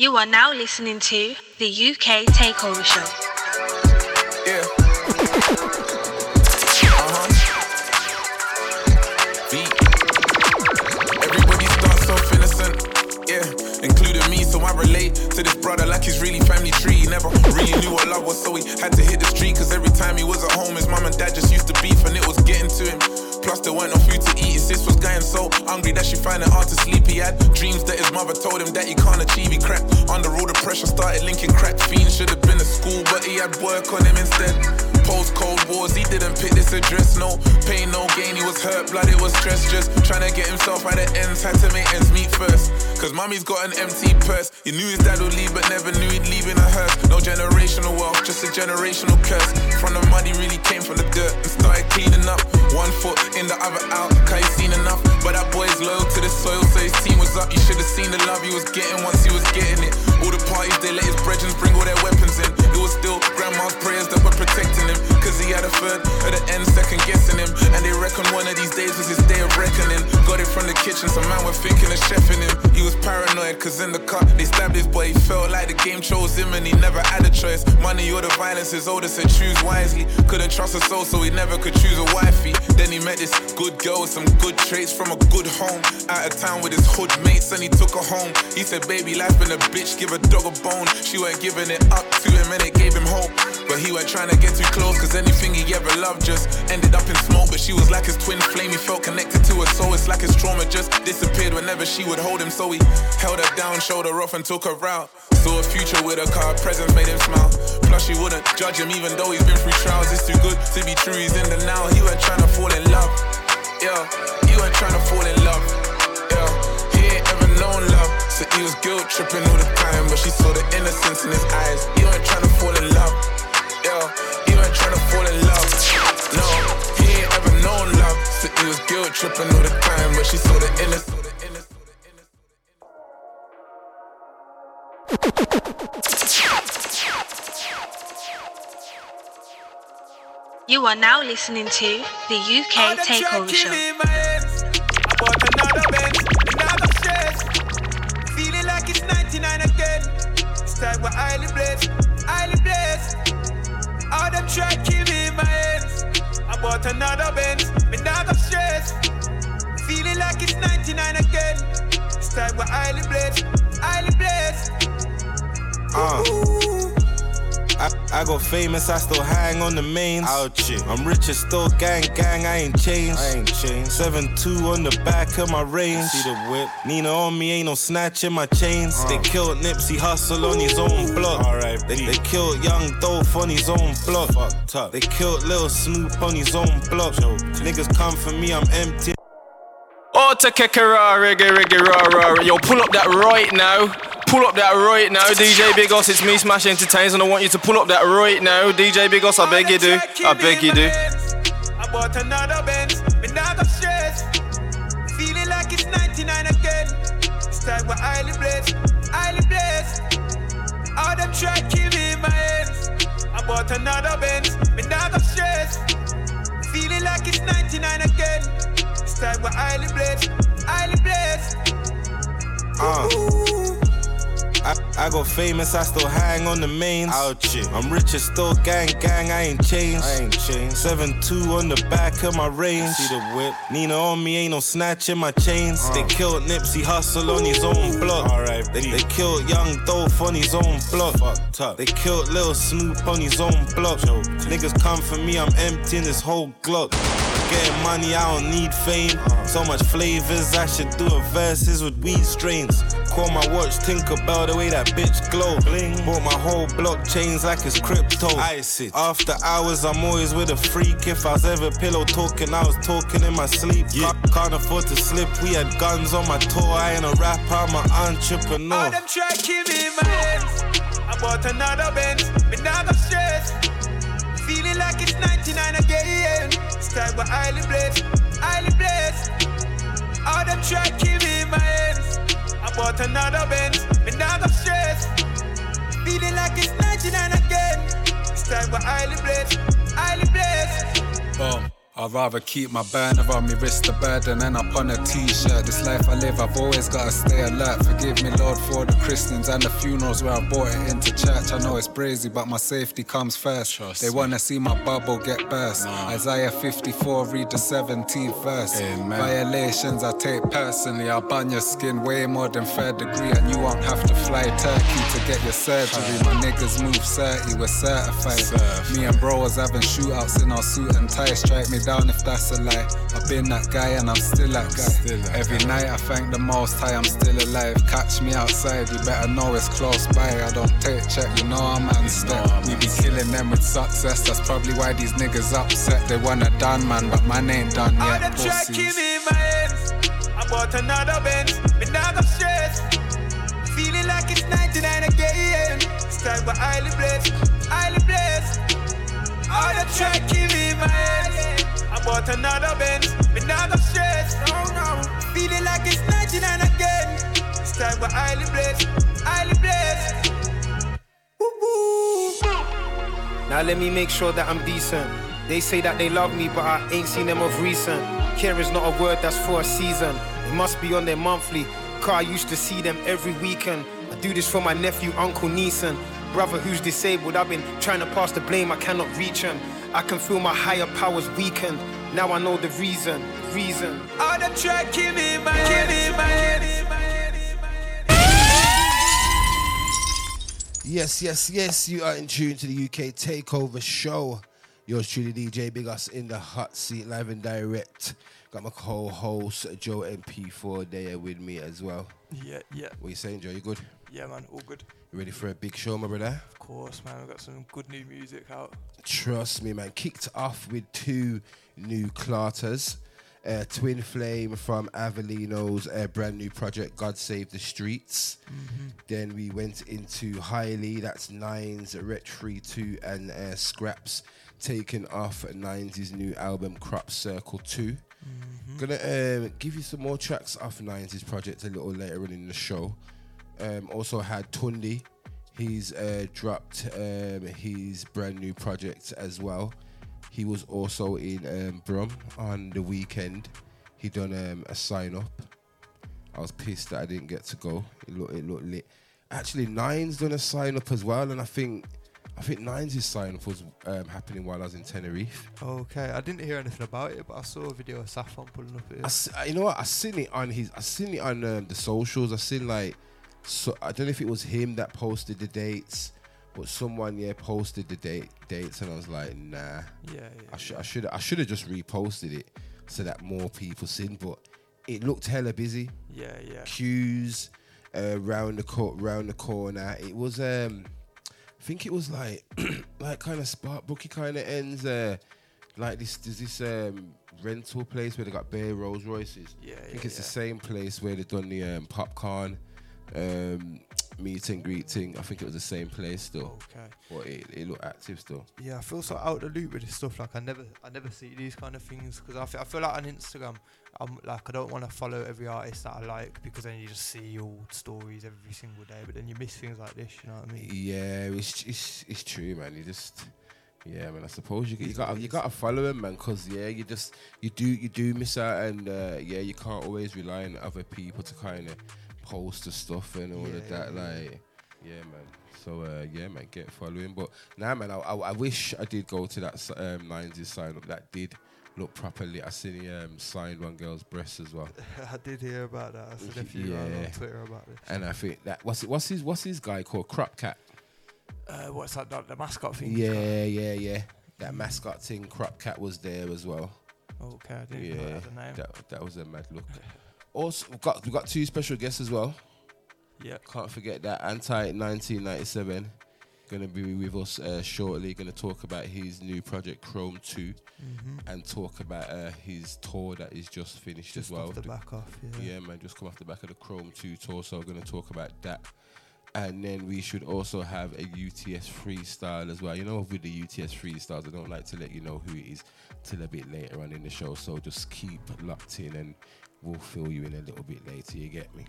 You are now listening to the UK Takeover Show. Yeah. Uh-huh. Beat. Everybody starts off innocent. Yeah, including me, so I relate to this brother like he's really family tree. Never really knew what love was, so he had to hit the street. Cause every time he was at home, his mum and dad just used to beef, and it was getting to him. Plus, there weren't no food to eat. His sis was getting so hungry that she found it hard to sleep. He had dreams that his mother told him that he can't achieve. He crept under all the pressure, started linking crack fiends. Should have been at school, but he had work on him instead. Post Cold Wars, he didn't pick this address. No pain, no gain. He was hurt, blood, it was stress. Just trying to get himself out of ends. Had to make ends meet first. Cause mommy's got an empty purse. He knew his dad would leave, but never knew he'd leave in a hearse. No generational wealth, just a generational curse. From the money really came from the dirt and started cleaning up. One foot in the other out, cause he seen enough. But that boy's loyal to the soil, so his team was up. You should have seen the love he was getting once he was getting it. All the parties, they let his brethren bring all their weapons in. It was still grandma's prayers that were protecting him. Cause he had a third at the end, second guessing him. And they reckon one of these days was his day of reckoning. Got it from the kitchen, some man were thinking of chefing him. He was paranoid, cause in the car they stabbed his boy. He felt like the game chose him and he never had a choice. Money or the violence, his older said choose wisely. Couldn't trust a soul, so he never could choose a wifey. Then he met this good girl with some good traits from a good home. Out of town with his hood mates and he took her home. He said, baby, life been a bitch, give a dog a bone. She weren't giving it up to him and it gave him hope. But he weren't trying to get too close, cause anything he ever loved just ended up in smoke. But she was like his twin flame, he felt connected to her soul. It's like his trauma just disappeared whenever she would hold him. So he held her down, showed her off, and took her out. Saw a future with her car, presence made him smile. Plus, she wouldn't judge him even though he's been through trials. It's too good to be true, he's in the now. He weren't trying to fall in love. Yeah, he weren't trying to fall in love. Yeah, he ain't ever known love. So he was guilt tripping all the time, but she saw the innocence in his eyes. He weren't trying to fall in love. Was guilt tripping all the time, but she saw the innocence. You are now listening to the UK Takeover Show. Feeling like it's 99 again. This time we're highly blessed, highly blessed. All them try kill me in my hands. Bought another Benz, me not got stress. Feeling like it's 99 again. This time we're highly blessed, highly blessed. Uh. I, I got famous, I still hang on the mains. Ouchie. I'm rich as still gang, gang, I ain't changed. I ain't changed. 7-2 on the back of my range. See the whip. Nina on me, ain't no snatching my chains. Uh. They killed Nipsey Hussle on his own block. R.I.P. They, they killed Young Dolph on his own block. Fucked up. They killed Lil Snoop on his own block. Niggas come for me, I'm empty. Oh, to Kekara, reggae, reggae, rah, rah. Yo, pull up that right now. Pull up that right now. DJ Biggoss, it's me, Smash Entertains, and I want you to pull up that right now. DJ Biggoss, I beg you do. I beg you do. I bought another Benz, me not got stress. Feeling like it's 99 again. This time we're highly blessed, highly blessed. All them try kill me in my hands. I bought another Benz, me not got stress. Feeling like it's 99 again. This time we're highly blessed, highly blessed. Uh. I, I got famous, I still hang on the mains. Ouchie. I'm rich as still gang, gang, I ain't changed. I ain't changed. 7-2 on the back of my range. See the whip. Nina on me, ain't no snatching my chains. Uh. They killed Nipsey Hussle on his own block. R.I.P. They, they killed Young Dolph on his own block. Fucked up. They killed Lil Snoop on his own block. Niggas come for me, I'm emptying this whole Glock. Getting money, I don't need fame. Uh-huh. So much flavors, I should do a verses with weed strains. Call my watch Tinkerbell the way that bitch glow. Bling. Bought my whole block chains like it's crypto. Ice it. After hours, I'm always with a freak. If I was ever pillow talking, I was talking in my sleep. Yeah. Can't, can't afford to slip. We had guns on my tour. I ain't a rapper, I'm an entrepreneur. All them try kill me hands. I bought another Benz, me not got stress. Feeling like it's 99 again. Time we're highly blessed, highly blessed. All them try kill me in my hands. I bought another Benz, me not got stress. Feeling like it's 99 again. This time we're highly blessed, highly blessed. Um, I'd rather keep my burner on me wrist the burden and up on a t-shirt. This life I live, I've always gotta stay alert. Forgive me, Lord, for the christenings and the funerals where I brought it into church. I know it's brazy, but my safety comes first. Trust they wanna see my bubble get burst. Nah. Isaiah 54, read the 17th verse. Amen. Violations I take personally. I'll burn your skin way more than third degree, and you won't have to fly Turkey to get your surgery. My niggas move 30, we're certified. Certified. Me and bro was having shootouts in our suit and tie. Strike me down if that's a lie. I've been that guy and I'm still that guy. Still that Every guy. night I thank the most high, I'm still alive. Catch me outside, you better know it's close by. I don't take check, you know I'm on step. I'm we be killing them with success. That's probably why these niggas upset. They wanna done man, but man ain't done All yet. them try kill Pussies. me in my hands. I bought another Benz. Me now got stress. Feeling like it's 99 again. It's time for highly blessed, highly blessed. All try kill me in my hands. I bought another Benz. Me now got stress. No, no. Feeling like it's 99 again. It's time for highly blessed, highly blessed. Now let me make sure that I'm decent. They say that they love me, but I ain't seen them of recent. Care is not a word that's for a season. It must be on their monthly. Car I used to see them every weekend. I do this for my nephew, Uncle Neeson. Brother who's disabled, I've been trying to pass the blame, I cannot reach him. I can feel my higher powers weakened. Now I know the reason, reason. All them try kill me in my kill me in my in my head, in my head. Yes, yes, yes. You are in tune to the UK Takeover Show. Yours truly, DJ Biggoss in the hot seat, live and direct. Got my co-host Joe MP4 there with me as well. Yeah, yeah, What you saying, Joe? You good? yeah, man. All good. You ready for a big show, my brother? Of course, man. We've got some good new music out. Trust me, man. Kicked off with two new Clarters. Uh, Twin Flame from Avelino's uh, brand new project, God Save the Streets. Then we went into Highly, that's Nines, Ret 2 and uh, Skrapz, taken off Nines' new album, Crop Circle 2. Gonna um, give you some more tracks off Nines' project a little later on in the show. Um, also had Tunde. He's uh, dropped um, his brand new project as well. He was also in um, Brum on the weekend. He done um, a sign up. I was pissed that I didn't get to go. It looked it looked lit. Actually, Nines done a sign up as well, and I think I think Nines' sign up was um, happening while I was in Tenerife. Okay, I didn't hear anything about it, but I saw a video of Saffron pulling up I it. s- uh, you know what? I seen it on his. I seen it on um, the socials. I seen like, so I don't know if it was him that posted the dates, but someone yeah posted the date dates, and I was like, nah. Yeah, yeah. I should I should I should have just reposted it so that more people seen. But it looked hella busy. Yeah, yeah. Queues uh, round the co- round the corner. It was um, I think it was like like kind of Spark Bookie kind of ends. Uh, like this there's this um rental place where they got bare Rolls Royces. Yeah, I think yeah, it's the same place where they done the um, popcorn um meet and greet thing. I think it was the same place still. Okay. But it, it looked active still. Yeah, I feel so out of the loop with this stuff. Like I never, I never see these kind of things because I feel, I feel like on Instagram, I'm like I don't want to follow every artist that I like because then you just see all stories every single day, but then you miss things like this. You know what I mean? Yeah, it's it's it's true, man. You just yeah, man. I suppose you you got to you got to follow him, man. Cause yeah, you just you do you do miss out, and uh, yeah, you can't always rely on other people to kind of post the stuff and all Yeah, of that. yeah, like, yeah, man. So uh, yeah, man, get following. But nah, man, I, I, I wish I did go to that um, Nines sign up. That did look properly. I seen he um, signed one girl's breast as well. I did hear about that. I said a few Yeah. on Twitter about this. And I think that what's it, what's his what's his guy called Crop Cat. Uh, what's that? that the mascot thing? Yeah, yeah, yeah. That mascot thing, Crop Cat was there as well. Okay, I didn't know Yeah, that name. that, that was a mad look. Also, we've got we've got two special guests as well. yeah. Can't forget that Anti 1997 gonna be with us uh, shortly. Gonna talk about his new project Chrome 2 Mm-hmm. and talk about uh, his tour that is just finished Just as well. off the The- back off. Yeah. yeah, man, just come off the back of the Chrome 2 tour, so we're going to talk about that. And then we should also have a UTS freestyle as well. You know, with the UTS freestyles, I don't like to let you know who it is till a bit later on in the show. So just keep locked in and we'll fill you in a little bit later. You get me?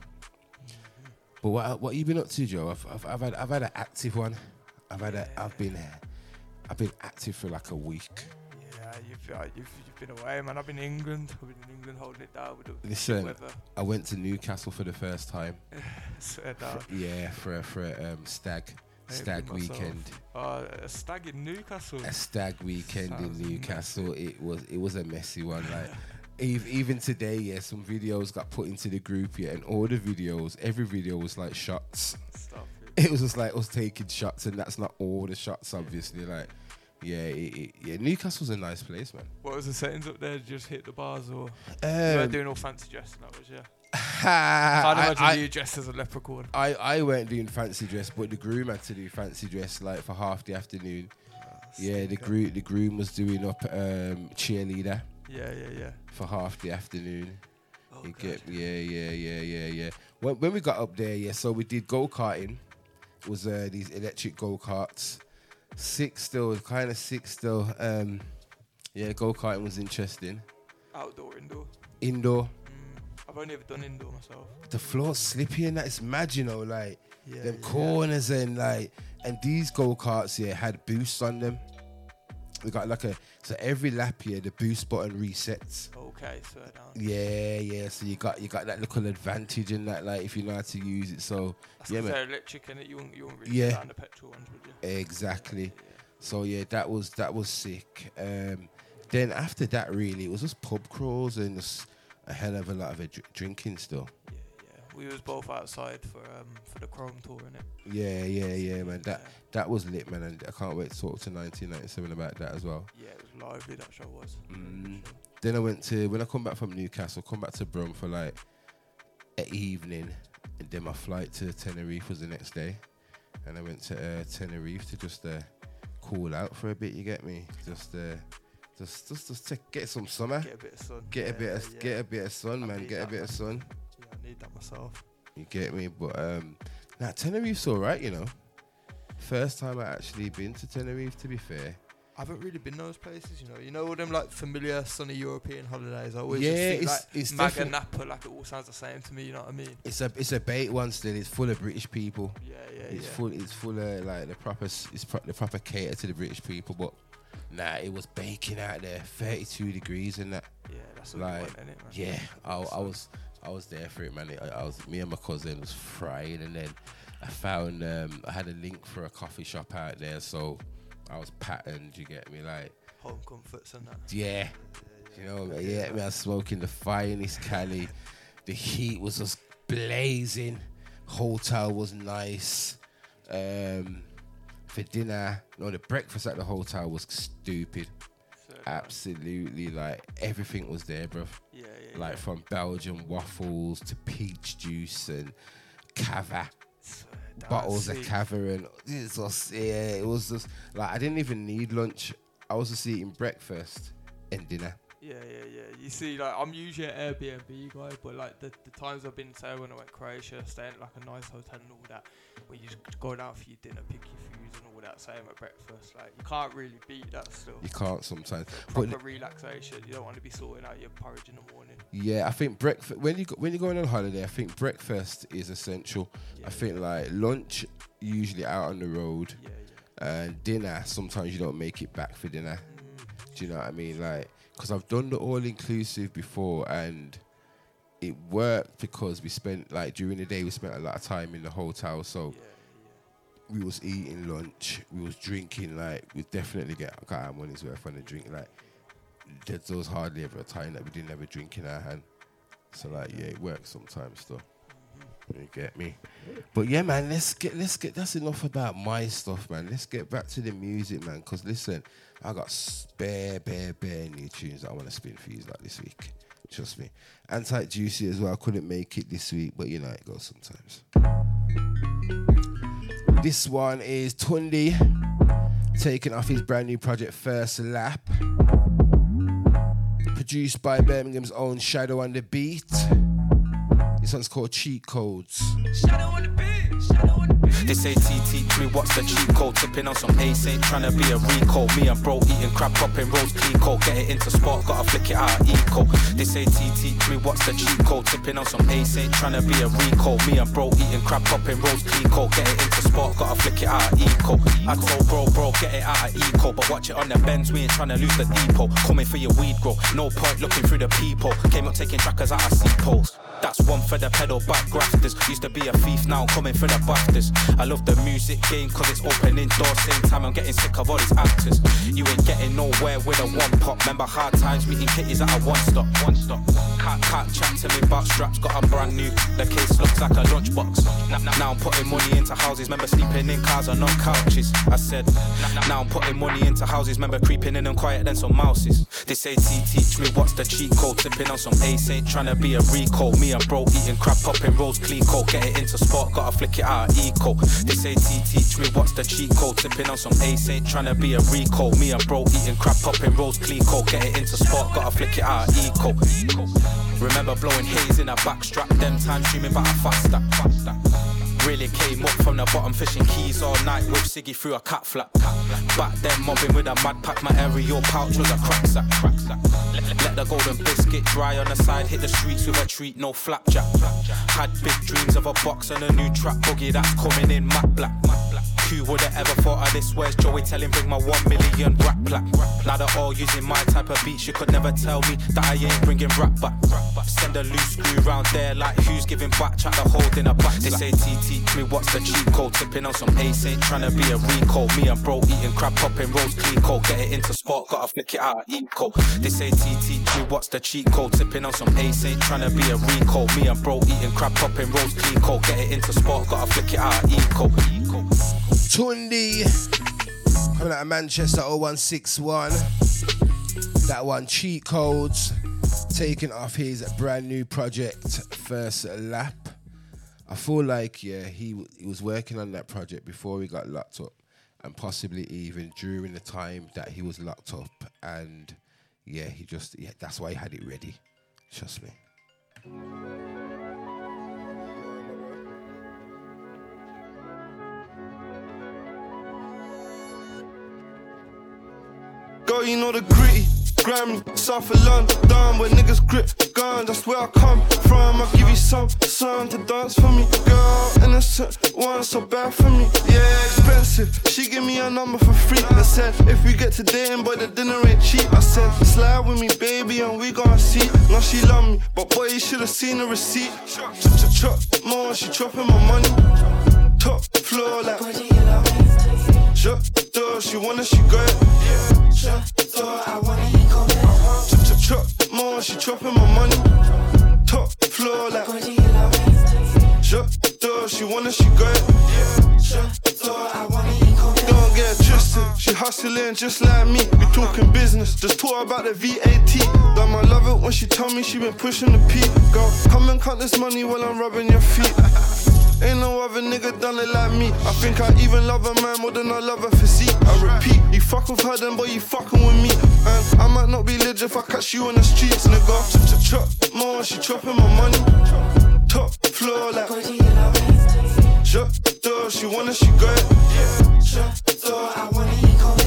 But what what you been up to, Joe? I've, I've, I've had I've had an active one. I've had a I've been I've been active for like a week. Yeah, you've, uh, you've you've been away, man. I've been in England. I've been in England holding it down with the Listen, weather. I went to Newcastle for the first time. Yeah, for a, for a um, stag stag weekend. Uh, a stag in Newcastle. A stag weekend Sounds in Newcastle. It was it was a messy one. Like even today, yeah, some videos got put into the group, yeah, and all the videos, every video was like shots. Stuff. It was just like us taking shots, and that's not all the shots, obviously. Like, yeah, it, it, yeah, Newcastle's a nice place, man. What was the settings up there? Did you just hit the bars or you Um, weren't doing all fancy dressing? That was yeah. Can't I, imagine I, you dressed as a leprechaun. I, I weren't doing fancy dress, but the groom had to do fancy dress like for half the afternoon. Yeah, the groom the groom was doing up um, cheerleader Yeah, yeah, yeah. for half the afternoon. Oh, you God. get yeah, yeah, yeah, yeah, yeah. When, when we got up there, yeah, so we did go karting. Was uh, these electric go karts? Sick still, kind of sick still. Um, yeah, go karting was interesting. Outdoor, indoor. Indoor, Mm, I've only ever done indoor myself. the floor's slippy and that is mad, you know, like Yeah, them yeah. corners and like, and these go karts here had boosts on them. We got like a so every lap here the boost button resets. Okay, down. Yeah, yeah. So you got you got that little advantage in that, like if you know how to use it. So That's yeah, man. they're electric and you won't, you won't really Yeah. yeah. the petrol ones, would you? Exactly. Yeah, So yeah, that was that was sick. Um, then after that, really, it was just pub crawls and just a hell of a lot of a dr- drinking still. yeah, yeah. We was both outside for um for the Chrome tour, innit? Yeah, yeah, yeah, man. That that was lit, man, and I can't wait to talk to 1997 about that as well. Yeah, it was lively. That show was. Mm. Then I went to when I come back from Newcastle, come back to Brum for like an evening, and then my flight to Tenerife was the next day, and I went to uh, Tenerife to just uh, cool out for a bit. You get me? Just uh, just just just to get some summer, Get a bit of sun. get a bit of yeah. get a bit of sun, I man. Get a that, bit of sun. Yeah, I need that myself. You get me? But um, now Tenerife's all right, you know. First time I actually been to Tenerife, to be fair. I haven't really been those places, you know. You know all them like familiar sunny European holidays. I always Yeah, think it's- like it's Maga Napa, like it all sounds the same to me. You know what I mean? It's a it's a bait one still. It's full of British people. Yeah, yeah, It's yeah. full. It's full of like the proper. It's pro- the proper cater to the British people. But nah, it was baking out there, 32 degrees and that. Yeah, that's what Like, you want, innit, man? Yeah, I, I was I was there for it, man. I, I was me and my cousin was frying, and then I found um, I had a link for a coffee shop out there, so I was patterned. You get me, like Home comforts and that. yeah, you know, man, yeah. Me, I was smoking the finest Cali. The heat was just blazing. Hotel was nice. Um, for dinner, no, the breakfast at the hotel was stupid. So, Absolutely, like everything was there, bro. Yeah, yeah. Like yeah. from Belgian waffles to peach juice and cava, bottles of cava, and it's just, yeah, it was just like I didn't even need lunch. I was just eating breakfast and dinner. Yeah, yeah, yeah. You see, like I'm usually an Airbnb guy, but like the, the times I've been say when I went to Croatia, staying at like a nice hotel and all that, where you just go down for your dinner, pick your foods and all that, same at breakfast. Like you can't really beat that still. You can't sometimes, Proper but relaxation. You don't want to be sorting out your porridge in the morning. yeah, I think breakfast when you go, when you're going on holiday, I think breakfast is essential. Yeah, I think like lunch usually out on the road, Yeah, yeah. and dinner sometimes you don't make it back for dinner. Mm, Do you know what I mean? Like, because I've done the all inclusive before and it worked because we spent, like, during the day, we spent a lot of time in the hotel. So yeah, we was eating lunch, we was drinking, like, we definitely get got our money's worth on the drink. Like, there was hardly ever a time that we didn't have a drink in our hand. So, like, yeah, it works sometimes still. You get me? But yeah, man, let's get let's get that's enough about my stuff, man. Let's get back to the music, man. Cause listen, I got spare, bare, bare new tunes that I want to spin for you like this week. Trust me. Anti Juicy as well. I couldn't make it this week, but you know it goes sometimes. This one is Tunde taking off his brand new project First Lap. Produced by Birmingham's own Shadow on the Beat. This one's called Cheat Codes. They say T teach me what's the cheat code. Tipping on some ace, ain't trying to be a Rico. Me and bro eating crab, popping rolls, Clico. Get it into spot, gotta flick it out eco. They say T teach me what's the cheat code. Tipping on some ace, ain't trying to be a Rico. Me and bro eating crab, popping rolls, Clico. Get it into spot, gotta flick it out eco. I told bro, bro, get it out eco. But watch it on the bends, we ain't trying to lose the depot. Coming for your weed, bro. No point looking through the people. Came up taking trackers out of seat poles. That's one for the pedal back grafters. Used to be a thief, now coming for the BAFTAs. I love the music game cause it's opening doors. Same time I'm getting sick of all these actors. You ain't getting nowhere with a one pop. Remember hard times meeting kitties at a one stop. One stop. Can't, can't chat to me about straps, got a brand new. The case looks like a lunchbox. Now, now I'm putting money into houses. Remember sleeping in cars or not couches. I said, now I'm putting money into houses. Remember creeping in and quiet than some mouses. They say T teach me what's the cheat code. Tipping on some ace, ain't trying to be a Rico. Me and bro eating crab, popping rolls, Clico. Get it into spot, gotta flick it out eco. They say T teach me what's the cheat code. Tipping on some ace, ain't trying to be a Rico. Me and bro eating crab, popping rolls, Clico. Get it into spot, gotta flick it out eco. Remember blowing haze in a backstrap, them times dreaming about a faster. Really came up from the bottom, fishing keys all night with Siggy through a cat flap. Back then, mobbing with a mad pack, my aerial pouch was a crack sack. Let, let the golden biscuit dry on the side, hit the streets with a treat, no flapjack. Had big dreams of a box and a new trap boogie that's coming in matte black. Who would have ever thought of this? Where's Joey telling bring my one million rap plaque? Now they're all using my type of beats. You could never tell me that I ain't bringing rap back. Send a loose screw round there like who's giving back? Chat the hold in a back. They say T teach me what's the cheat code. Tipping on some ace, ain't trying to be a Rico. Me and bro eating crab, popping rolls, Clico. Get it into spot, gotta flick it out of eco. They say T teach me what's the cheat code. Tipping on some ace, ain't trying to be a Rico. Me and bro eating crab, popping rolls, Clico. Get it into spot, gotta flick it out of eco. Tunde coming out of Manchester 0161. That one, cheat codes, taking off his brand new project, First Lap. I feel like, yeah, he, he was working on that project before he got locked up, and possibly even during the time that he was locked up. And yeah, he just, yeah, that's why he had it ready. Trust me. Girl, you know the gritty. Grammy, South of London, where niggas grip guns, that's where I come from. I'll give you some son to dance for me. Girl, innocent, one so bad for me. Yeah, expensive. She give me a number for free. I said, if we get to dating, boy, the dinner ain't cheap. I said, slide with me, baby, and we gon' see. Now she love me, but boy, you should've seen the receipt. Chop, chop, chop, more, she chopping my money. Top floor like. Chop, door, she wanna, she it. Chop, door, I wanna, he come Chop, chop, chop, more, she chopping my money. Top floor like. Chop, door, she wanna, she it. Chop, door, I wanna, he come Don't get twisted, she hustling just like me. We talking business, just talk about the VAT. Damn, I love it when she tell me she been pushing the P. Girl, come and count this money while I'm rubbing your feet. Ain't no other nigga done it like me. I think I even love a man more than I love a physique. I repeat, you fuck with her then, boy, you fucking with me. And I might not be legit if I catch you on the streets, nigga. Chop, chop, chop, more, she chopping my money. Top floor like. Chop, door, she wanna, she got it. Chop, door, I wanna, he come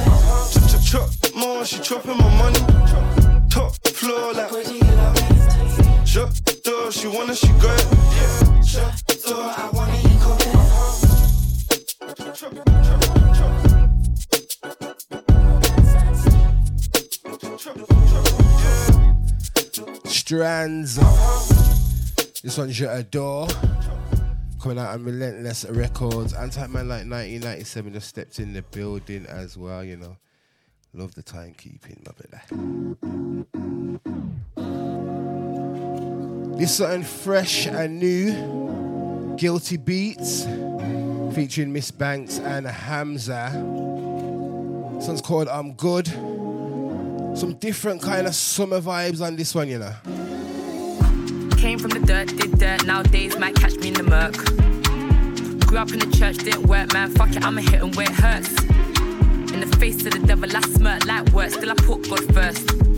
Chop, chop, chop, more, she chopping my money. Top floor like. Chop, door, she wanna, she got it. Chop, door, I wanna, Strands. This one's your adore. Coming out on Relentless Records. Anti Man like 1997 just stepped in the building as well, you know. Love the timekeeping, my brother. This something fresh and new. Guilty Beatz. Featuring Ms Banks and Hamza. This one's called I'm Good. Some different kind of summer vibes on this one, you know. Came from the dirt, did dirt, nowadays might catch me in the murk. Grew up in the church, didn't work, man, fuck it, I'ma hit 'em where it hurts. In the face of the devil, I smirk like work, still I put God first.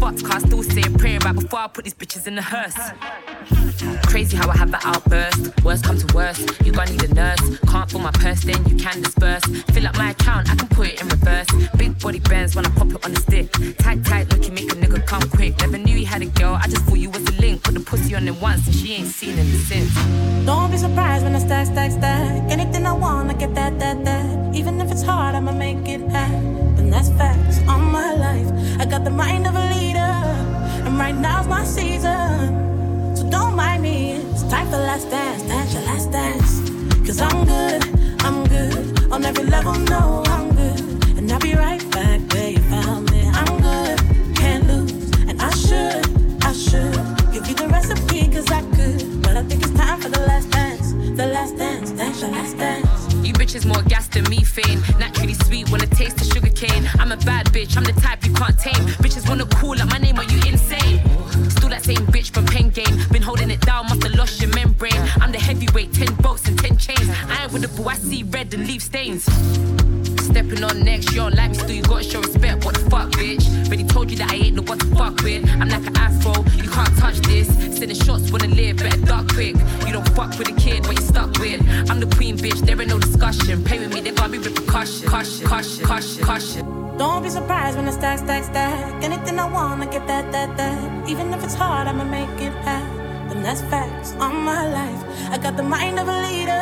Cause I still say a prayer right before I put these bitches in the hearse. Crazy how I have that outburst. Worst come to worst, you gonna need a nurse. Can't fill my purse, then you can disperse. Fill up my account, I can put it in reverse. Big body bands when I pop it on the stick. Tight, tight, looking, make a nigga come quick. Never knew you had a girl, I just thought you was a link. Put the pussy on it once and she ain't seen it since. Don't be surprised when I stack, stack, stack. Anything I want, I get that, that, that. Even if it's hard, I'ma make it happen. That's facts on my life. I got the mind of and right now's my season. So don't mind me. It's time for last dance, dance your last dance. Cause I'm good, I'm good. On every level, no, I'm good. And I'll be right back where you found me. I'm good, can't lose. And I should, I should give you the recipe cause I could. But I think it's time for the last dance. The last dance, dance your last dance. Bitches more gas than methane. Naturally sweet when it tastes the sugar cane. I'm a bad bitch, I'm the type you can't tame. Bitches wanna call up my name, are you insane? Still that same bitch from Pen Game. Been holding it down, must have lost your membrane. I'm the heavyweight, 10 bolts and 10 chains. I ain't with the boo, I see red and leave stains. Stepping on next, you don't like me, still you gotta show respect. What the fuck, bitch? Already told you that I ain't no what to fuck with. I'm like an afro, you can't touch this. Sending shots wanna live, better duck quick. You don't fuck with a kid, but you're stuck with. I'm the queen, bitch, there ain't no discussion. Play with me, there gonna be repercussion. Caution, caution, caution, caution. Don't be surprised when I stack, stack, stack. Anything I want, I get that, that, that. Even if it's hard, I'ma make it happen. That's facts on my life. I got the mind of a leader,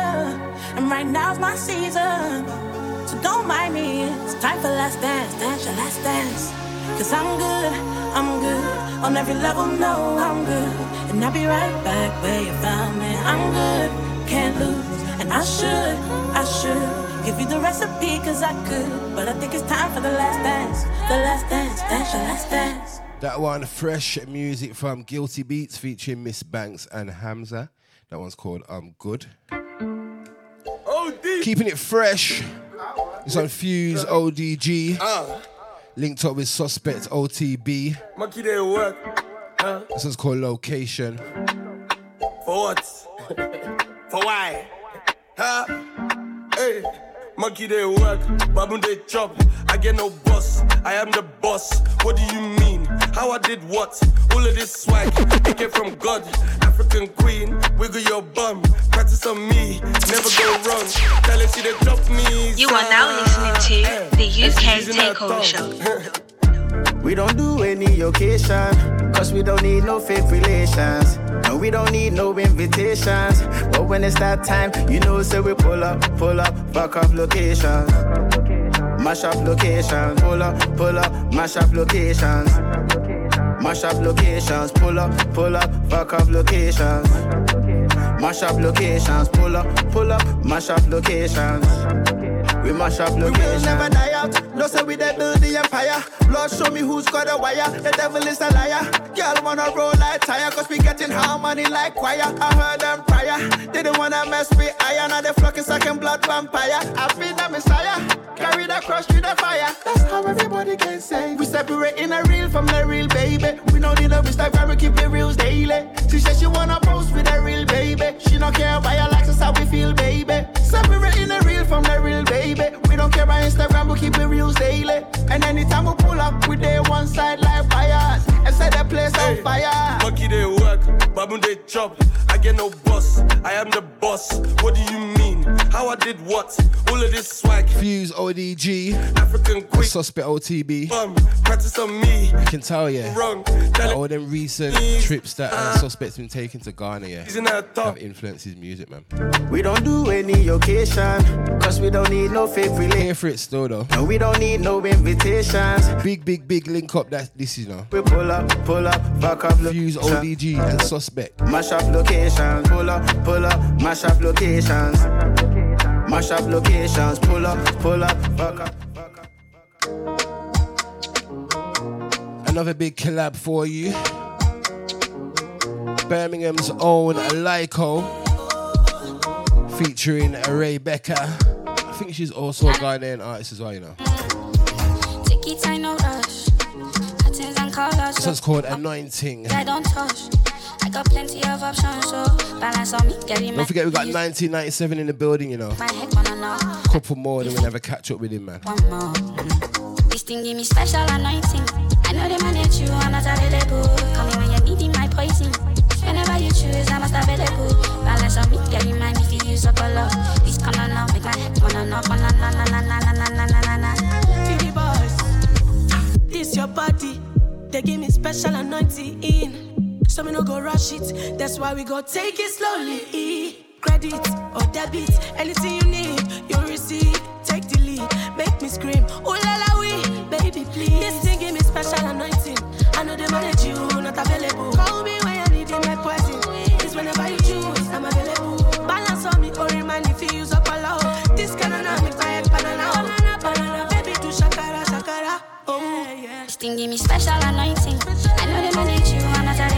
and right now's my season. So don't mind me. It's time for last dance, dance your last dance. Cause I'm good, I'm good. On every level, no, I'm good. And I'll be right back where you found me. I'm good, can't lose. And I should, I should give you the recipe cause I could. But I think it's time for the last dance. The last dance, dance your last dance. That one, fresh music from Guilty Beatz featuring Ms Banks and Hamza. That one's called I'm Good. Keeping it fresh. It's on Fuse ODG. Ah. Linked up with Suspect OTB. Monkey work. Huh? This one's called Location. For what? For why? Huh? Hey, monkey they work, baboon they chop. I get no boss, I am the boss. What do you mean? How I did what? All of this swag, it came from God. African queen, wiggle your bum. Practice on me, never go wrong. Tell her she they drop me. You are now listening to the UK Takeover Show. We don't do any occasion, cause we don't need no fake relations. No, we don't need no invitations. But when it's that time, you know, say we pull up, pull up, fuck up locations. Mash up locations, pull up, pull up, mash up locations. Mash up locations, pull up, pull up, fuck up locations. Mash up locations, pull up, pull up, mash up locations. We mash up We will never die out. No say we dey build the empire. Lord, show me who's got a wire. The devil is a liar. Girl wanna roll like tire, cause we getting harmony like choir. I heard them prior. They don't wanna mess with iron. Now they flocking second blood vampire. I feel the messiah. Carry the cross through the fire. That's how everybody can say. We separating the real from the real, baby. We don't need a Instagram, we keep it real daily. She said she wanna post with the real, baby. She don't care about your likes, how we feel, baby. Separating the real from the real, baby. We don't care about Instagram, we keep it real daily. And anytime we pull up, we day one side like fires. And set the place on fire. Monkey they baboon they chop. I get no boss, I am the boss. What do you mean? How I did what? All of this swag. Fuse ODG. African queen. Suspect OTB. Bum, practice on me. I can tell you. Wrong. that all them recent trips that uh, Suspect's been taking to Ghana, yeah, Isn't that have influenced his music, man. We don't do any occasion, cause we don't need no fake relations. Here for it still, though. No, we don't need no invitations. Big, big, big link up that this is, you know. We pull up, pull up, fuck up Fuse ODG and Suspect. Mash up locations, pull up, pull up, mash up locations. Mash up locations, pull up, pull up, fuck up. Another big collab for you. Birmingham's own Lyco featuring Ray Becker. I think she's also a Ghanaian artist as well, you know. Take your time, no rush. Attends and colors. This one's called Anointing. I don't touch. I got plenty of options, so balance on me, get him. Don't forget we got 1997 in the building, you know. My head wanna know. Couple more, then we'll never catch up with him, man. One more. This thing give me special anointing. I know they manage you, I'm not available. Call me when you're needing my poison. Whenever you choose, I must available. Balance on me, girl, you mind if you use a color. This come on now, make my head wanna knock on na na na na na na na na na na. Pretty boys, this your body. They give me special anointing in. So me no go rush it. That's why we go take it slowly. Credit or debit, anything you need, you receive. Take the lead, make me scream. Ooh la la we, baby please. This thing give me special anointing. I know they manage you, not available. Call me when you need my poison. It's whenever you choose, I'm available. Balance on me or remind if you use up a lot. This of make my head banana, banana, banana. Baby do shakara, shakara. Oh yeah. This thing give me special anointing. I know they manage you, not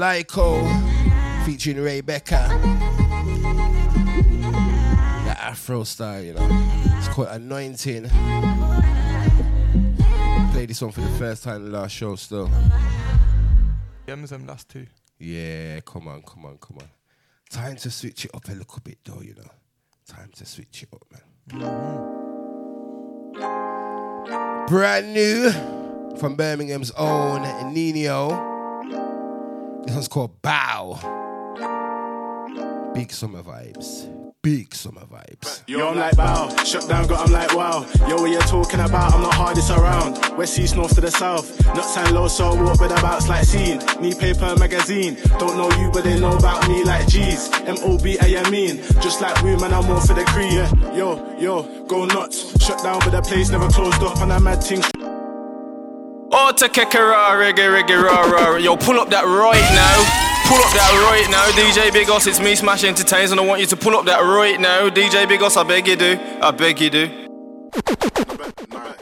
Lyco featuring Rebecca. The Afro style, you know. It's quite Anointing. Played this one for the first time in the last show still. Them last two. Yeah, come on, come on, come on. Time to switch it up a little bit though, you know. Time to switch it up, man. Brand new from Birmingham's own Ninioh. This one's called Bow. Big summer vibes. Big summer vibes. Yo, I'm like bow, shut down, got I'm like wow. Yo, what you talking about? I'm the hardest around. West, east, north to the south. Not sign low, so I walk with about like scene. Need paper, magazine. Don't know you, but they know about me like G's. M O B A M mean. Just like we, man, I'm more for the cream. Yeah. Yo, yo, go nuts. Shut down, but the place never closed up, and I'm mad things. Auto Kekera, reggae, reggae, raw, raw. Yo, pull up that right now. Pull up that right now, DJ Biggoss. It's me, Smash Entertains, and I want you to pull up that right now, DJ Biggoss. I beg you do. I beg you do.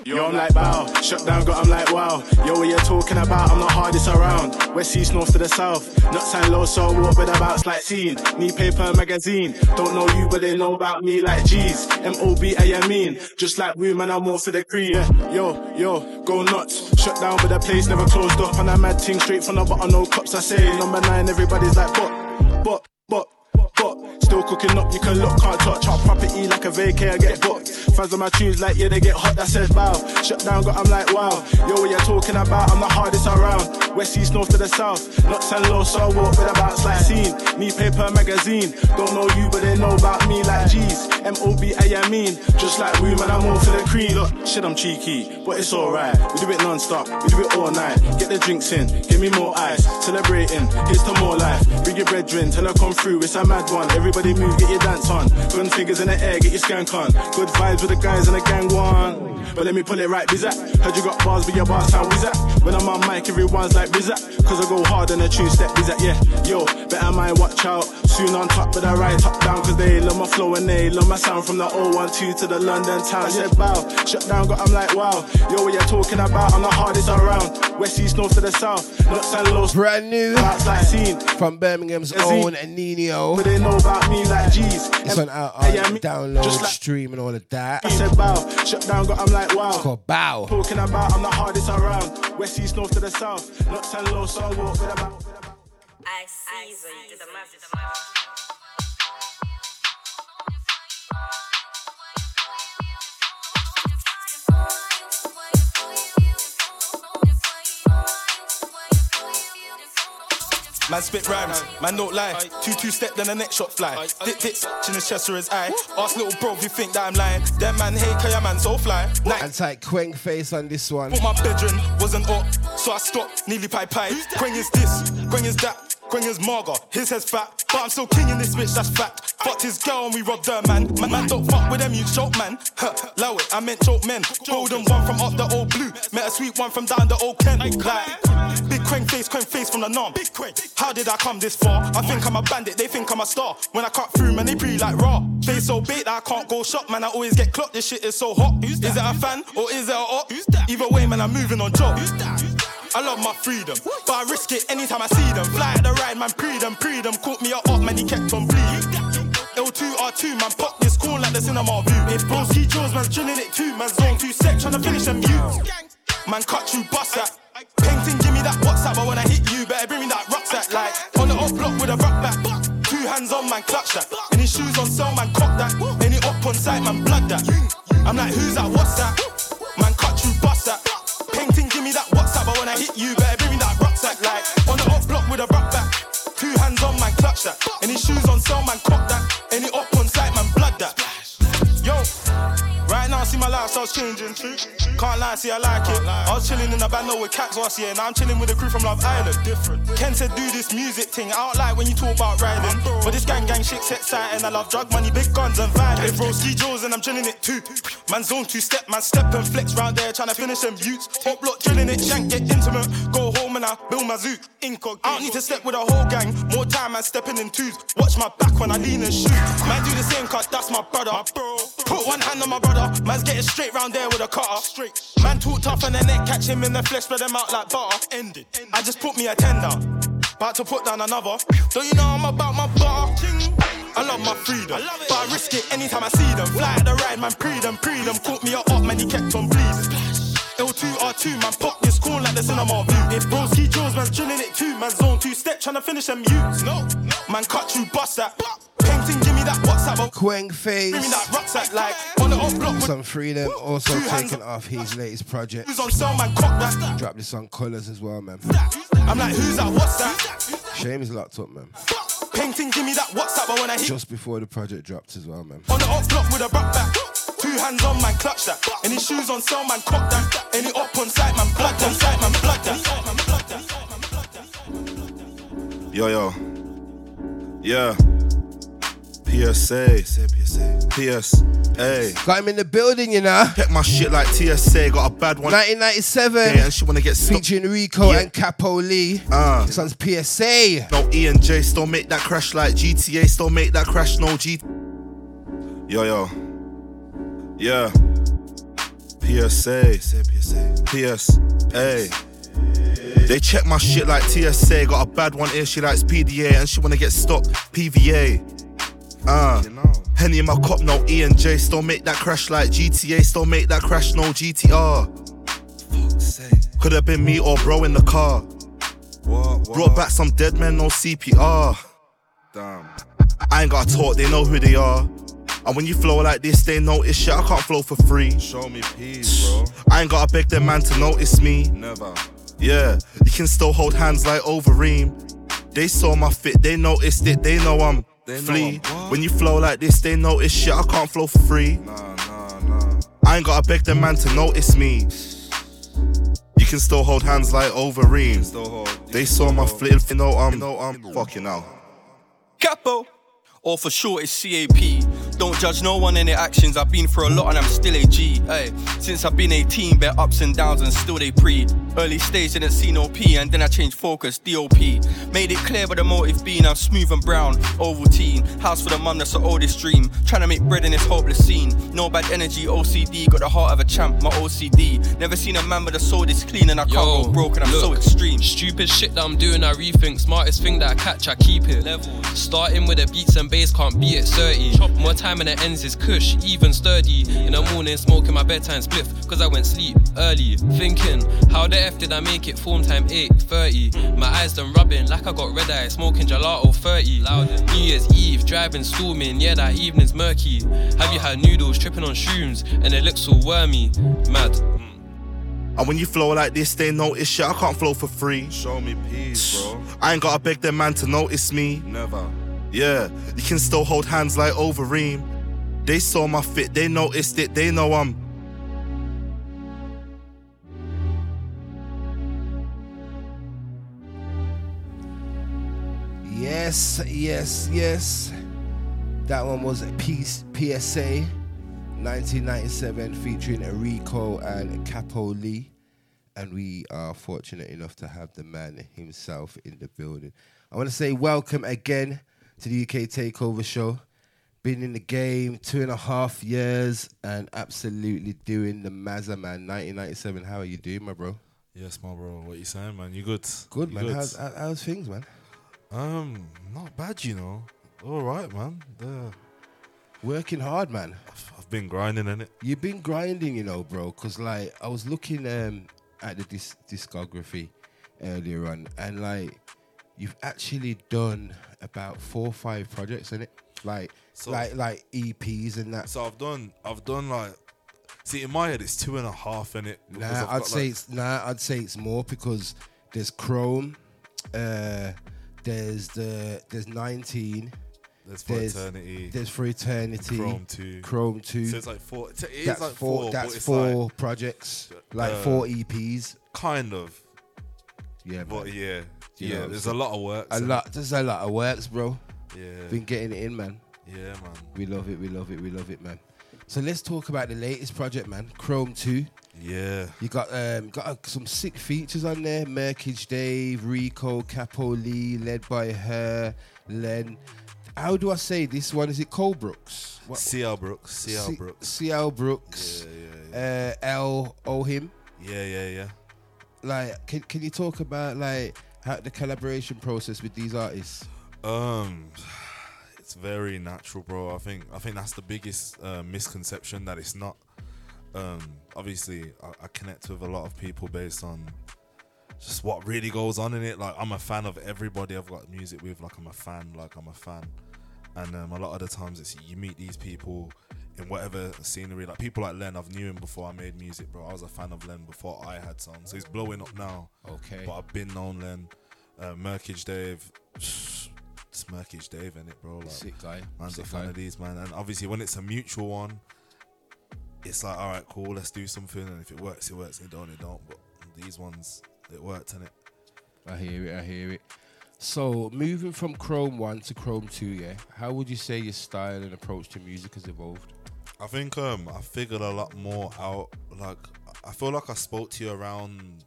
Yo, I'm like bow, shut down, got I'm like wow. Yo, what you talking about? I'm the hardest around. West, east, north to the south. Not sign low, so I walk with about like scene. Need paper, magazine. Don't know you, but they know about me like G's. M O B A M mean. Just like we, man, I'm more for the cream. Yeah. Yo, yo, go nuts. Shut down, but the place never closed up. And I'm mad ting straight from the bottom, no cops. I say number nine, everybody's like, but, but, but. But still cooking up, you can look, can't touch. Our property like a vacay, I get booked. Fans on my tunes like, yeah, they get hot, that says bow. Shut down, got, I'm like, wow. Yo, what you talking about? I'm the hardest around. West, east, north to the south. Not send low, so I walk with about like scene. Need paper, magazine. Don't know you, but they know about me like G's. M mean. Just like we, man, I'm all for the cream. Look, shit, I'm cheeky, but it's alright. We do it non stop, we do it all night. Get the drinks in, give me more ice. Celebrating, here's to more life. Bring your brethren, tell her come through, it's a mad one. Everybody move, get your dance on. Gun fingers in the air, get your skank on. Good vibes with the guys in the gang one. But let me pull it right, bizak. Heard you got bars, but your bars sound wizard. When I'm on mic, everyone's like bizak. Cause I go hard on a tune step, bizak, yeah. Yo, better mind, watch out. Soon on top, but I ride top down. Cause they love my flow and they love my sound. From the 012 to the London town. I said bow, shut down, got I'm like wow. Yo, what you talking about? I'm the hardest around. West, east, north to the south. Not San Los. Brand new. Like scene. From Birmingham's own and Ninioh. But they know about me like G's. It's on out, on download, Just like- stream, and all of that. I said bow, shut down, got I'm like wow. It's called Bow. Talking about I'm the hardest around. West, east, north to the south. Not San Low, so I walk with about. I see you did Man spit rhymes, man don't lie. Two two step, then the next shot fly. Dip dip in his chest or his eye. Ask little bro if you think that I'm lying. Them man hate, cause your man so fly. Night And tight Quang face on this one. Thought my bedroom wasn't up, so I stopped, nearly pie pie. Quang is this, Quang is that. Quang is Marga, his head's fat, but I'm still king in this bitch, that's fact. Fucked his girl and we robbed her, man. Man, man don't fuck with them, you choke, man. Huh, Allow it, I meant choke men. Golden one from up the old blue, met a sweet one from down the old Kent. Like, big Quang face, Quang face from the norm. Big How did I come this far? I think I'm a bandit, they think I'm a star. When I cut through, man, they pre like raw. Face so bait that I can't go shop, man. I always get clocked. This shit is so hot. Is it a fan or is it a op? Either way, man, I'm moving on job. I love my freedom, but I risk it anytime I see them. Fly at the ride, man, pre them, pre them. Caught me up, man, he kept on bleeding. L2, R2, man, pop this cool like the cinema view. If broski Jones, man, drilling it too, man, zone two set, tryna finish them views. Man, cut you, bust that. Painting, give me that WhatsApp, but when I hit you, better bring me that rucksack. Like, on the up block with a rock back. Two hands on, man, clutch that. Any shoes on sale, man, cock that. Any up on site, man, blood that. I'm like, who's that, what's that? Hit you, better bring that rucksack. Like, on the up block with a rock back. Two hands on, man, clutch that. Any shoes on sale, man, cock that. Any up my lifestyle's changing too. Can't lie, see I like it. I was chilling in a band with cats last year, now I'm chilling with a crew from Love Island. Different. Ken said do this music thing. I don't like when you talk about riding, but this gang gang shit's exciting. I love drug money, big guns and violence. Bro, ski Joes and I'm chilling it too. Man zone two step, man step and flex round there, trying to finish them buttes. Top block drilling it, shank get intimate. Go home and I build my zoo. Incog. I don't need to step with a whole gang. More time, man stepping in twos. Watch my back when I lean and shoot. Man do the same cause that's my brother. Put one hand on my brother. Man's getting straight round there with a cutter. Straight. Man talk tough and the neck catch him in the flesh, spread them out like butter. Ended. I just put me a tender. About to put down another. Don't you know I'm about my bar? I love my freedom, but I risk it anytime I see them. Fly at the ride, man, pre them, pre them. Caught me up, man, he kept on bleeding. L2, R2, man, pop this corn like the cinema view. If broski Jones, man, drilling it too. Man, zone two step, trying to finish them views. No, man, cut you, bust that. Painting, give me that WhatsApp. Oh. Quang Face. Give me that rucksack, like, on the up block. Some freedom also Two hands taken off his latest project. Who's on sale, man, cock that. Drop this on Colours as well, man. I'm like, who's that, what's that? Shame is locked up, man. Painting, give me that WhatsApp, but when I hit Just before the project dropped as well, man. on the up block with a rock back. Two hands on, man, clutch that. Any shoes on sale, man, cock that. Any up on site, man, blood that. Site, man, blood that. Yo, yo. Yeah. PSA. PSA. Got him in the building, you know. Check my shit like TSA. Got a bad one. 1997. Yeah, and she wanna get stuck. Featuring Rico Yeah. and Capo Lee. Uh. This one's PSA. No E and J still make that crash like GTA still make that crash no G. Yo yo. Yeah. PSA. PSA. They check my shit like TSA. Got a bad one here, she likes PDA and she wanna get stuck PVA. Uh, Henny in my cup, no E and J. Still make that crash like GTA. Still make that crash, no GTR. Could have been me or bro in the car. Brought back some dead men, no CPR. Damn. I ain't gotta talk, they know who they are. And when you flow like this, they notice shit. I can't flow for free. Show me peace, bro. I ain't gotta beg them man to notice me. Never. Yeah, you can still hold hands like Overeem. They saw my fit, they noticed it, they know I'm flea. When you flow like this, they notice shit. I can't flow for free. Nah, nah, nah. I ain't gotta beg the man to notice me. You can still hold hands like Overeem. They saw my flip, you know I'm, I'm fucking out. Capo. Or for short, it's CAP. Don't judge no one in their actions. I've been through a lot and I'm still a G. Hey, since I've been 18, bare ups and downs and still they pre. Early stage didn't see no P and then I changed focus, DOP. Made it clear with the motive being I'm smooth and brown, Ovaltine. House for the mum, that's the oldest dream. Trying to make bread in this hopeless scene. No bad energy, OCD. Got the heart of a champ, my OCD. Never seen a man with a soul this clean and I can't go broken. I'm so extreme. Stupid shit that I'm doing, I rethink. Smartest thing that I catch, I keep it. Level. Starting with the beats and bass, can't be at 30. More time and the ends is cush, even sturdy. In the morning, smoking my bedtime spliff, cause I went sleep early. Thinking, how the F did I make it? Form time 8.30. My eyes done rubbing like I got red eye, smoking gelato 30. New Year's Eve, driving, storming, yeah, that evening's murky. Have you had noodles, tripping on shrooms, and it looks all wormy? Mad. And when you flow like this, they notice shit. I can't flow for free. Show me peace, bro. I ain't gotta beg them man to notice me. Never. Yeah, you can still hold hands like Overeem. They saw my fit, they noticed it, they know I'm. Yes, yes, yes. That one was a piece PSA 1997 featuring Rico and Capo Lee. And we are fortunate enough to have the man himself in the building. I want to say welcome again to the UK Takeover Show. Been in the game two and a half years and absolutely doing the Mazza man 1997. How are you doing, my bro? Yes, my bro. What you saying, man? You good? Good, You man. How's, how's things, man? Um, not bad, you know. All right, man. The, Working hard, man. I've been grinding in it. You've been grinding, you know, bro. Cause like I was looking um at the dis- discography earlier on, and like you've actually done about four or five projects in it, like So- like like EPs and that. So I've done, I've done like, see, in my head it's two and a half in it. Nah, I'd got, say like- it's nah. I'd say it's more because there's Chrome, uh, there's the there's 19. There's For Eternity. There's for eternity. Chrome 2. Chrome two. So it's like four- it is that's like four. four, that's four like- projects, like uh, four EPs. Kind of. Yeah, but man. yeah, You yeah. know, there's a lot of work. A lot. There's a lot of works, bro. Yeah. Been getting it in, man. Yeah, man. We love it. We love it. We love it, man. So let's talk about the latest project, man. Chrome Two. Yeah. You got um got uh, some sick features on there. Merkage Dave, Rico, Capo Lee, led by her, Len. How do I say this one? Is it Cole Brooks? What? CL Brooks. CL C- Brooks. CL Brooks. Yeah, yeah, Uh, L Ohim. Yeah, yeah, yeah. Like, can can you talk about like how the collaboration process with these artists? Um, it's very natural, bro. I think I think that's the biggest uh, misconception that it's not. Um, obviously, I, I connect with a lot of people based on just what really goes on in it. Like, I'm a fan of everybody I've got music with. Like, I'm a fan. Like, I'm a fan. And um, a lot of the times, it's you meet these people in whatever scenery. Like people like Len, I've knew him before I made music, bro. I was a fan of Len before I had songs. So he's blowing up now. Okay. But I've been known Len, uh, Merkage Dave. It's Merkage Dave in it, bro. Like, Sick guy. Man's Sick a fan guy. of these, man. And obviously, when it's a mutual one, it's like, all right, cool, let's do something. And if it works, it works. If it don't, it don't. But these ones, it worked, in it. I hear it. I hear it. So moving from Chrome One to Chrome Two, yeah. How would you say your style and approach to music has evolved? I think um I figured a lot more out. Like I feel like I spoke to you around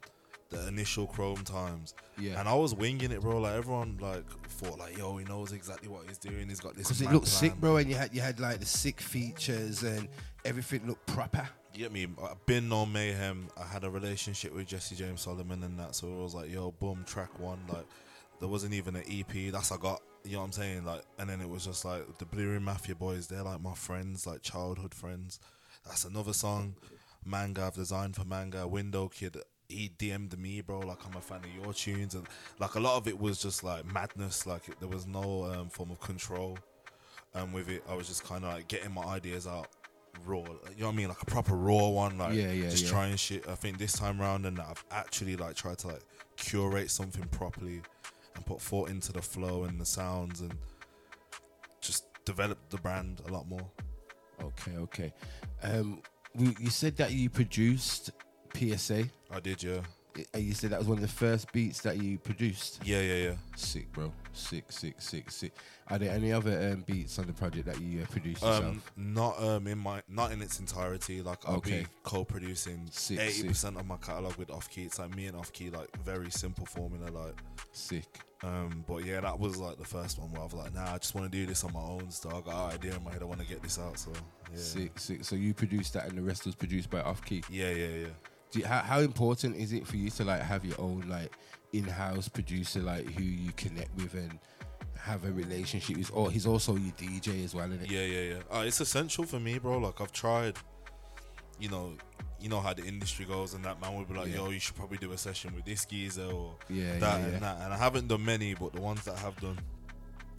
the initial Chrome times. Yeah. And I was winging it, bro. Like everyone like thought like, yo, he knows exactly what he's doing. He's got this. Because it looked sick, bro, and you had you had like the sick features and everything looked proper. You get me? I've been on Mayhem. I had a relationship with Jesse James Solomon and that, so it was like, yo, boom, track one. Like, there wasn't even an EP. That's I got. You know what I'm saying? Like, and then it was just like the Blue Room Mafia boys. They're like my friends, like childhood friends. That's another song. Manga, I've designed for Manga. Window Kid. He DM'd me, bro. Like I'm a fan of your tunes, and like a lot of it was just like madness. Like it, there was no um, form of control. And with it, I was just kind of like getting my ideas out raw. You know what I mean? Like a proper raw one. Like Yeah, yeah, just yeah. trying shit. I think this time around, and I've actually like tried to like curate something properly and put thought into the flow and the sounds and just develop the brand a lot more. Okay, okay. Um, you said that you produced PSA. I did, yeah. And you said that was one of the first beats that you produced. Yeah, yeah, yeah. Sick, bro. Sick, sick, sick, sick. Are there any other um, beats on the project that you uh, produced yourself? Um, not um in my not in its entirety. Like I'll Okay. be co-producing eighty percent of my catalog with Off Key. It's like me and Off Key, like very simple formula. Like sick. Um, but yeah, that was like the first one where I was like, nah, I just want to do this on my own. So I got an idea in my head. I want to get this out. So yeah, Sick, sick. So you produced that, and the rest was produced by Off Key. Yeah, yeah, yeah. Do you, how, how important is it for you to like have your own like in-house producer, like who you connect with and have a relationship with? Or he's also your DJ as well, isn't it? Yeah, yeah, yeah. Uh, it's essential for me, bro. Like I've tried, you know, you know how the industry goes, and that man would be like, Yeah. "Yo, you should probably do a session with this geezer or Yeah, that yeah, and that." And I haven't done many, but the ones that I have done,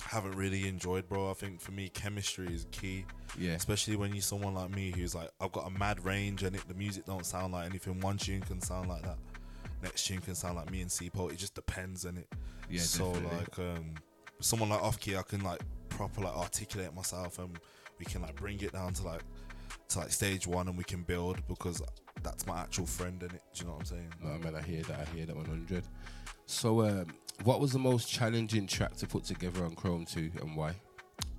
haven't really enjoyed, bro. I think for me, chemistry is key. Yeah. Especially when you're someone like me who's like, I've got a mad range, and it, the music don't sound like anything. One tune can sound like that. Next tune can sound like me and C-Po. It just depends, and it. Yeah, So definitely. like, um, someone like Off Key, I can like proper like articulate myself, and we can like bring it down to like to like stage one, and we can build because that's my actual friend in it. Do you know what I'm saying? No, man, I hear that. I hear that 100. So, um, what was the most challenging track to put together on Chrome 2 and why?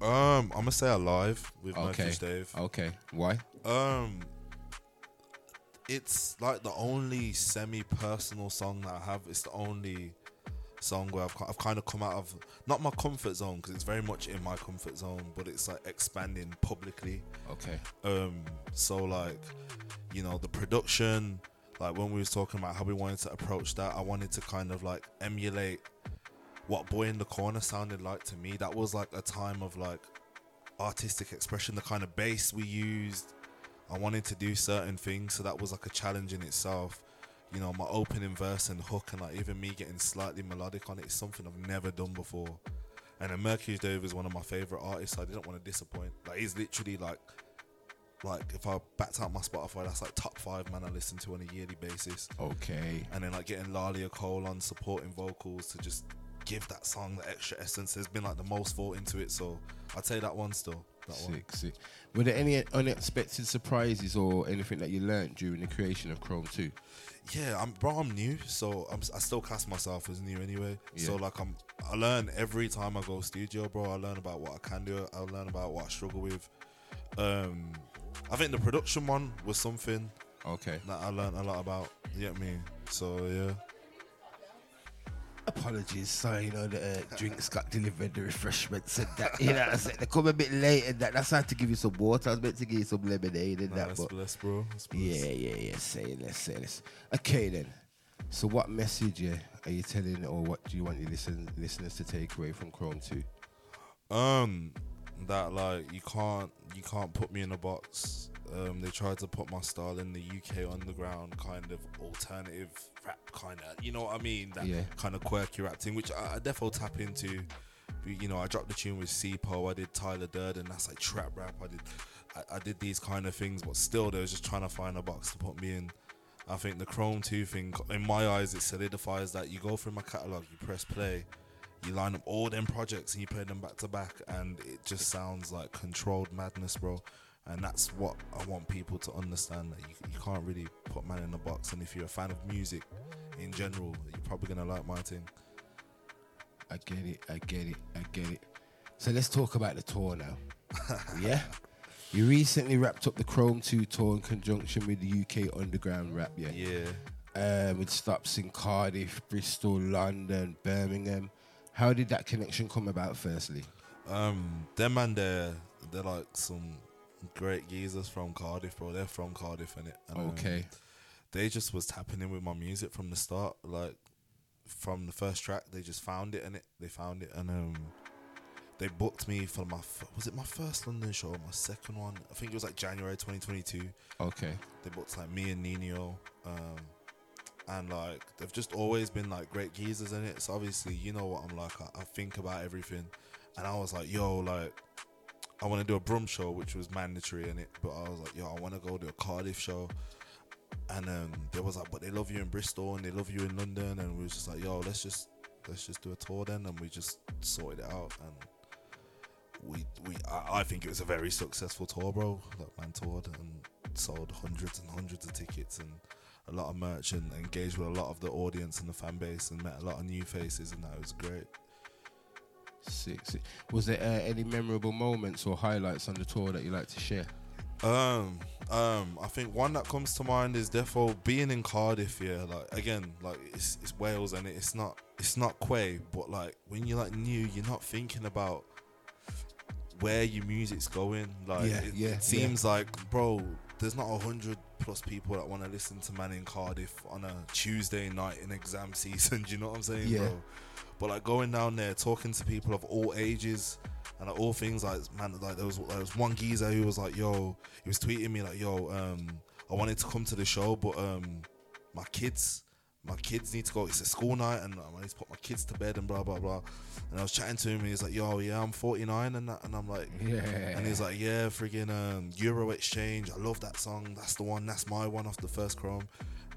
Um, I'm gonna say Alive with Okay. Mercury Dave. Okay, why? Um, it's like the only semi-personal song that I have. It's the only song where I've, I've kind of come out of not my comfort zone because it's very much in my comfort zone, but it's like expanding publicly. Okay. Um, so like, you know, the production, like when we was talking about how we wanted to approach that, I wanted to kind of like emulate what Boy in da Corner sounded like to me. That was like a time of like artistic expression, the kind of bass we used. I wanted to do certain things, so that was like a challenge in itself. You know, my opening verse and hook, and like even me getting slightly melodic on it is something I've never done before. And then Mercury Dave is one of my favorite artists. I didn't want to disappoint. Like he's literally like, like if I backed out my Spotify, that's like top five man I listen to on a yearly basis. Okay. And then like getting Lalia Cole on supporting vocals to just give that song the extra essence. There's been like the most thought into it, so I'd say that one still. That one. Sick, sick. Were there any unexpected surprises or anything that you learned during the creation of Chrome 2? Yeah, I'm bro. I'm new, so I'm, I still class myself as new anyway. So like I'm, I learn every time I go studio, bro. I learn about what I can do. I learn about what I struggle with. Um, I think the production one was something. Okay. That I learned a lot about. You get me? So yeah. Apologies, sorry, you know, the uh, drinks got delivered, the refreshments and that. You know what I'm saying? They come a bit late and that. That's why I had to give you some water. I was meant to give you some lemonade and Nah, that. that's but blessed, bro. That's yeah, yeah, yeah. Say less, say less. Okay, then. So, what message yeah, are you telling, or what do you want your listen, listeners to take away from Chrome 2? Um, that like you can't you can't put me in a box. Um, they tried to put my style in the UK underground kind of alternative rap kind of, you know what I mean? That Yeah. kind of quirky rap thing, which I, I definitely tap into. You know, I dropped the tune with Sipo, I did Tyler Durden, that's like trap rap. I did, I, I did these kind of things, but still, they was just trying to find a box to put me in. I think the Chrome 2 thing, in my eyes, it solidifies that you go through my catalog, you press play, you line up all them projects and you play them back to back, and it just sounds like controlled madness, bro. And that's what I want people to understand that you, you can't really put man in a box. And if you're a fan of music in general, you're probably gonna like my thing. I get it, I get it, I get it. So, let's talk about the tour now. yeah? You recently wrapped up the Chrome 2 tour in conjunction with the UK Underground Rap, yeah? Yeah. Um, with stops in Cardiff, Bristol, London, Birmingham. How did that connection come about, firstly? Um, them and they're they're like some great geezers from Cardiff, bro. They're from Cardiff, innit? And, um, Okay. they just was tapping in with my music from the start, like from the first track. They just found it, and it they found it, and um, they booked me for my f- was it my first London show, or my second one? I think it was like January 2022. Okay. They booked like me and Nino, um, and like they've just always been like great geezers in it. So obviously, you know what I'm like. I, I think about everything, and I was like, yo, like. I want to do a Brum show, which was mandatory in it, but I was like, yo, I want to go do a Cardiff show. And um, they was like, but they love you in Bristol and they love you in London, and we was just like, yo, let's just let's just do a tour then, and we just sorted it out, and we we I, I think it was a very successful tour, bro. Like man toured and sold hundreds and hundreds of tickets and a lot of merch and engaged with a lot of the audience and the fan base and met a lot of new faces, and that was great. Sick. Was there uh, any memorable moments or highlights on the tour that you like to share? Um, um, I think one that comes to mind is therefore being in Cardiff. Yeah, like again, like it's it's Wales and it's not it's not Quay, but like when you're like new, you're not thinking about where your music's going. Like Yeah, it, yeah, it seems like, bro, there's not a hundred plus people that want to listen to Man in Cardiff on a Tuesday night in exam season. Do you know what I'm saying, Yeah. bro? But like going down there, talking to people of all ages and like, all things, like man, like there was there was one geezer who was like, "Yo," he was tweeting me like, "Yo, um, I wanted to come to the show, but um, my kids." My kids need to go. It's a school night, and um, I need to put my kids to bed, and blah blah blah. And I was chatting to him, and he's like, "Yo, yeah, I'm 49," and that, and I'm like, Yeah. And he's like, "Yeah, friggin' um, Euro Exchange. I love that song. That's the one. That's my one off the first Chrome."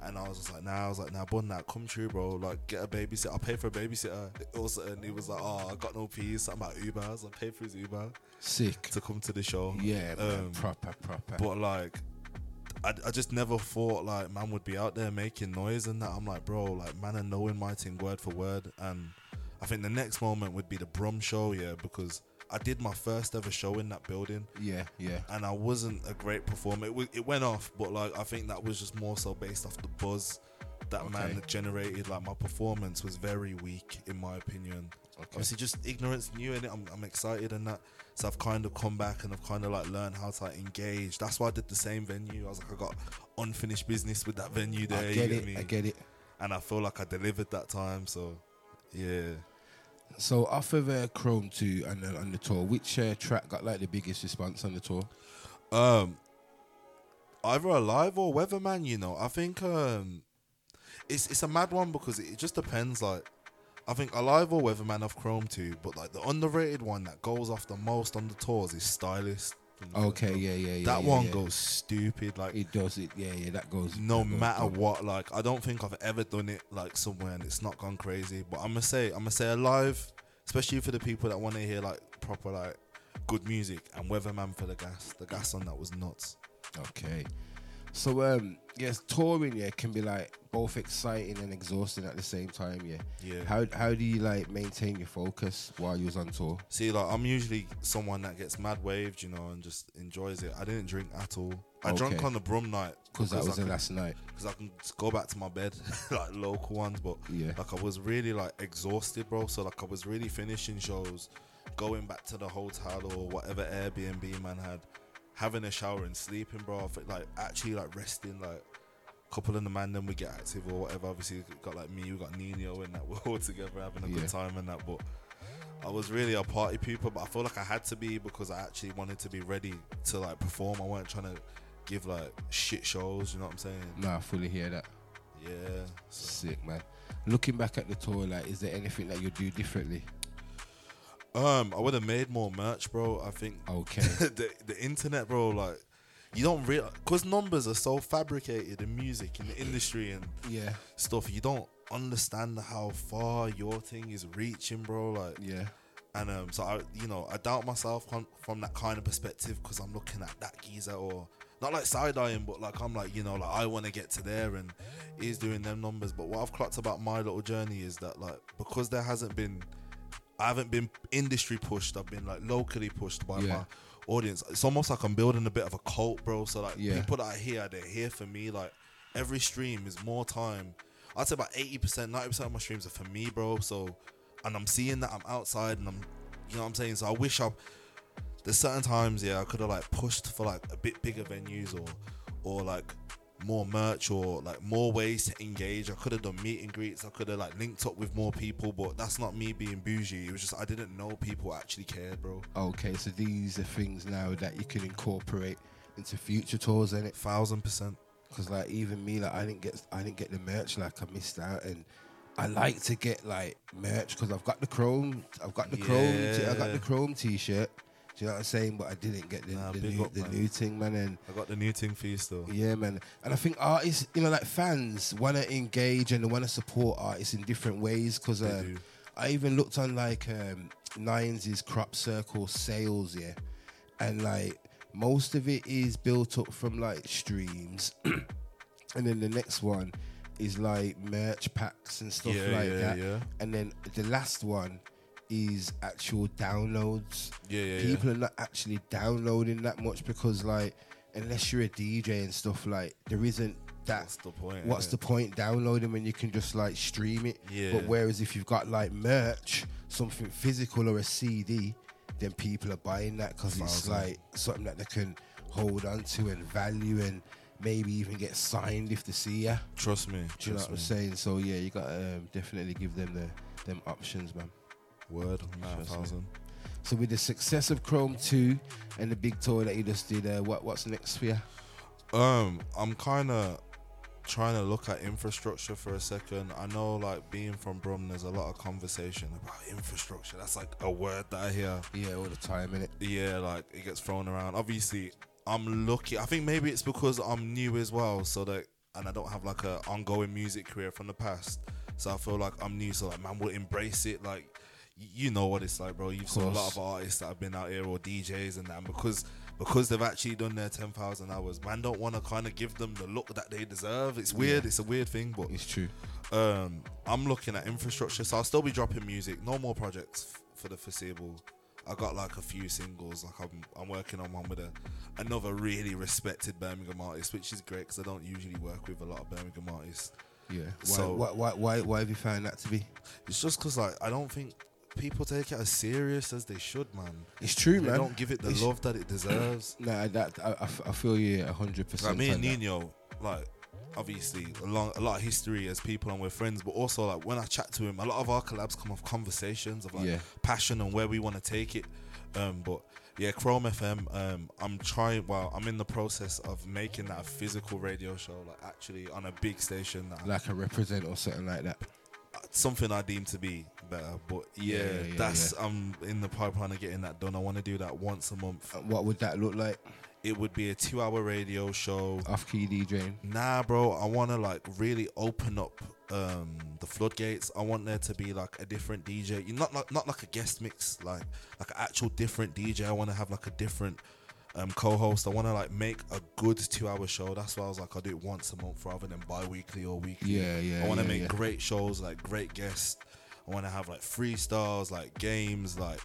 And I was just like, "Nah," I was like, "Nah, bun that come true, bro. Like, get a babysitter. I'll pay for a babysitter." Also, and he was like, "Oh, I got no peas. Something about Uber." I was like, "Pay for his Uber." Sick to come to the show. Yeah, man, um, proper, proper. But like, I, I just never thought like man would be out there making noise and that. I'm like, bro, like man, are knowing my team word for word. And I think the next moment would be the Brum show, yeah, because I did my first ever show in that building. Yeah, yeah. And I wasn't a great performer. It, w- it went off, but like I think that was just more so based off the buzz that man Okay. had generated. Like my performance was very weak, in my opinion. Obviously, just ignorance new in it. I'm, I'm excited and that. So I've kind of come back and I've kind of like learned how to like engage. That's why I did the same venue. I was like, I got unfinished business with that venue there. I you get it. me? I get it. And I feel like I delivered that time. So, yeah. So off of uh, Chrome Two and uh, on the tour, which uh, track got like the biggest response on the tour? Um, either Alive or Weatherman. You know, I think um, it's it's a mad one because it just depends. Like, I think Alive or Weatherman of Chrome too, but like the underrated one that goes off the most on the tours is Stylist. Okay, yeah, yeah, yeah. That yeah, one yeah. goes stupid. Like it does it. Yeah, yeah. That goes. no that matter what. Like I don't think I've ever done it like somewhere and it's not gone crazy. But I'm gonna say I'm gonna say Alive, especially for the people that want to hear like proper like good music and Weatherman for the gas. The gas on that was nuts. Okay. So um yes, touring yeah can be like both exciting and exhausting at the same time, yeah. Yeah. How how do you like maintain your focus while you was on tour? See, like I'm usually someone that gets mad waved, you know, and just enjoys it. I didn't drink at all. I drank on the Brum night 'Cause that I was the last night. Because I can go back to my bed, like local ones. But Yeah. like I was really like exhausted, bro. So like I was really finishing shows, going back to the hotel or whatever Airbnb man had, having a shower and sleeping, bro. Like actually like resting, like. Couple of the man, then we get active or whatever. Obviously, got like me, we got Nino, and that we're all together having a Yeah. good time and that. But I was really a party pooper, but I feel like I had to be because I actually wanted to be ready to like perform. I wasn't trying to give like shit shows. You know what I'm saying? No, I fully hear that. Yeah. Sick man. Looking back at the tour, like is there anything that you do differently? Um, I would have made more merch, bro. I think. Okay. the the internet, bro. Like, you don't real because numbers are so fabricated in music in the industry and Yeah. stuff. You don't understand how far your thing is reaching, bro. Like, yeah. And um, so I, you know, I doubt myself from, from that kind of perspective because I'm looking at that geezer or not like side eyeing, but like I'm like, you know, like I want to get to there and he's doing them numbers. But what I've clocked about my little journey is that like because there hasn't been, I haven't been industry pushed. I've been like locally pushed by Yeah. my audience. It's almost like I'm building a bit of a cult, bro. So like Yeah. people that I hear, they're here for me. Like every stream is more time. I'd say about eighty percent, ninety percent of my streams are for me, bro. So, and I'm seeing that I'm outside, and I'm, you know, what I'm saying. So I wish I. There's certain times, yeah, I could have like pushed for like a bit bigger venues or, or like more merch or like more ways to engage. I could have done meet and greets. I could have like linked up with more people, but that's not me being bougie. It was just I didn't know people actually cared, bro. Okay, so these are things now that you can incorporate into future tours, and it thousand percent. Because like even me, like I didn't get I didn't get the merch, like I missed out, and I like to get like merch because I've got the Chrome, I've got the Chrome, t- I got the Chrome T-shirt. Do you know what I'm saying? But I didn't get the, Nah, the, new, up, the new thing, man. And I got the new thing for you still. yeah, man. And I think artists, you know, like fans want to engage and they want to support artists in different ways. Because um. I even looked on like um, Nines' crop circle sales, yeah, and like most of it is built up from like streams, and then the next one is like merch packs and stuff Yeah, like yeah, that. yeah. And then the last one is actual downloads. Yeah, yeah, People are not actually downloading that much because like unless you're a DJ and stuff like there isn't that What's the point, what's the point downloading when you can just like stream it? Yeah. but whereas if you've got like merch something physical or a cd then people are buying that because it's like something that they can hold on to and value and maybe even get signed if they see ya. Trust me. do you know what i'm saying? So yeah you gotta um, definitely give them the them options man Word, nah, Trust me. thousand. so with the success of chrome 2 and the big tour that you just did uh, what what's next for you Um, I'm kind of trying to look at infrastructure for a second. I know, like being from Brum, there's a lot of conversation about infrastructure. That's like a word that I hear. Yeah, all the time, innit? Yeah, like it gets thrown around. Obviously, I'm lucky. I think maybe it's because I'm new as well, so that and I don't have like a ongoing music career from the past. So I feel like I'm new. So like, man, will embrace it. Like, you know what it's like, bro. You've seen a lot of artists that have been out here or DJs and that, and because because they've actually done their ten thousand hours, man, don't want to kind of give them the look that they deserve. It's weird. Yeah. It's a weird thing, but it's true. Um, I'm looking at infrastructure, so I'll still be dropping music. No more projects f- for the foreseeable. I got like a few singles. Like I'm, I'm working on one with a another really respected Birmingham artist, which is great because I don't usually work with a lot of Birmingham artists. yeah why, So why, why, why, why have you found that to be it's just because like I don't think people take it as serious as they should, man. It's true, they man. don't give it the It's- love that it deserves. Nah, that I, I feel you hundred percent. Like me and Nino, like obviously a long a lot of history as people and we're friends, but also like when I chat to him, a lot of our collabs come off conversations of like Yeah. passion and where we want to take it. Um, but yeah, Chrome FM. Um, I'm trying. Well, I'm in the process of making that a physical radio show, like actually on a big station. That like a represent or something like that. something I deem to be better. But yeah, Yeah, yeah, that's I'm in the pipeline of getting that done. I want to do that once a month. What would that look like? It would be a two-hour radio show. Off key DJing. Nah, bro. I want to like really open up um the floodgates. I want there to be like a different DJ. You not like not like a guest mix, like like an actual different DJ. I want to have like a different um co-host. I want to like make a good two-hour show. That's why I was like, I'll do it once a month rather than bi-weekly or weekly. Yeah, yeah, I want to yeah, make yeah. great shows, like great guests. I want to have like freestyles, like games, like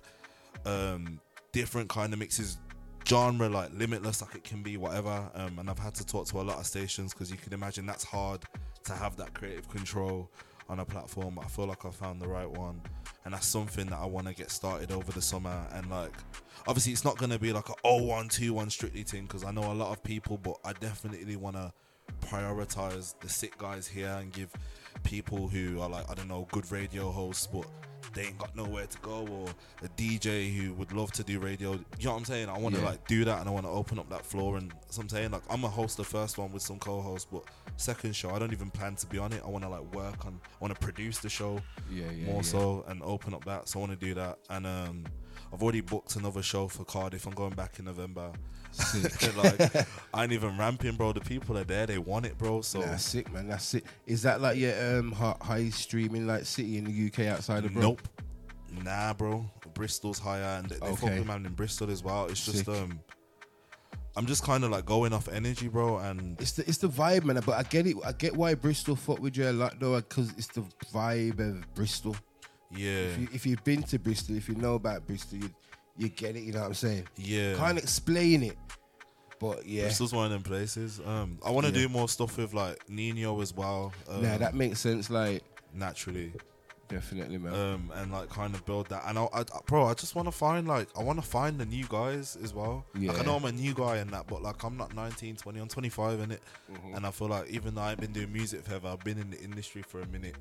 um different kind of mixes. Genre like limitless like it can be whatever. Um and i've had to talk to a lot of stations because you can imagine that's hard to have that creative control on a platform i feel like i found the right one. And that's something that i want to get started over the summer. And like obviously it's not going to be like a oh one two one strictly thing because i know a lot of people but i definitely want to prioritize the sick guys here and give people who are like i don't know good radio hosts but they ain't got nowhere to go or a DJ who would love to do radio. You know what I'm saying? I want to Yeah. like do that and I want to open up that floor and so I'm saying like I'm a host the first one with some co-hosts, but second show I don't even plan to be on it. I want to like work on I want to produce the show Yeah, yeah, more yeah. so and open up that. So I want to do that and um I've already booked another show for Cardiff. I'm going back in November. like I ain't even ramping, bro. The people are there. They want it, bro. So That's sick, man. That's it. Is that like your um high streaming like city in the UK outside of Bro? Nope. Nah, bro. Bristol's higher, and they, they Okay. with man in Bristol as well. It's just Sick. um, I'm just kind of like going off energy, bro, and It's the it's the vibe, man. But I get it. I get why Bristol fuck with you a lot, though, because it's the vibe of Bristol. Yeah, If, you, if you've been to Bristol, if you know about Bristol, you you get it. You know what I'm saying? yeah. Can't explain it, but yeah. Bristol's one of them places. Um, I want to Yeah. do more stuff with like Nino as well. Um, nah, that makes sense. Like naturally. definitely, man. Um, and like kind of build that. And I, I bro, I just want to find like I want to find the new guys as well. Like I know I'm a new guy in that, but like I'm not 19, 20, I'm 25 in it. Mhm. And I feel like even though I've been doing music forever, I've been in the industry for a minute,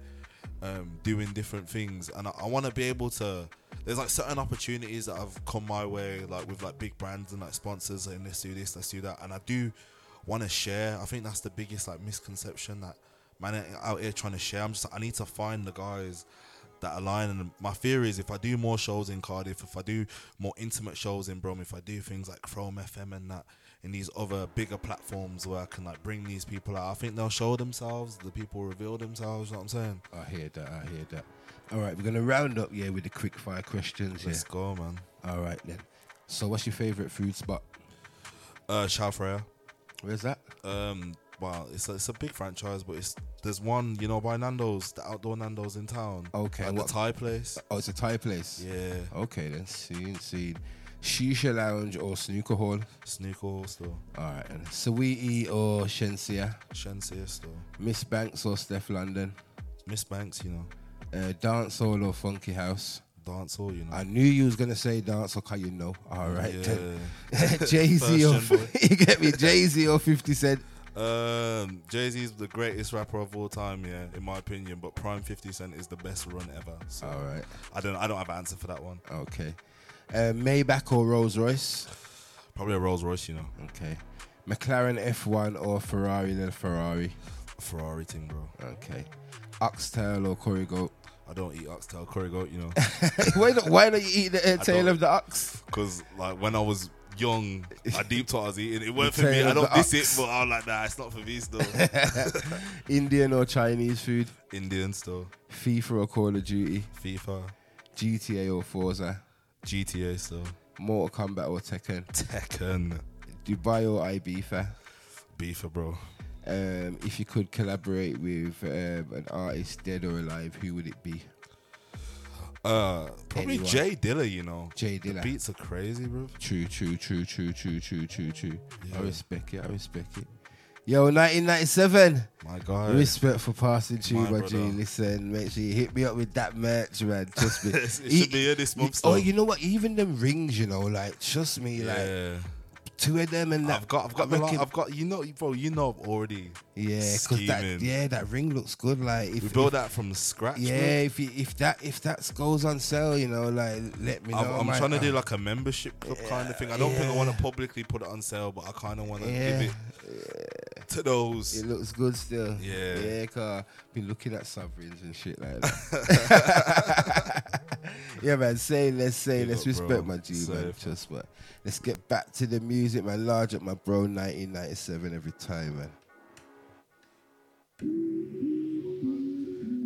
um, doing different things, and I, I want to be able to. There's like certain opportunities that have come my way, like with like big brands and like sponsors, and let's do this, let's do that, and I do want to share. I think that's the biggest like misconception that man out here trying to share. I'm just I need to find the guys that align. And my theory is if I do more shows in Cardiff, if I do more intimate shows in Brum, if I do things like Chrome FM and that in these other bigger platforms where I can like bring these people out, I think they'll show themselves. The people reveal themselves. You know what I'm saying? I hear that. I hear that. All right, we're gonna round up yeah with the quick fire questions. Let's yeah. go, man. All right then. So, what's your favorite food spot? Uh, Chaophraya. Where's that? Um, well, it's a, it's a big franchise, but it's there's one you know by Nando's, the outdoor Nando's in town. Okay, like what- the Thai place. Oh, it's a Thai place. Yeah, Okay then. Seen, seen. Shisha lounge or snooker hall. snooker hall store, All right. And Saweetie or Shenseea. Shenseea store, Ms Banks or Steph London. Ms Banks, you know, Uh, dance hall or Funky House. dance hall, you know. I knew you was gonna say dance hall, cause you know. All right. Yeah. Jay Z or First gen boy. you get me? Jay Z or Fifty Cent. Um, Jay Z is the greatest rapper of all time, yeah, in my opinion. But Prime Fifty Cent is the best run ever. So All right. I don't, I don't have an answer for that one. Okay. Uh, Maybach or Rolls Royce. Probably a Rolls Royce, you know, Okay. McLaren F1 or Ferrari then Ferrari. Ferrari thing, bro. Okay. Oxtail or curry goat. I don't eat oxtail curry goat, you know, why not? Why don't you eat the uh, tail of the ox? because like when I was young, I deep what I was eating. It weren't for me. I don't miss it, but I'm like, nah, it's not for me still. Indian or Chinese food. Indian still, FIFA or Call of Duty. FIFA, GTA or Forza. GTA still, Mortal Kombat or Tekken. Tekken, Dubai or Ibiza. Beefer, bro. Um, if you could collaborate with um, an artist, dead or alive, who would it be? Uh, probably Anyone. J Dilla, you know. Jay The Dilla. beats are crazy, bro. True, true, true, true, true, true, true, true. I respect it. I respect it. Yo, 1997. My God. Respect for passing to you, My my G. Listen, make sure you hit me up with that merch, man. Trust me. It should be here this month Oh, you know what? Even them rings, you know, like trust me, like Yeah. Two of them and that. I've got, I've got, I the lot, I've got. You know, bro. You know, I've already. Yeah, because that yeah that ring looks good. Like if We built if- that from scratch. Yeah, if you, if that if that goes on sale, you know, like let me know. I'm, I'm trying to do Uh, like a membership club kind of thing. I don't think I want to publicly put it on sale, but I kind of want to give Yeah. it to those. It looks good still. Yeah. Yeah, car. Been looking at sovereigns and shit like that. yeah, man. Say let's say Big let's up, respect bro. my G, man. Safe. Just but let's get back to the music, man. Large up my bro, 1997 every time, man.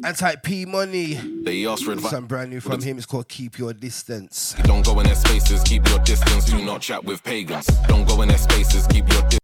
Anti P Money. They ask for advice. Some brand new from him. It's called Keep Your Distance. Don't go in their spaces, keep your distance, do not chat with pagans. Don't go in their spaces, keep your distance.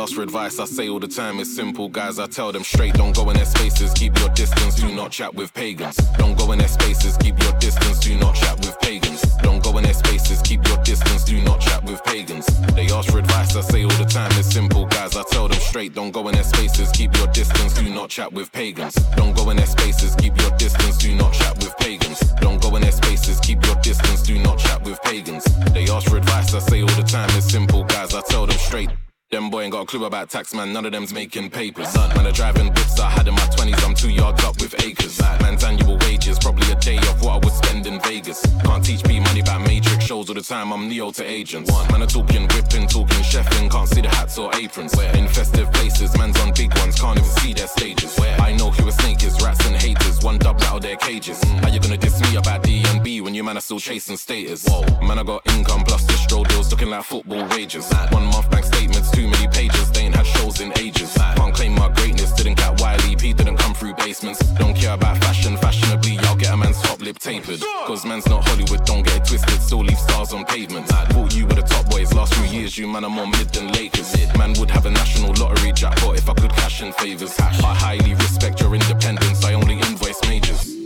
Ask for advice, I say all the time, it's simple, guys. I tell them straight, don't go in their spaces, keep your distance, do not chat with pagans. Don't go in their spaces, keep your distance, do not chat with pagans. Don't go in their spaces, keep your distance, do not chat with pagans. They ask for advice, I say all the time, it's simple, guys. I tell them straight, don't go in their spaces, keep your distance, do not chat with pagans. Don't go in their spaces, keep your distance, do not chat with pagans. Don't go in their spaces, keep your distance, do not chat with pagans. They ask for advice, I say all the time, it's simple, guys. I tell them straight. Them boy ain't got a clue about tax, man. None of them's making papers. Man, are driving whips I had in my 20s. I'm two yards up with acres. Man's annual wages, probably a day of what I would spend in Vegas. Can't teach me money about Matrix shows all the time. I'm Neo to agents. Man, are talking whipping, talking chefing. Can't see the hats or aprons. In festive places, man's on big ones. Can't even see their stages. Where I know who a snake is, rats and haters. One dubbed out of their cages. How you gonna diss me about D and B when you man are still chasing status? Man, I got income plus distro deals looking like football wages. One month bank statements, too many pages. They ain't had shows in ages. Can't claim my greatness. Didn't get Wiley, P didn't come through basements. Don't care about fashion, fashionably. Y'all get a man's top lip tapered. Cause man's not Hollywood, don't get it twisted. Still leave stars on pavements. Thought you were the top boys. Last few years, you man are more mid than Lakers. Man would have a national lottery jackpot if I could cash in favors. I highly respect your independence. I only invoice majors.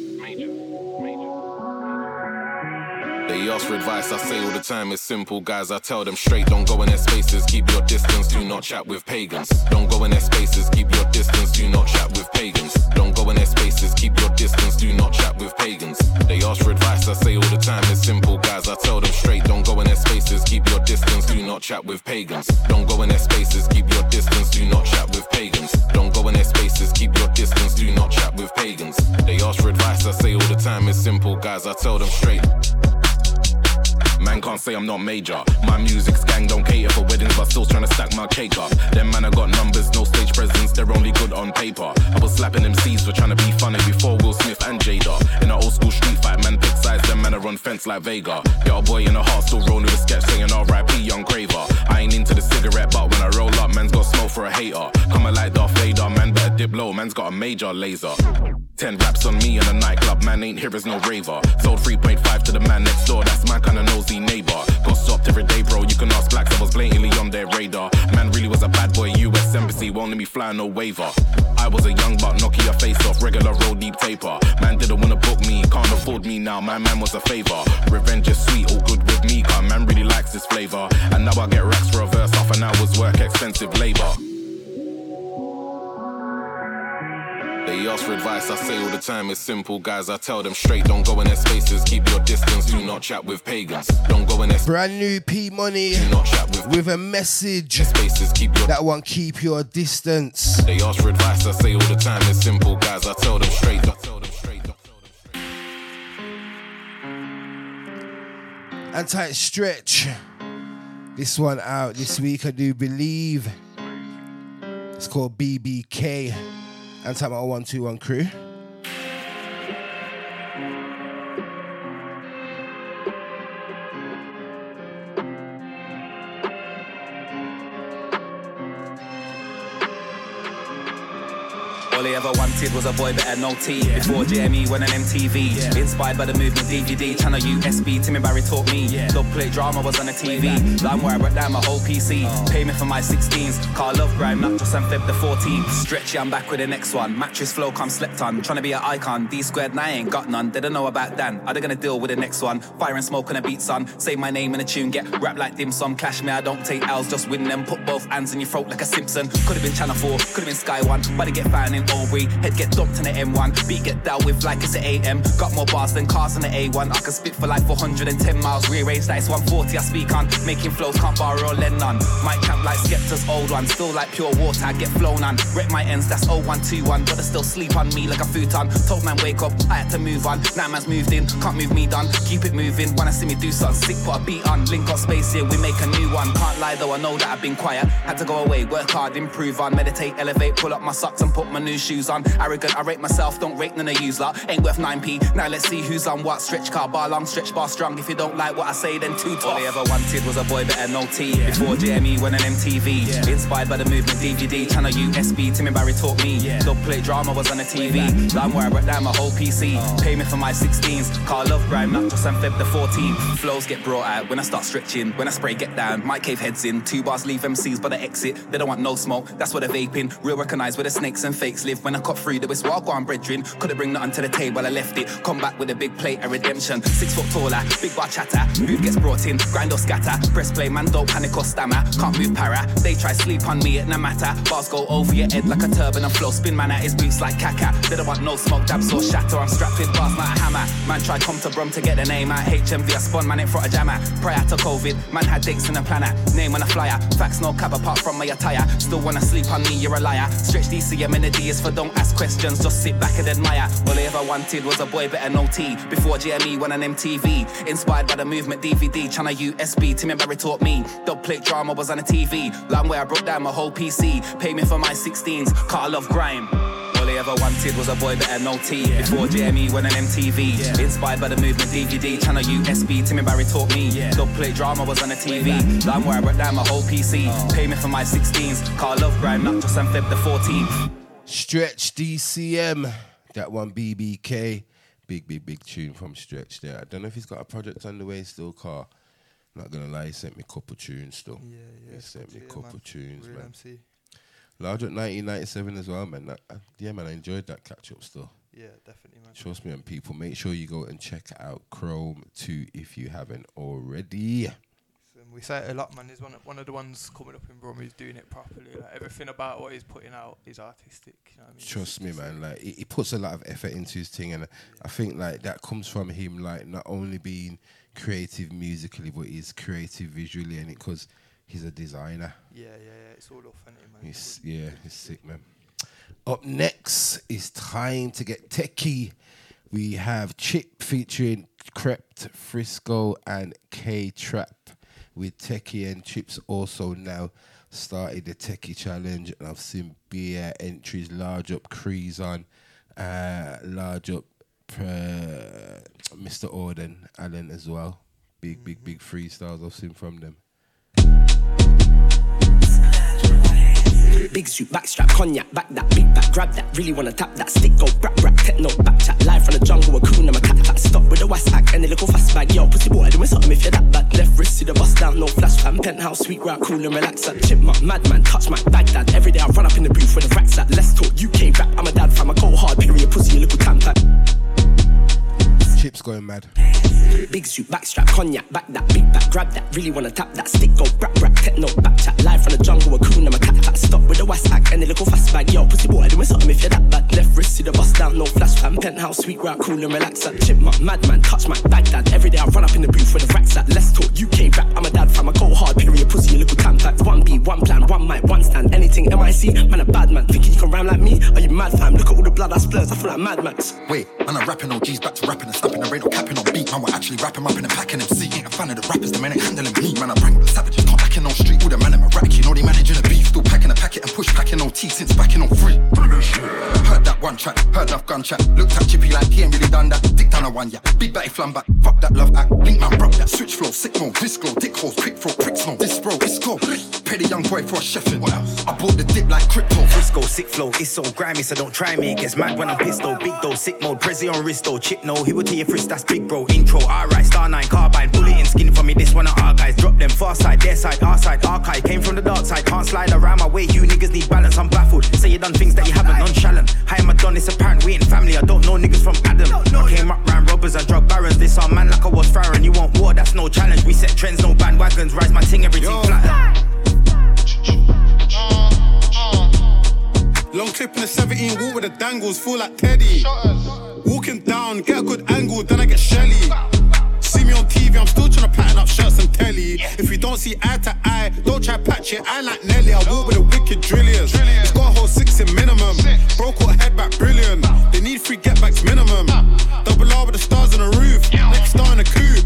They ask for advice, I say all the time, it's simple, guys. I tell them straight, don't go in their spaces, keep your distance, do not chat with pagans. Don't go in their spaces, keep your distance, do not chat with pagans. Don't go in their spaces, keep your distance, do not chat with pagans. They ask for advice, I say all the time, it's simple, guys. I tell them straight, don't go in their spaces, keep your distance, do not chat with pagans. Don't go in their spaces, keep your distance, do not chat with pagans. Don't go in their spaces, keep your distance, do not chat with pagans. They ask for advice, I say all the time, it's simple, guys. I tell them straight. Man can't say I'm not major. My music's gang don't cater for weddings, but still trying to stack my cake up. Them man, I got numbers, no stage presence, they're only good on paper. I was slapping them C's for trying to be funny before Will Smith and Jada. In an old school street fight, man pick sides, them man are on fence like Vega. Got a boy in a heart still rolling with a sketch saying RIP Young Craver. I ain't into the cigarette, but when I roll up, man's got smoke for a hater. Coming like Darth Vader, man better dip low, man's got a major laser. Ten raps on me in a nightclub, man ain't here is no raver. Sold 3.5 to the man next door, that's my kind of nosy neighbor. Got stopped every day, bro. You can ask blacks, I was blatantly on their radar. Man really was a bad boy, US Embassy won't let me fly no waiver. I was a young buck, Nokia face off, regular roll deep taper. Man didn't wanna book me, can't afford me now. My man was a favor. Revenge is sweet, all good with me, cause man really likes this flavor. And now I get racks for a verse, half an hour's work, expensive labor. They ask for advice, I say all the time, it's simple, guys. I tell them straight, don't go in their spaces, keep your distance, do not chat with pagans. Don't go in their Brand new P Money not chat with with a message. spaces, keep your That one, keep your distance. They ask for advice, I say all the time, it's simple, guys. I tell them straight, I tell them straight. Anti stretch. This one out this week, I do believe. It's called BBK. Anti my 121 crew. All he ever wanted was a Boy Better Know T. Before JME went on MTV. Inspired by the movement DVD. Channel USB, Timmy Barry taught me. Yeah. Dub plate drama was on the TV. Line where I broke down my whole PC. Oh. Pay me for my 16s. Car love grind, mattress and Feb the 14th. Stretchy, I'm back with the next one. Mattress flow, come slept on. Trying to be an icon. D squared, I ain't got none. They don't know about Dan. Are they gonna deal with the next one? Fire and smoke on a beat, son. Say my name in a tune, get rap like dim sum. Clash me, I don't take L's, just win them. Put both hands in your throat like a Simpson. Could have been Channel 4, could have been Sky 1. Body get found in Head get dumped in the M1. Beat get dealt with like it's an AM. Got more bars than cars on the A1. I can spit for like 410 miles. Rearrange that it's 140 I speak on. Making flows, can't borrow or lend none. Might camp like Skepta's old one. Still like pure water, I get flown on. Rep my ends, that's 0121. But they still sleep on me like a futon. Told man wake up, I had to move on. Now man's moved in, can't move me done. Keep it moving. I see me do something sick, put a beat on. Link got space here, we make a new one. Can't lie though, I know that I've been quiet. Had to go away, work hard, improve on. Meditate, elevate, pull up my socks and put my new shoes on. Arrogant, I rate myself, don't rate none of yous lot. Ain't worth 9p. Now let's see who's on what. Stretch car bar long, stretch bar strong. If you don't like what I say, then too tough. All he ever wanted was a Boy Better Know T. Before JME went on MTV. Inspired by the movement DVD. Channel USB, Timmy Barry taught me. Dub plate drama was on the TV. Line where I broke down my whole PC. Oh. Pay me for my 16s. Car love grind, mattress and Feb the 14. Flows get brought out when I start stretching. When I spray, get down. My cave heads in. Two bars leave MCs by the exit. They don't want no smoke. That's what they're vaping. Real recognize where the snakes and fakes live. When I cut through the whistle, I'll go on brethren. Couldn't bring nothing to the table, I left it. Come back with a big plate of redemption. Six foot taller, big bar chatter. Food gets brought in, grind or scatter. Press play, man, don't panic or stammer. Can't move para. They try sleep on me, it no matter. Bars go over your head like a turban and flow. Spin man at his boots like caca. They don't want no smoke, dabs or shatter. I'm strapped with bars like a hammer. Man, try come to Brum to get the name out. HMV, I spun man in front of jammer. Prior to COVID, man had dates in a planner. Name on a flyer. Facts no cab apart from my attire. Still wanna sleep on me, you're a liar. Stretch DCM in the is for don't ask questions, just sit back and admire. All I ever wanted was a Boy Better Know T. Before JME went on MTV. Inspired by the movement DVD, channel USB. Timmy Barry taught me. Dub plate drama was on the TV. Long way I broke down my whole PC. Pay me for my 16s. Car love grime. All I ever wanted was a Boy Better Know T. Before JME went on MTV. Inspired by the movement DVD, channel USB. Timmy Barry taught me. Yeah. Dub plate drama was on the TV. Long way I broke down my whole PC. Oh. Pay me for my 16s. Car love grime, not just on Feb the 14th. Stretch DCM. That one BBK. Big, big, big tune from Stretch there. I don't know if he's got a project underway still, car. Not gonna lie, he sent me a couple tunes still. Yeah, yeah. He sent me a couple man. tunes, Real man. MC. Large at nineteen97 as well, man. That, uh, yeah, man, I enjoyed that catch up still. Yeah, definitely, man. Trust me, and people, make sure you go and check out Chrome 2 if you haven't already. We say it a lot, man. He's one of, one of the ones coming up in Brum who's doing it properly. Like everything about what he's putting out is artistic. You know I mean? Trust me, man. Like he, he puts a lot of effort into his thing, and I think like that comes from him, like not only being creative musically, but he's creative visually, and it because he's a designer. Yeah, yeah, yeah. It's all authentic, man. He's yeah, he's sick, man. Up next is time to get techie. We have Chip featuring Krept, Frisco, and K Trap with Techie and Chips also now started the Techie challenge and I've seen beer entries large up Crease on, uh, large up uh, Mr. Orden, Allen as well. Big, big, big freestyles I've seen from them. Big suit, backstrap, cognac, back that, big back, grab that. Really wanna tap that stick, go rap rap, techno, back chat. Live from the jungle, a coon, I'm a cat cat. Stop with the west act and the little fast bag. Yo, pussy boy, doing something if you're that bad. Left wrist to the bust down, no flash fan. Penthouse, sweet rap, cool and relax. That chipmunk, madman, touch my Baghdad. Every day I run up in the booth with the racks at. Let's talk UK rap, I'm a dad fam, I go hard, period, pussy, you little tamper. Chips going mad. Big suit, backstrap, cognac, back that, big back, grab that. Really wanna tap that stick, go rap rap, techno, back chat. Live from the jungle, a coon, I'm a cat cat. Stop with the west act and the little fast bag. Yo, pussy boy, doing something if you're that bad. Left wrist see the bust down, no flash fan. Penthouse, sweet rap, cool and relax. That chipmunk, madman, touch my Baghdad. Every day I run up in the booth with the racks at. Let's talk UK rap, I'm a dad fam, I go hard, period, pussy, a little tampax. One beat, one plan, one mic, one stand. Anything MIC, man, a bad man. Thinking you can rhyme like me? Are you mad fam? Look at all the blood I splurs, I feel like Mad Max. Wait, man, I'm rapping on G's back to rapping and snapping the rain or capping on beat. Man, we're actually rapping, rapping and packing MC. Ain't a fan of the rappers, the men ain't handling me. Man, I bring the savages, can't acting on street. All the man in my rack, you know they managing a beef. Still packing a packet and push packing on T since backing on free. Heard that one contract. Heard enough gun chat. Looked at Chippy like he ain't really done that. Dick down a one, yeah. Big batty flam back. Fuck that love act. Link man, broke that. Switch flow, sick mode, disco, dick holes, quick throw, pricks no. This bro, it's go. Pay the young boy for a chefin'. What else? I bought the dip like crypto. Frisco, sick flow, it's so grimy, so don't try me. It gets mad when I'm pissed though. Big though, sick mode, Prezi on wrist though. Chip no, he will tell you first, that's big bro. Intro, alright, star nine, carbine, bullet in skin for me. This one of our guys. Drop them far side, their side, our side, archive. Came from the dark side, can't slide around my way. You niggas need balance, I'm baffled. Say you done things that you haven't, nonchalant. Hi, I'm a don, it's apparent we ain't family. I don't know niggas from Adam. I came up round robbers and drug barons. This our man like I was Farron. You want war, that's no challenge. We set trends, no bandwagons. Rise my ting, everything flat. Long clip in the 17, walk with the dangles, feel like Teddy. Walking down, get a good angle, then I get Shelly. See me on TV, I'm still trying to pattern up shirts and telly. If we don't see eye to eye, don't try patch it. I like Nelly, I walk with the wicked drilliers. It's got a whole six in minimum. Bro caught head back brilliant. They need three get backs minimum. Double R with the stars on the roof, next star in the coupe.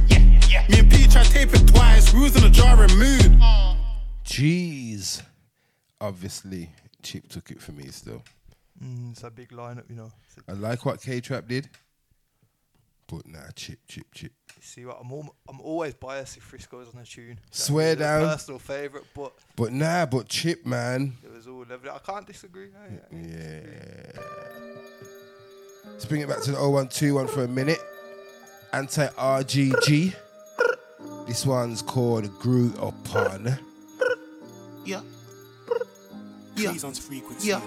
Me and P tried tape it twice, we was in a jarring mood. Jeez. Obviously, Chip took it for me still. Mm, it's a big lineup, you know. I like what K Trap did, but nah, Chip, Chip, Chip. You see what I'm? Al- I'm always biased if Frisco's on a tune. That Swear was a down. Personal favorite, but But nah, but Chip, man. it was all lovely. I can't disagree. I- I- Yeah. Let's bring it back to the 0121 for a minute. Anti RGG. This one's called Grew Upon. Yeah. Yeah. frequency. Yeah.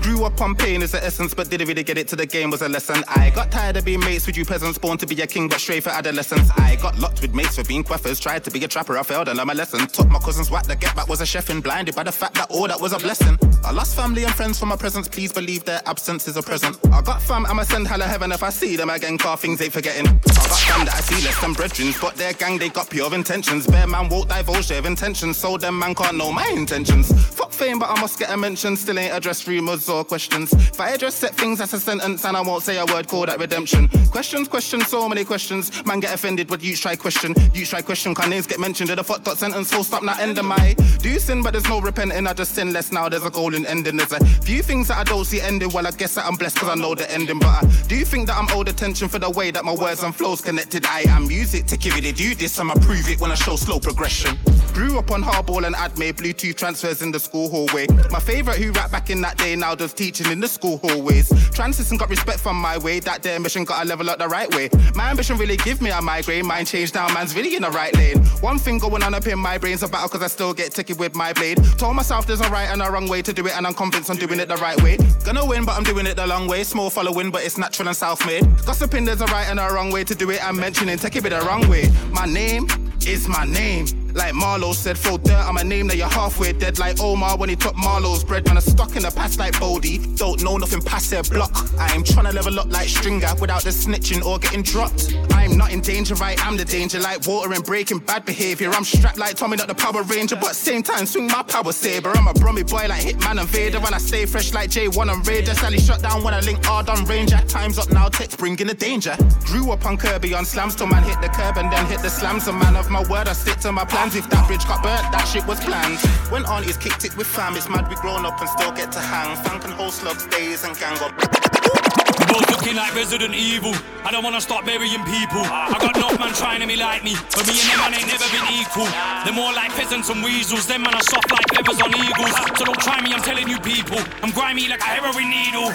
Grew up on pain is the essence, but didn't really get it to the game was a lesson. I got tired of being mates with you peasants, born to be a king, but straight for adolescence. I got locked with mates for being quaffers, tried to be a trapper, I failed and learned my lesson. Taught my cousins what the get back was a chef and blinded by the fact that all that was a blessing. I lost family and friends for my presence, please believe their absence is a present. I got fam, I'ma send hella heaven if I see them again, car things ain't forgetting. I got fam that I see less than brethren, but their gang they got pure intentions. Bear man won't divulge their intentions, so them man can't know my intentions. Fuck fame, but I must get a mention, still ain't address rumors or questions. If I address set things as a sentence and I won't say a word called that redemption. Questions, questions, so many questions. Man get offended when you try question. You try question, can names get mentioned? Did a fuck dot sentence full stop not end of my do you sin, but there's no repenting. I just sin less now. There's a golden ending. There's a few things that I don't see ending. Well, I guess that I'm blessed because I know the ending. But I do think that I'm owed attention for the way that my words and flows connected. I am music to give it a do this. I'ma prove it when I show slow progression. Grew up on hardball and adme, Bluetooth transfers in the school hallway. My favorite who rap back in that day now does teaching in the school hallways. Transition got respect from my way. That day ambition got a level up the right way. My ambition really give me a migraine. Mine changed now, man's really in the right lane. One thing going on up in my brain's a battle cause I still get ticky with my blade. Told myself there's a right and a wrong way to do it, and I'm convinced I'm doing it the right way. Gonna win, but I'm doing it the long way. Small following, but it's natural and self-made. Gossiping, there's a right and a wrong way to do it. I'm mentioning take it the wrong way. My name is my name. Like Marlo said, throw dirt on my name, now you're halfway dead. Like Omar when he took Marlo's bread. Man, I'm stuck in the past like Bodie. Don't know nothing past their block. I'm trying to level up like Stringer without the snitching or getting dropped. I'm not in danger, right? I'm the danger. Like water and breaking bad behavior. I'm strapped like Tommy, not the Power Ranger, but same time swing my power saber. I'm a Brummy boy like Hitman and Vader, and I stay fresh like J1 and Raider. Sally shut down when I link hard on Ranger. Time's up now, text bringing the danger. Grew up on Kirby on slams till man hit the curb and then hit the slams. A man of my word, I stick to my If that bridge got burnt, that shit was planned. When aunties kicked it with fam, it's mad we grown up and still get to hang. And whole slugs, days and gang up. Both looking like Resident Evil. I don't wanna start burying people. I got no man trying to be like me, but me and them man ain't never been equal. They're more like peasants and weasels. Them man are soft like feathers on eagles. So don't try me, I'm telling you people. I'm grimy like a heroin needle.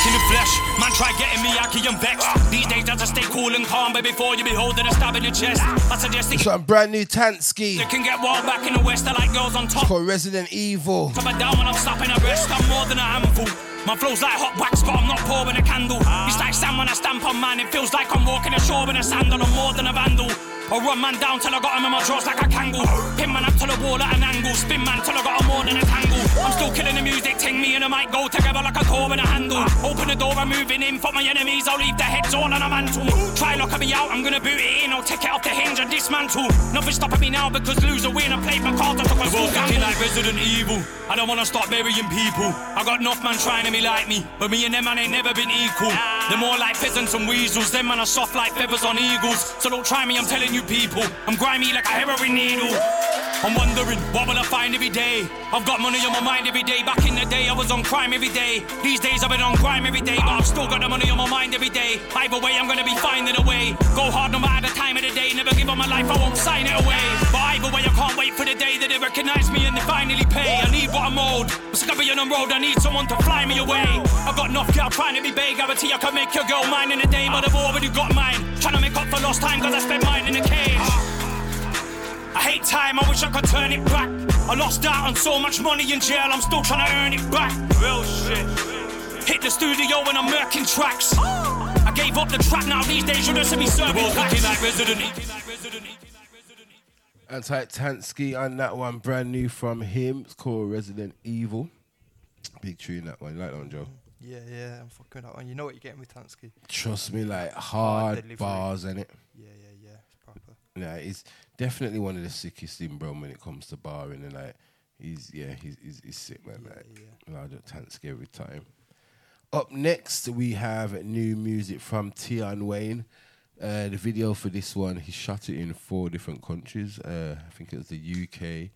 Back in the flesh. Man, try getting me yucky and vexed. These days I just stay cool and calm, but before you be holding a stab in the chest, I suggest This it one brand new Tansky. you can get wild back in the west. I like girls on top. called Resident Evil. Cover down when I'm stopping a rest, I'm more than a handful. My flow's like hot wax, but I'm not pouring a candle. It's like sand when I stamp on man, it feels like I'm walking ashore in a sandal, I'm more than a vandal. I run man down till I got him in my drawers like a kangaroo. Pin man up to the wall at an angle. Spin man till I got him more than a tangle. I'm still killing the music, ting me and the mic go together like a core and a handle. Open the door, I'm moving in. Fuck my enemies, I'll leave their heads all on a mantle. Try locking me out, I'm gonna boot it in. I'll take it off the hinge and dismantle. Nothing stopping me now because lose a win. I played my cards, I took We're school both like Resident Evil. I don't wanna start burying people. I got enough man trying to be like me, but me and them man ain't never been equal. They're more like peasants and weasels. Them man are soft like feathers on eagles. So don't try me, I'm telling you people. I'm grimy like a heroin needle. I'm wondering, what will I find every day? I've got money on my mind every day. Back in the day, I was on crime every day. These days, I've been on crime every day, but I've still got the money on my mind every day. Either way, I'm gonna be finding a way. Go hard no matter the time of the day. Never give up my life, I won't sign it away. But either way, I can't wait for the day that they recognize me and they finally pay. I need what I'm owed. I'm being on road, I need someone to fly me away. I've got enough girl trying to be big. Guarantee I can make your girl mine in a day, but I've already got mine. Trying to make up for lost time, cause I spent mine in a cage. I hate time, I wish I could turn it back. I lost out on so much money in jail, I'm still trying to earn it back. Real shit. Hit the studio when I'm murking tracks. I gave up the track now, these days you just see me serving packs. like resident. Anti Tansky on that one, brand new from him. It's called Resident Evil. Big tune that one. You like that one, Joe? Yeah, yeah, I'm fucking that one. you know what you're getting with Tansky. Trust me, like Hard hard bars in it. Yeah, yeah, yeah. It's proper. Yeah, he's definitely one of the sickest in bro when it comes to barring and like he's yeah, he's he's, he's sick man. like loud up Tansky every time. Up next we have new music from Tion Wayne. Uh, the video for this one, he shot it in four different countries. Uh, I think it was the UK,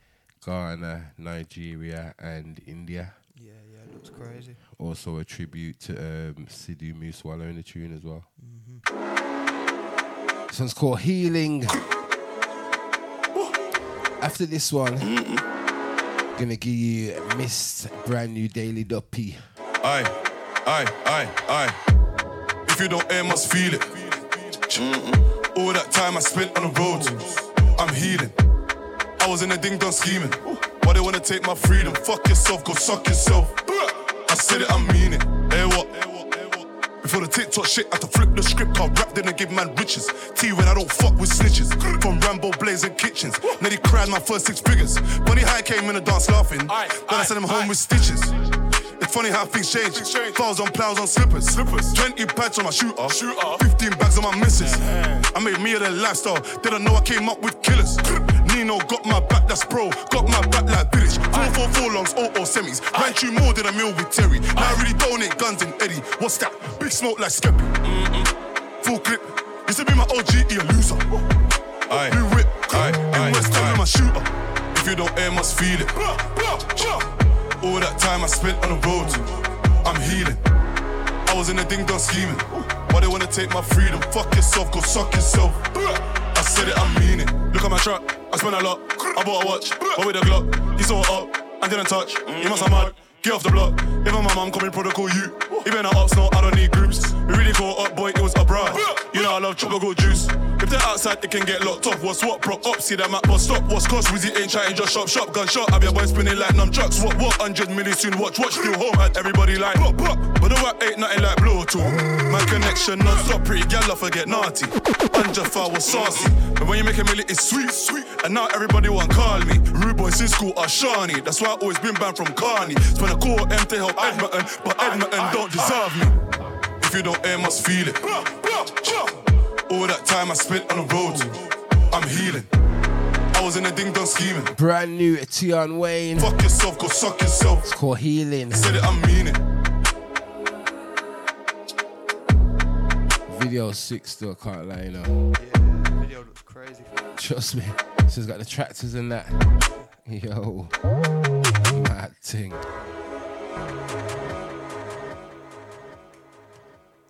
Ghana, Nigeria, and India. Yeah, yeah, it looks crazy. Also a tribute to um, Sidhu Moosewala in the tune as well. Mm-hmm. This one's called Healing. After this one, gonna give you a Mist brand new Daily Duppy. Aye, aye, aye, aye. If you don't air, must feel it. All that time I spent on the road, I'm healing. I was in a ding dong scheming. Why they wanna take my freedom? Fuck yourself, go suck yourself. I said it, I mean it. Hey, what? Before the TikTok shit, I had to flip the script. I rap, then I give man riches. T when I don't fuck with snitches. From Rambo blazing kitchens. Nearly cried my first six figures. Funny how I came in the dance laughing. Then I sent him home with stitches. It's funny how things change. Fouls on plows on slippers. slippers. 20 pads on my shooter. shooter. 15 bags on my missus. I made me of the lifestyle. Didn't know I came up with killers. Nino got my back, that's pro. Got my back like British. 444 longs, 0 semis. Ran through more than a meal with Terry. Now I really donate guns and Eddie. What's that? Big smoke like Skeppy. Full clip. Used to be my OG, he a loser. Aye. Blue whip. Aye. In West Ham, my shooter. If you don't air, must feel it. All that time I spent on the road, I'm healing. I was in a ding dong scheming. Why they wanna take my freedom? Fuck yourself, go suck yourself. I said it, I mean it. Look at my truck, I spent a lot. I bought a watch, but with a Glock. He saw it up and didn't touch. You must have mad. Get off the block. Even my mum coming protocol you. Even at ups, no, I don't need groups. We really caught up, boy, it was a bride. You know I love tropical juice. If they're outside, they can get locked off. What's what? Bro, up, see that map, but stop. What's cost? Wizzy ain't chatting, just shop, shop, gun shot. I your boy spinning like numb trucks. What, what? 100 million soon, watch, watch, still home. And everybody like, pop, pop. But the rap ain't nothing like Bluetooth. My connection non stop, pretty gal, I forget naughty. Anjafa was saucy. But when you make a million, it's sweet, sweet. And now everybody want call me. Rude boys in school are Shawnee. That's why I always been banned from Carney. Spend a core M to help Edmonton, but Edmonton don't deserve me. If you don't air, must feel it. All that time I spent on the road, I'm healing. I was in a ding dong scheming. Brand new Tion Wayne. Fuck yourself, go suck yourself. It's called Healing. Said it, I mean it. Video six still can't lie, you know. Yeah, Video looks crazy. Trust me. She's got the tractors and that. Yo. Mad thing.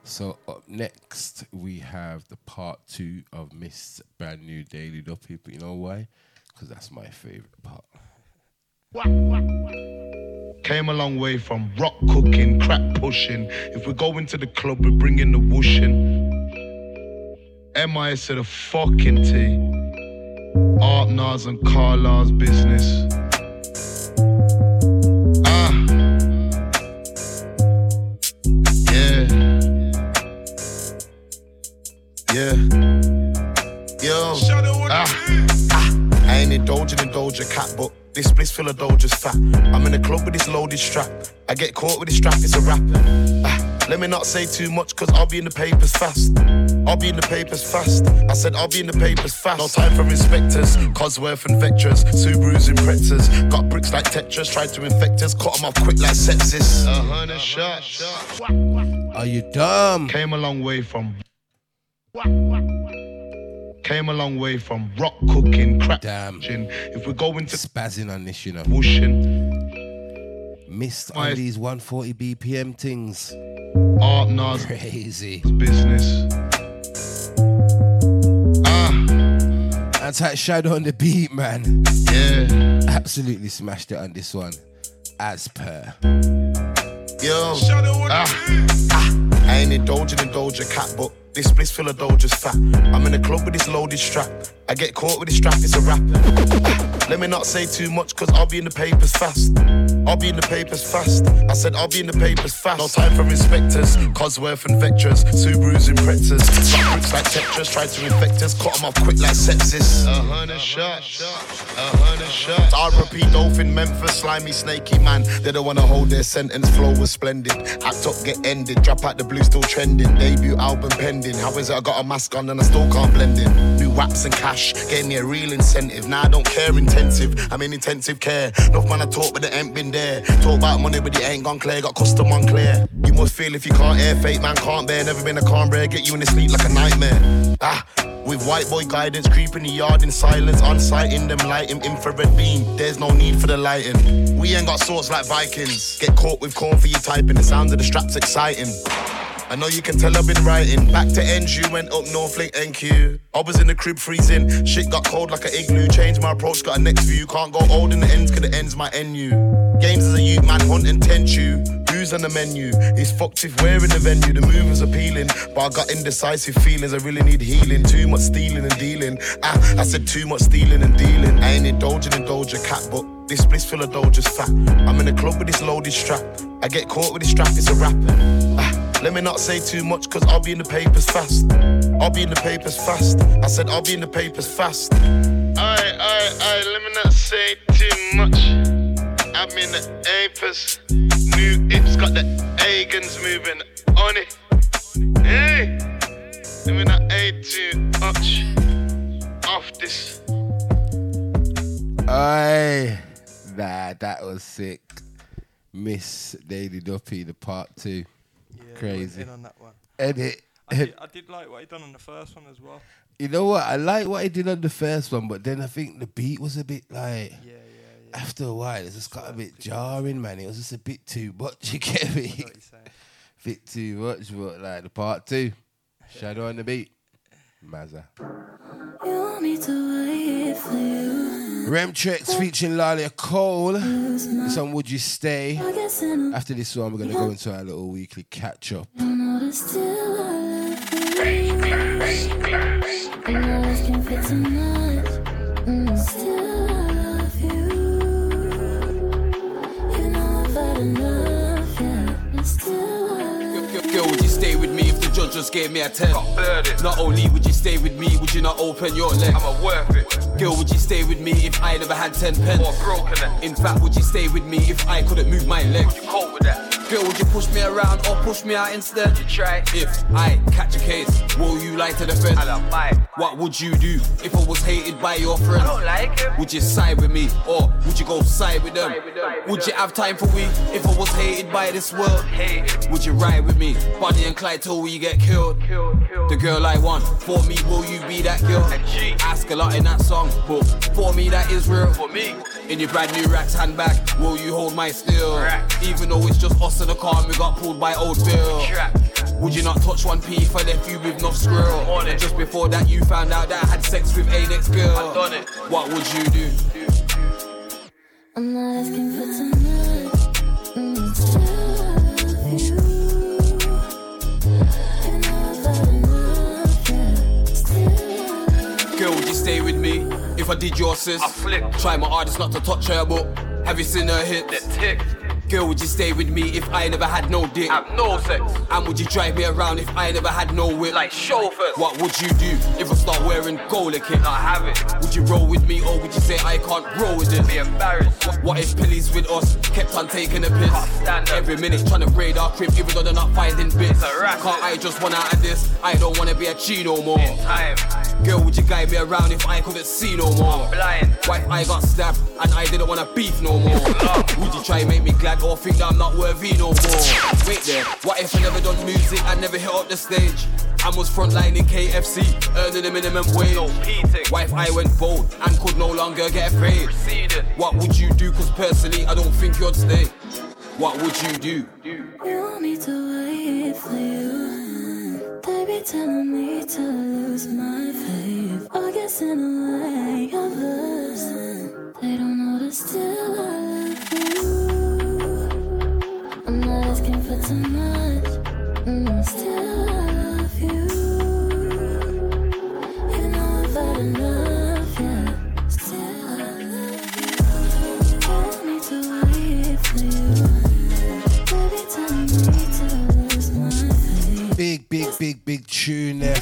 So up next we have the part two of Mist brand new Daily Duppy. But you know why? Because that's my favourite part. Came a long way from rock cooking, crack pushing. If we go into the club, we're bringing the whooshing. MIS to the fucking T. Art Nas and Carla's business. Yeah. Yo. Ah. Ah. I ain't indulging in Doja Cat, but this full of Doja's fat. I'm in the club with this loaded strap. I get caught with this strap, it's a rap. Ah. Let me not say too much, cause I'll be in the papers fast. I'll be in the papers fast. I said I'll be in the papers fast. No time for inspectors, Cosworth and Vectors, Subarus and Pretzers. Got bricks like Tetris, tried to infect us, cut 'em off quick like sepsis. A hundred shots. Are you dumb? Came a long way from. Came a long way from rock cooking, crack Damn. If we go into spazzing on this, you know. Whooshing. Missed My- on these 140 BPM things. Art Nas Crazy. business. Ah. That's how Shadow on the beat, man. Yeah. Absolutely smashed it on this one. As per. Yo. Ah, ah, I ain't indulging in Doja Cat, but this bliss full of Doja's fat. I'm in the club with this loaded strap. I get caught with this strap, it's a rap. Ah, Let me not say too much, cause I'll be in the papers fast. I'll be in the papers fast. I said I'll be in the papers fast. No time for inspectors, Cosworth and Vectors, Subarus and Pretzers. Bricks like Tetras, try to infect us, cut 'em off quick like sepsis. A hundred shots, a hundred shots. RP Dolphin, Memphis, slimy, snaky man. They don't wanna hold their sentence, flow was splendid. Act up, get ended, drop out the blue, still trending. Debut album pending. How is it I got a mask on and I still can't blend in? New waps and cash, gave me a real incentive. Now I don't care intensive, I'm in intensive care. Enough man I talk, but they ain't been there. Talk about money, but it ain't gone clear. Got custom on clear. You must feel if you can't air fake, man can't bear. Never been a calm get you in the sleep like a nightmare. Ah, with white boy guidance, creep in the yard in silence, on sight in them light infrared beam. There's no need for the lighting. We ain't got swords like Vikings. Get caught with corn for you typing. The sound of the straps exciting. I know you can tell I've been writing. Back to NG, went up Northlake NQ. I was in the crib freezing. Shit got cold like an igloo. Changed my approach, got a next view. Can't go old in the ends, cause the ends my NU. Games as a youth, man, hunt and tent you. Who's on the menu? It's fucked if we're in the venue. The move is appealing, but I got indecisive feelings. I really need healing. Too much stealing and dealing. Ah, I said too much stealing and dealing. I ain't indulging in Doja Cat, but this bliss full of Doja's fat. I'm in the club with this loaded strap. I get caught with this strap, it's a rap. Ah, let me not say too much, cause I'll be in the papers fast. I'll be in the papers fast. I said I'll be in the papers fast. Aye, aye, aye, let me not say too much. I'm in the papers. New hips got the Agans moving on it. Hey, let me not say too much. Off this. Aye. Nah, that was sick. Mist Daily Duppy, the part two. Crazy. in on that one. Edit. I did, I did like what he done on the first one as well. You know what? I like what he did on the first one, but then I think the beat was a bit like. Yeah, yeah, After a while, it just got a bit jarring, man. It was just a bit too much. You get me? bit too much, but like the part two, Shadow on the beat, Mazza. You want me to wait for you. Remtrex featuring Lalia Cole. This one, Would You Stay? After this one, we're going to go into our little weekly catch up. I know that still I love you. And I'm asking for too much. Still I love you. You know I've had enough, with me if the judge just gave me a 10? Not only would you stay with me, would you not open your leg? I'm a worth it. Girl, would you stay with me if I never had 10 pence? Or broken it. In fact, would you stay with me if I couldn't move my leg? Would you cope with that? Girl, would you push me around or push me out instead? You try. If I catch a case, will you lie to the feds? I don't bite. What would you do if I was hated by your friends? I don't like it. Would you side with me or would you go side with them? Would you have time for we if I was hated by this world? Would you ride with me, Bonnie and Clyde till we get killed? killed, killed. The girl I want, for me, will you be that girl? Ask a lot in that song, but for me, that is real. For me, in your brand new racks handbag, will you hold my steel? Even though it's just us in the car and we got pulled by old Bill. Would you not touch one P if I left you with no squirrel? And just before that, you found out that I had sex with a next girl. What would you do? I'm not asking for too much. Mm, still love you. You know I've had enough, yeah. Still I love Girl, would you stay with me if I did your sis? I flip. Try my hardest not to touch her, but have you seen her hit? That tick. Girl, would you stay with me if I never had no dick? Have no sex. And would you drive me around if I never had no whip? Like chauffeurs. What would you do if I start wearing gold kit? Not have it. Would you roll with me or would you say I can't roll with it? Be embarrassed. What, what if Pilly's with us kept on taking a piss? Every minute trying to raid our crib even though they're not finding bits. Can't I just want out of this? I don't wanna be a G no more. In time. Girl, would you guide me around if I couldn't see no more? blind. What if I got stabbed and I didn't wanna beef no more? would you try and make me glad or think that I'm not worthy no more? Wait there, what if I never done music? I never hit up the stage. I was frontlining KFC, earning a minimum wage. Wife, I went bold and could no longer get paid. What would you do? Cause personally, I don't think you'd stay. What would you do? You want me to wait for you. They be telling me to lose my faith. I guess in a way I lose. They don't know that still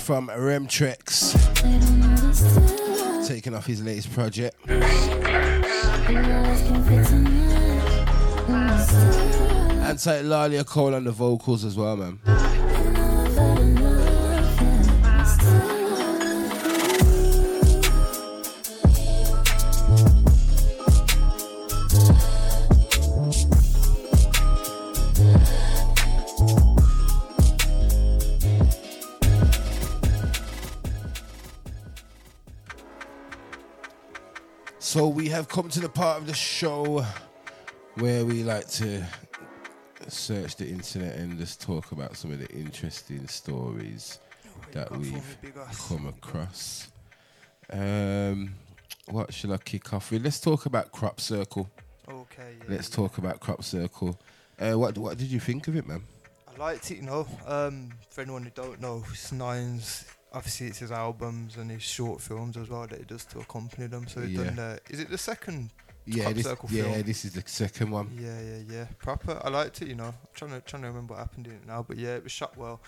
from Remtrex. Taking off his latest project. And take Lalia Cole on the vocals as well, man. So we have come to the part of the show where we like to search the internet and just talk about some of the interesting stories that we've come across. Um, what shall I kick off with? Let's talk about Crop Circle. Okay. yeah, Let's talk about Crop Circle. Uh, what what did you think of it, man? I liked it, you know. Um, for anyone who don't know, it's Nines. Obviously, it's his albums and his short films as well that he does to accompany them. So he's Yeah. done. Uh, is it the second? Yeah, this, yeah, film? this is the second one. Yeah, yeah, yeah. Proper. I liked it, you know. I'm trying to trying to remember what happened in it now, but yeah, it was shot well.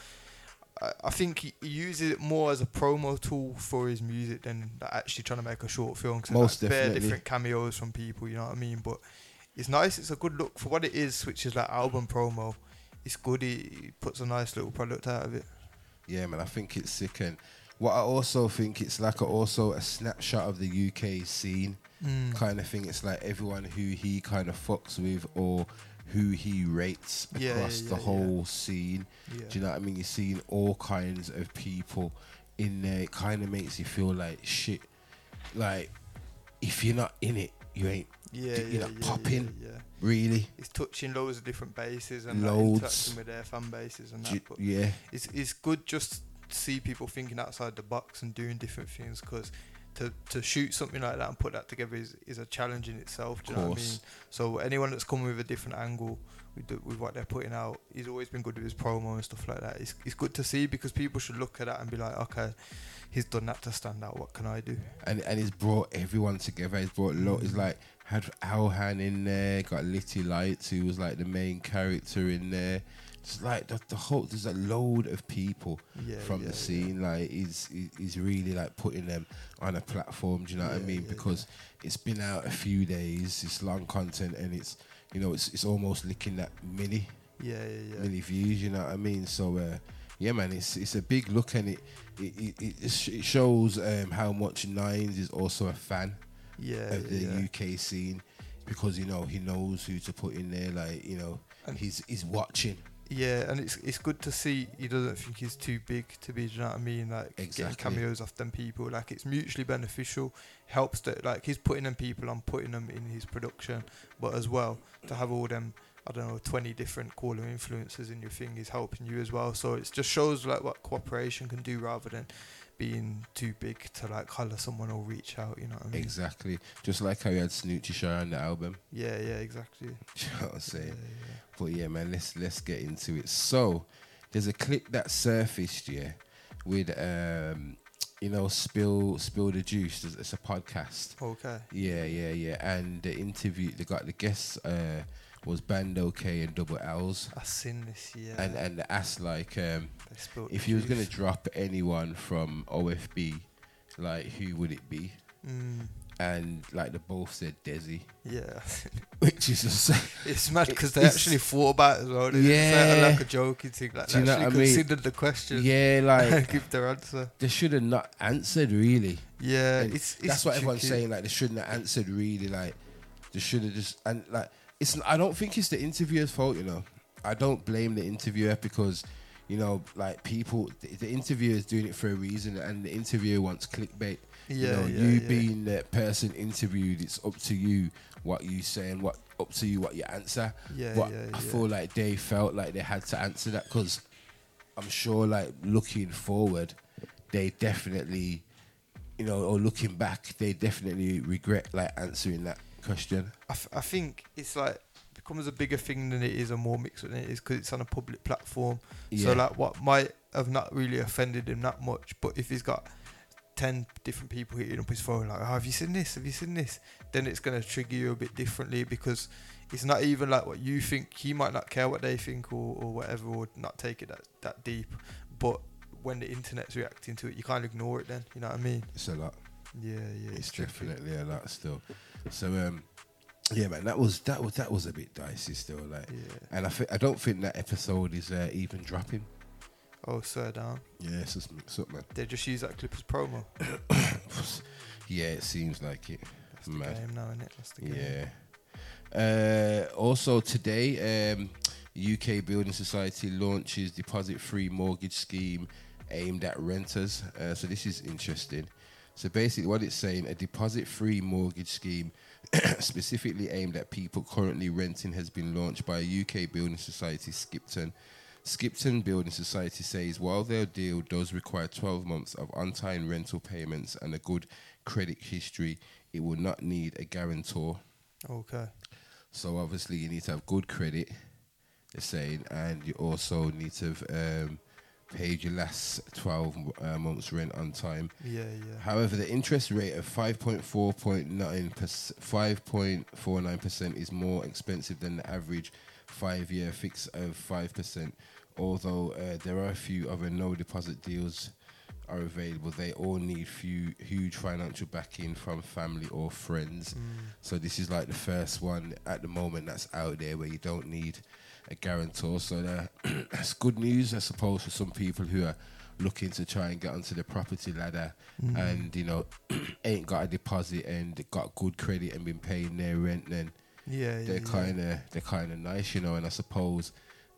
I, I think he, he uses it more as a promo tool for his music than actually trying to make a short film. Cause Most like, definitely. different cameos from people, you know what I mean? But it's nice. It's a good look for what it is, which is like album promo. It's good. He, he puts a nice little product out of it. Yeah, man, I think it's sick. And what I also think it's like a, also a snapshot of the UK scene Mm. kind of thing. It's like everyone who he kind of fucks with or who he rates Yeah, yeah, across the yeah, yeah. whole scene. Do you know what I mean? You're seeing all kinds of people in there. It kind of makes you feel like shit. Like if you're not in it, you ain't. Yeah, you're yeah, not yeah, popping. yeah, yeah. Really. It's touching loads of different bases and like, Loads. interacting with their fan bases and that. But yeah. it's it's good just to see people thinking outside the box and doing different things because. To, to shoot something like that and put that together is, is a challenge in itself. Do you know what I mean? So anyone that's coming with a different angle with the, with what they're putting out, he's always been good with his promo and stuff like that. It's, it's good to see because people should look at that and be like, okay, he's done that to stand out. What can I do? and and he's brought everyone together. He's brought a lot. He's mm. like had Alhan in there, got Litty Lights, who was like the main character in there. It's like the, the whole. There's a load of people Yeah, from yeah, the scene. Like he's he- he's really like putting them on a platform. Do you know what I mean? yeah, because it's been out a few days. It's long content, and it's you know it's it's almost licking that mini Yeah, yeah, yeah. many views. You know what I mean? So uh, yeah, man, it's it's a big look, and it it it, it, it it shows um, how much Nines is also a fan Yeah, of the yeah. UK scene because you know he knows who to put in there. Like you know, And- he's he's watching. Yeah, and it's it's good to see he doesn't think he's too big to be. Do you know what I mean? Like Exactly. getting cameos off them people, like it's mutually beneficial. Helps that like he's putting them people on, putting them in his production, but as well to have all them I don't know twenty different caller influences in your thing is helping you as well. So it just shows like what cooperation can do rather than being too big to like holler someone or reach out. You know what I mean? Exactly, just like how you had Snoochie Shy on the album. Yeah, yeah, exactly. You know what I'm saying? But yeah, man, let's let's get into it. So there's a clip that surfaced, yeah, with um, you know, spill spill the juice. It's- It's a podcast. Okay. Yeah, yeah, yeah. And the interview, they got the guests uh, was Bandokay and Double Lz. I seen this, yeah. And and asked like, um, if you was gonna drop anyone from OFB, like who would it be? Mm. And like they both said Desi. Yeah. Which is just It's mad because they actually thought about it as well. Didn't say it Yeah. like a joking thing. Like Do you they know what actually I mean? considered the question. Yeah, like give their answer. They should have not answered really. Yeah, And it's- that's it's what everyone's saying. Like they shouldn't have answered really. Like they should have just and like it's. I don't think it's the interviewer's fault. You know, I don't blame the interviewer because you know, like people, the, the interviewer is doing it for a reason, and the interviewer wants clickbait. you Yeah, know, yeah, you yeah. being the person interviewed, it's up to you what you say and what up to you what you answer. Yeah, but yeah, I feel like they felt like they had to answer that because I'm sure, like looking forward, they definitely, you know, or looking back, they definitely regret like answering that question. I, f- I think it's like becomes a bigger thing than it is and more mixed than it is because it's on a public platform. Yeah. So like what might have not really offended him that much, but if he's got ten different people hitting up his phone like, oh, have you seen this? Have you seen this? Then it's gonna trigger you a bit differently because it's not even like what you think. He might not care what they think or, or whatever, or not take it that, that deep. But when the internet's reacting to it, you can't ignore it. Then you know what I mean? It's a lot. Yeah, yeah. it's tricky. definitely a lot still. So um, yeah, man, that was that was that was a bit dicey still. Like, yeah. and I thi- I don't think that episode is uh, even dropping. Oh, swear down. Yeah, it's just up, man. They just use that clip as promo. yeah, it seems like it. That's the game now, innit? That's the game. Yeah. Uh, also today, um, UK Building Society launches deposit-free mortgage scheme aimed at renters. Uh, so this is interesting. So basically, what it's saying, a deposit-free mortgage scheme specifically aimed at people currently renting has been launched by a UK Building Society Skipton. Skipton Building Society says while their deal does require 12 months of on-time rental payments and a good credit history, it will not need a guarantor. Okay. So obviously you need to have good credit, they're saying, and you also need to have um, paid your last 12 uh, months rent on time. Yeah, yeah. However, the interest rate of 5.4.9 5.49% is more expensive than the average five-year fix of 5%. Although uh, there are a few other no deposit deals are available, they all need few huge financial backing from family or friends. So this is like the first one at the moment that's out there where you don't need a guarantor. So that- that's good news, I suppose, for some people who are looking to try and get onto the property ladder Mm. and you know ain't got a deposit and got good credit and been paying their rent. Then Yeah, yeah, they're yeah. kind of they're kind of nice, you know. And I suppose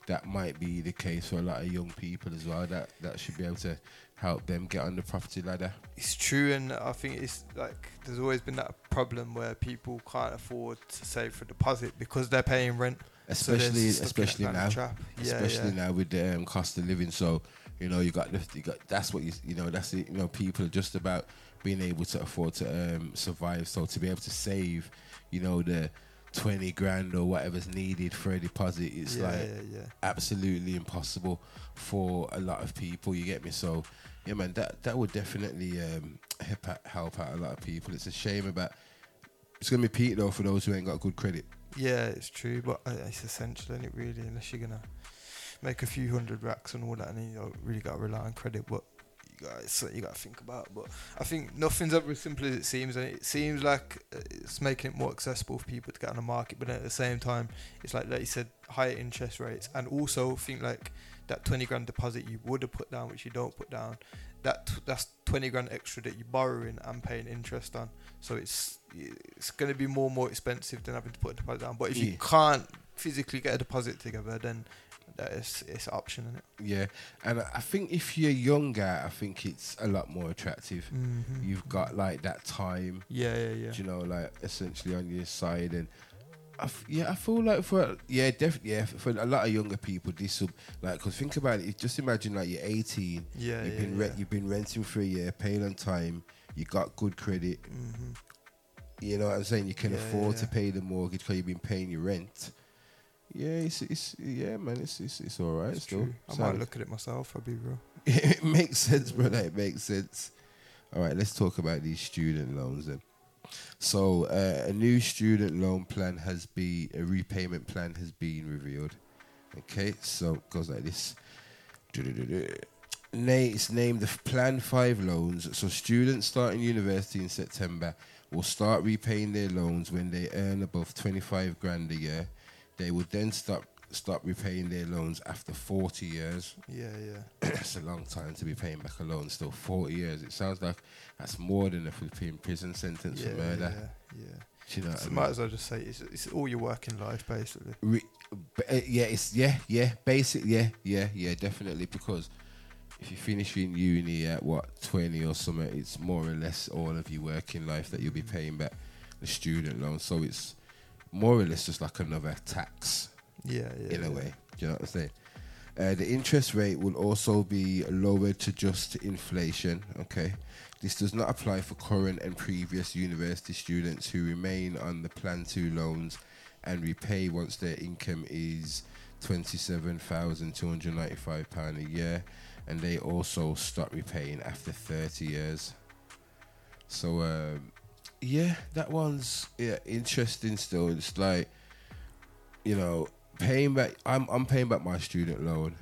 that might be the case for a lot of young people as well. That that should be able to help them get on the property ladder. It's true, and I think it's like there's always been that problem where people can't afford to save for deposit because they're paying rent. So especially that especially now, trap. Especially yeah. now with the um, cost of living. So you know you got the, you got that's what you you know that's it. You know people are just about being able to afford to um, survive. So to be able to save, you know the. 20 grand or whatever's needed for a deposit it's Yeah, like yeah, yeah. absolutely impossible for a lot of people you get me so yeah man that that would definitely um help out, help out a lot of people it's a shame about it's gonna be peak though for those who ain't got good credit Yeah, it's true, but uh, it's essential, is it? Really, unless you're gonna make a few hundred racks and all that, and you don't really got to rely on credit. But got it's something you got to think about. But I think nothing's ever as simple as it seems, and it seems like uh, it's making it more accessible for people to get on the market. But at the same time, it's like like you said, higher interest rates, and also think like that twenty grand deposit you would have put down, which you don't put down. That that's twenty grand extra that you're borrowing and paying interest on. So it's it's going to be more and more expensive than having to put a deposit down. But if you can't physically get a deposit together, then that is it's an option, isn't it? Yeah, and I think if you're younger, I think it's a lot more attractive. Mhm. You've got like that time. Yeah, yeah, yeah. You know, like essentially on your side, and I f- yeah, I feel like for yeah, definitely yeah, for a lot of younger people, this will like because think about it. Just imagine like you're 18. Yeah, you've yeah, been rent, yeah. you've been renting for a year, paying on time. You got good credit. Mhm. You know what I'm saying? You can Yeah, afford to pay the mortgage because you've been paying your rent. Yeah, it's, it's yeah, man. It's it's, it's all right. still, True. I might look at it myself. I'll be real. it makes sense, brother. It makes sense. All right, let's talk about these student loans then. So, uh, a new student loan plan has been, a repayment plan has been revealed. Okay, so it goes like this. Du-du-du-du. It's named the Plan 5 loans. So, students starting university in September will start repaying their loans when they earn above 25 grand a year. They would then stop stop repaying their loans after 40 years. Yeah, yeah. that's a long time to be paying back a loan. Still 40 years. It sounds like that's more than a flipping prison sentence Yeah, for murder. yeah, yeah. Do you know So I might as well just say it's, it's all your working life basically. Re- uh, yeah, it's yeah, yeah, basic, yeah, yeah, yeah, definitely. Because if you're finishing uni at what twenty or something, it's more or less all of your working life that you'll be paying back the student loan. So it's more or less just like another tax. Yeah, yeah, In a yeah. way, do you know what I'm saying? Uh, the interest rate will also be lowered to just inflation. Okay, this does not apply for current and previous university students who remain on the Plan Two loans and repay once their income is twenty-seven thousand two hundred ninety-five pound a year, and they also stop repaying after thirty years. So, um, yeah, that one's yeah interesting. Still, it's like you know, paying back. I'm I'm paying back my student loan,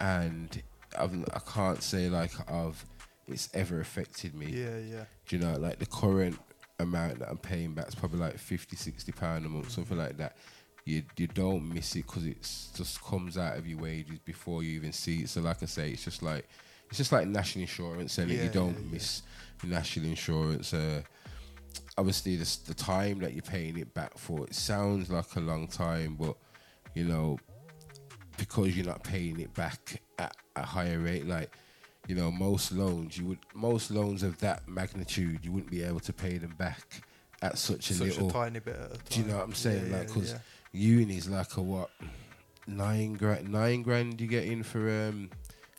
and I've, I can't say like I've it's ever affected me. Yeah, yeah. Do you know, like the current amount that I'm paying back is probably like 50, 60 pound a month, something like that. You you don't miss it because it just comes out of your wages before you even see it. So like I say, it's just like it's just like national insurance, and Yeah, you don't yeah, yeah. miss national insurance. Uh, obviously, the, the time that you're paying it back for, it sounds like a long time, but you know, because you're not paying it back at a higher rate, like you know, most loans you would most loans of that magnitude you wouldn't be able to pay them back at such a Such a tiny bit Do you know what I'm saying? Yeah, like, because yeah. uni's like a what nine grand nine grand you get in for um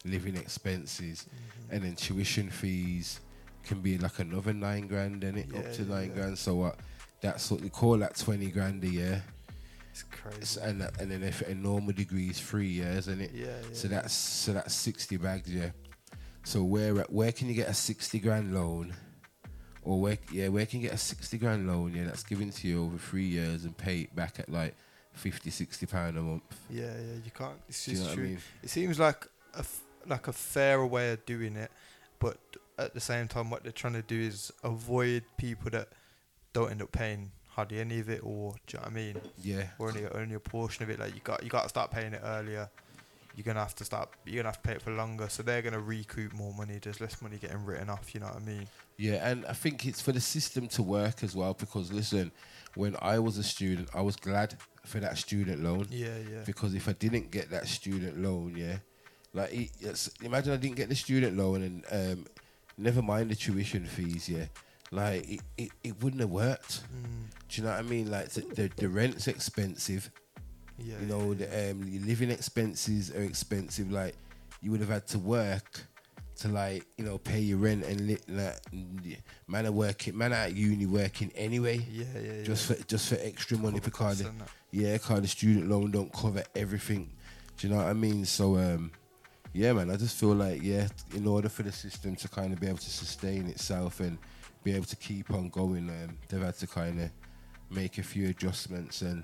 living expenses Mm-hmm. and then tuition fees can be like another nine grand in it up to yeah, nine yeah. grand so what that's what they call that 20 grand a year It's crazy. And that, and then if a normal degree is three years and it Yeah, so yeah, that's so that's 60 bags yeah so where where can you get a 60 grand loan or where yeah where can you get a 60 grand loan yeah that's given to you over three years and pay it back at like 50 60 pound a month Yeah, yeah, you can't. It's Do you know what I true. mean? It seems like a f- like a fairer way of doing it, but at the same time, what they're trying to do is avoid people that don't end up paying hardly any of it, or do you know what I mean? Yeah. Or only only a portion of it. Like you got you got to start paying it earlier. You're gonna have to start. You're gonna have to pay it for longer, so they're gonna recoup more money. There's less money getting written off. You know what I mean? Yeah, and I think it's for the system to work as well because listen, when I was a student, I was glad for that student loan. Yeah, yeah. Because if I didn't get that student loan, yeah, like it, imagine I didn't get the student loan and um, never mind the tuition fees, yeah, like it, it, it wouldn't have worked. Mm. Do you know what I mean? Like the the, the rent's expensive. Yeah, you know the um, your living expenses are expensive. Like you would have had to work to like you know pay your rent and li- like man are working man at uni working anyway. Yeah, yeah, Just yeah. for just for extra money because the, yeah, because the student loan don't cover everything. Do you know what I mean? So um, yeah, man, I just feel like yeah, in order for the system to kind of be able to sustain itself and be able to keep on going, um, they've had to kind of make a few adjustments and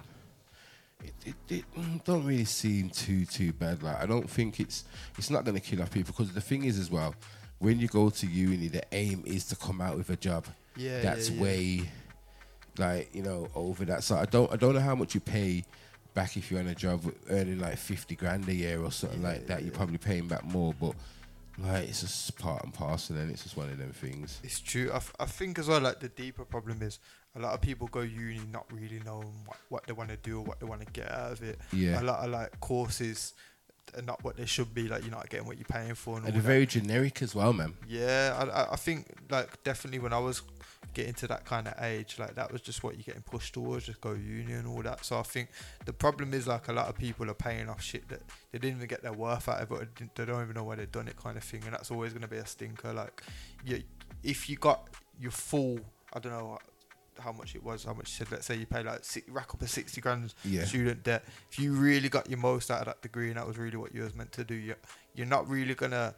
it, it, it don't really seem too too bad. Like I don't think it's it's not gonna kill off people because the thing is as well, when you go to uni, the aim is to come out with a job. Yeah, that's yeah, yeah. way like you know over that. So I don't I don't know how much you pay back if you're on a job earning like fifty grand a year or something like that. You're probably paying back more, but like it's just part and parcel, and it's just one of them things. It's true. I, f- I think as well, like the deeper problem is a lot of people go uni not really knowing what, what they want to do or what they want to get out of it. Yeah. A lot of like courses are not what they should be. Like you're not getting what you're paying for. And, And they're very generic as well, man. Yeah, I- I think like definitely when I was getting to that kind of age, like that was just what you're getting pushed towards, just go union, all that. So I think the problem is like a lot of people are paying off shit that they didn't even get their worth out of it. Or they don't even know why they've done it, kind of thing. And that's always going to be a stinker. Like, you, if you got your full, I don't know how much it was, how much you said. Let's say you pay like six, rack up a sixty grand Yeah. student debt. If you really got your most out of that degree and that was really what you was meant to do, you're, you're not really gonna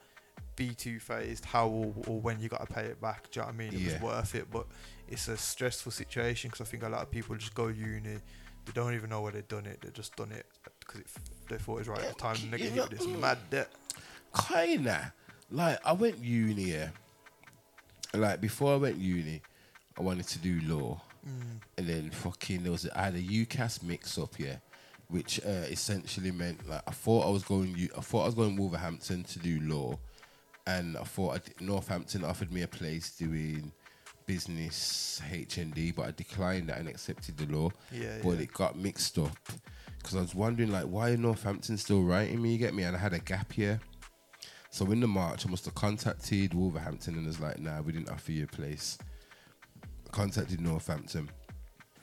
be too phased how or, or when you got to pay it back. Do you know what I mean? It Yeah. was worth it, but it's a stressful situation because I think a lot of people just go uni, they don't even know where they've done it. They just done it because it, they thought it was right at the time, and they get hit with this mad debt. Kinda. Like I went uni, yeah. Like before I went uni, I wanted to do law, Mm. and then fucking there was a, I had a UCAS mix up, yeah, which uh, essentially meant like I thought I was going I thought I was going Wolverhampton to do law, and I thought I Northampton offered me a place doing business HND, but I declined that and accepted the law. Yeah, But yeah. it got mixed up because I was wondering like why Northampton still writing me? You get me? And I had a gap year. So in the March, I must have contacted Wolverhampton and was like, "Nah, we didn't offer you a place." Contacted Northampton.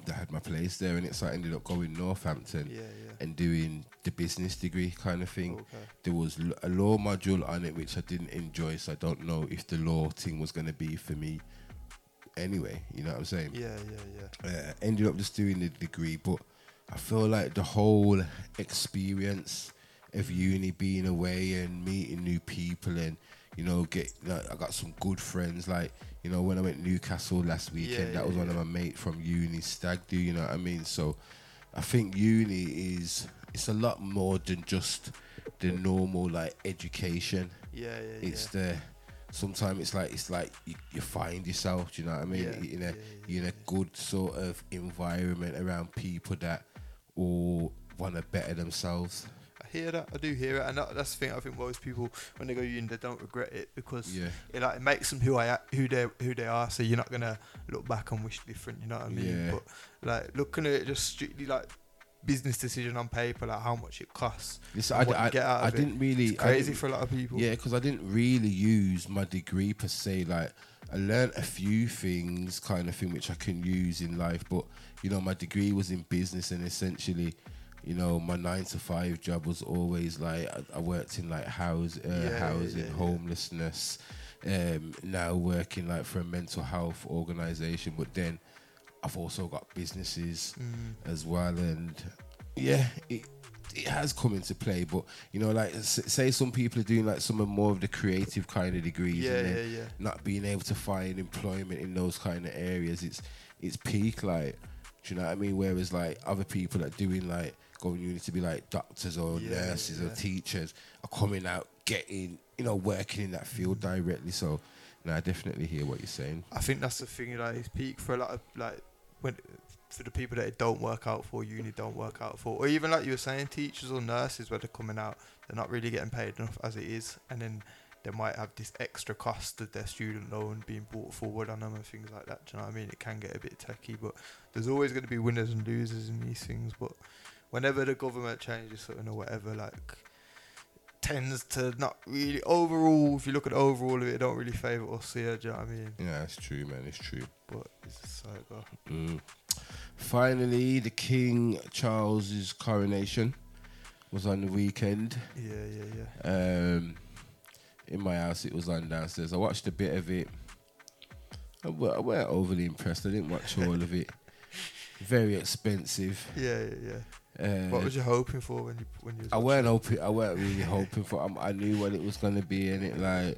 They had my place there, and it's I ended up going Northampton Yeah, yeah. and doing the business degree kind of thing. Okay. There was l- a law module on it which I didn't enjoy, so I don't know if the law thing was going to be for me. Anyway, you know what I'm saying? Yeah, yeah, yeah. uh, ended up just doing the degree, but I feel like the whole experience of uni, being away and meeting new people, and you know, get like, I got some good friends. Like you know, when I went to Newcastle last weekend, Yeah, that was yeah, one of my mates from uni, Stag Do. You know what I mean? So I think uni is it's a lot more than just the normal like education. Yeah, yeah, It's the sometimes it's like it's like you, you find yourself. Do you know what I mean? Yeah, in a you're in a good sort of environment around people that all want to better themselves. I hear that. I do hear it, and that, that's the thing. I think most people, when they go uni, they don't regret it because Yeah. it like it makes them who I who they who they are. So you're not gonna look back and wish different. You know what I mean? Yeah. But like looking at it just strictly like business decision on paper, like how much it costs. And I, I, get out I of it, didn't really. It's crazy didn't- for a lot of people. Yeah, because I didn't really use my degree per se. Like, I learned a few things, kind of thing, which I can use in life. But you know, my degree was in business, and essentially, you know, my nine to five job was always like I, I worked in like house, uh, Yeah, housing, yeah, yeah. homelessness. Um, now working like for a mental health organization, but then I've also got businesses Mm. as well, and yeah, it it has come into play. But you know, like s- say some people are doing like some of more of the creative kind of degrees, Yeah, and yeah, yeah. not being able to find employment in those kind of areas. It's it's peak like, do you know what I mean? Whereas like other people that doing like uni to be like doctors or Yeah, nurses or teachers are coming out getting you know working in that field mm. directly. So. No, I definitely hear what you're saying. I think that's the thing. Like it's peak for a lot of like when for the people that it don't work out for, uni don't work out for, or even like you were saying, teachers or nurses where they're coming out, they're not really getting paid enough as it is, and then they might have this extra cost of their student loan being brought forward on them and things like that. Do you know what I mean? It can get a bit techie, but there's always going to be winners and losers in these things. But whenever the government changes something or whatever, like tends to not really overall. If you look at overall of it, don't really favour us here. Do you know what I mean? Yeah, it's true, man. It's true. But it's just how. Mm. Finally, the King Charles's coronation was on the weekend. Yeah, yeah, yeah. Um, in my house, it was on downstairs. I watched a bit of it. I weren't overly impressed. I didn't watch all of it. Very expensive. Yeah, yeah, yeah. Uh, what was you hoping for when you when you? I weren't hoping. I weren't really hoping for. Um, I knew what it was gonna be, and it like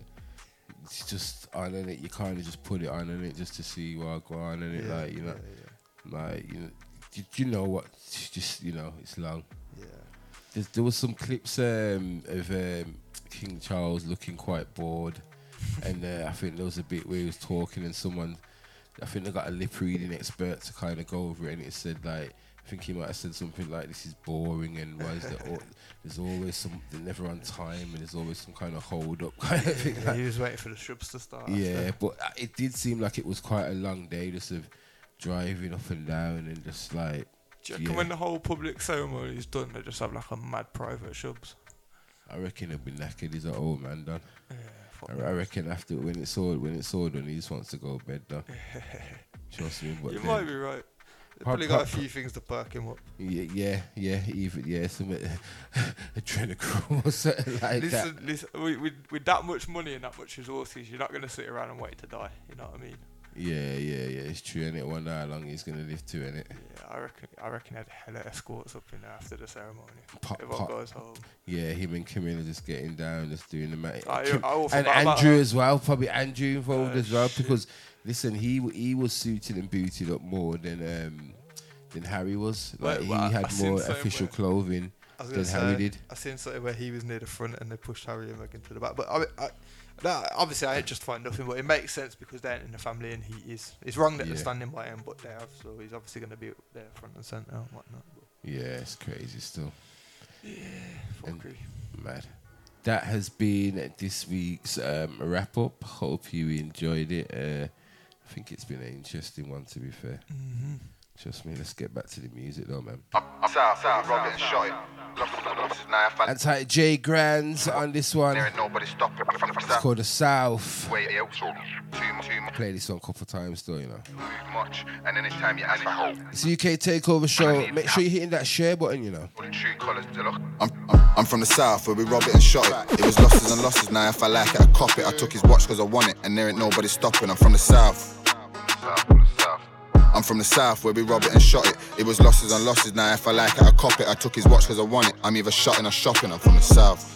it's just on and it. You kind of just put it on and it just to see what go on and it Yeah, like you know, yeah, like you know, you, you know what? it's Just you know, it's long. Yeah. There's, there was some clips um, of um, King Charles looking quite bored, and uh, I think there was a bit where he was talking and someone, I think they got a lip reading expert to kind of go over it, and it said like. I think he might have said something like, "This is boring," and why is there? There's always some. They're never on time, and there's always some kind of hold up kind of thing. Yeah, he was waiting for the shrubs to start. Yeah, after. but uh, it did seem like it was quite a long day, just of driving up and down and just like. Do you reckon yeah. when the whole public ceremony is done, they just have like a mad private shubs? I reckon he'll be knackered. He's an old man done. fuck I, I reckon after when it's all when it's all done, he just wants to go to bed done. Trust me, but you then- might be right. They Prob- probably got a few things to perk him up. Yeah, yeah, yeah, even yeah, some adrenochrome or something like listen, that. listen, with, with, with that much money and that much resources, you're not going to sit around and wait to die. You know what I mean? Yeah, yeah, yeah. It's true, and it wonder how long he's gonna live to, innit? Yeah, I reckon. I reckon had hella escorts up in there after the ceremony. Pop, Everyone pop. goes home. Yeah, him and Camilla just getting down, just doing the match. I- Kim- I all and Andrew as well, probably Andrew involved Uh, as well shit. because listen, he he was suited and booted up more than um than Harry was. Like Wait, he I had seen more official clothing than gonna Harry did. I seen something where he was near the front and they pushed Harry and Meghan to the back. But I, I, that, obviously, I nothing, but it makes sense because they're in the family and he is. It's wrong that Yeah. they're standing by him, but they have, so he's obviously going to be there front and centre and whatnot. Yeah, it's crazy still. yeah, fuckery. mad. That has been this week's um, wrap up. Hope you enjoyed it. Uh, I think it's been an interesting one, to be fair. Mhm. Trust me. Let's get back to the music, though, man. South, south, and shot it. Anti J Grands on this one. There ain't nobody stopping me from It's called The South. Play this song a couple of times, though, you know. It's a UK Takeover show. Make sure you're hitting that share button, you know. I'm, I'm, from the south where we rob it and shot it. It was losses and losses. Now if I like it, I cop it. I took his watch because I want it, and there ain't nobody stopping. I'm from the south. I'm from the south where we rob it and shot it. It was losses and losses. Now if I like it, I cop it. I took his watch because I want it. I'm either shotting or shopping. I'm from the south.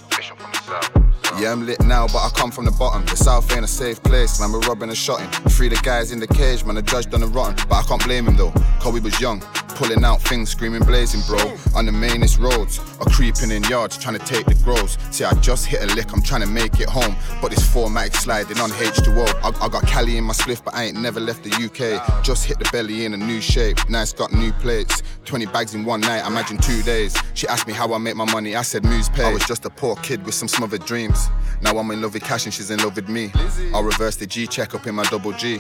Yeah, I'm lit now, but I come from the bottom. The south ain't a safe place, man. We're robbing and shotting. Free the guys in the cage, man. The judge done the rotten, but I can't blame him though. Cause we was young, pulling out things, screaming, blazing, bro. On the mainest roads, or creeping in yards, trying to take the grows. See, I just hit a lick, I'm trying to make it home. But this 4matic sliding on H2O. I, I got Cali in my spliff, but I ain't never left the UK. Just hit the belly in a new shape. Nice, got new plates. 20 bags in one night, imagine two days. She asked me how I make my money, I said Moose Pay. I was just a poor kid with some smothered dreams. Now I'm in love with cash and she's in love with me. I'll reverse the G check up in my double G.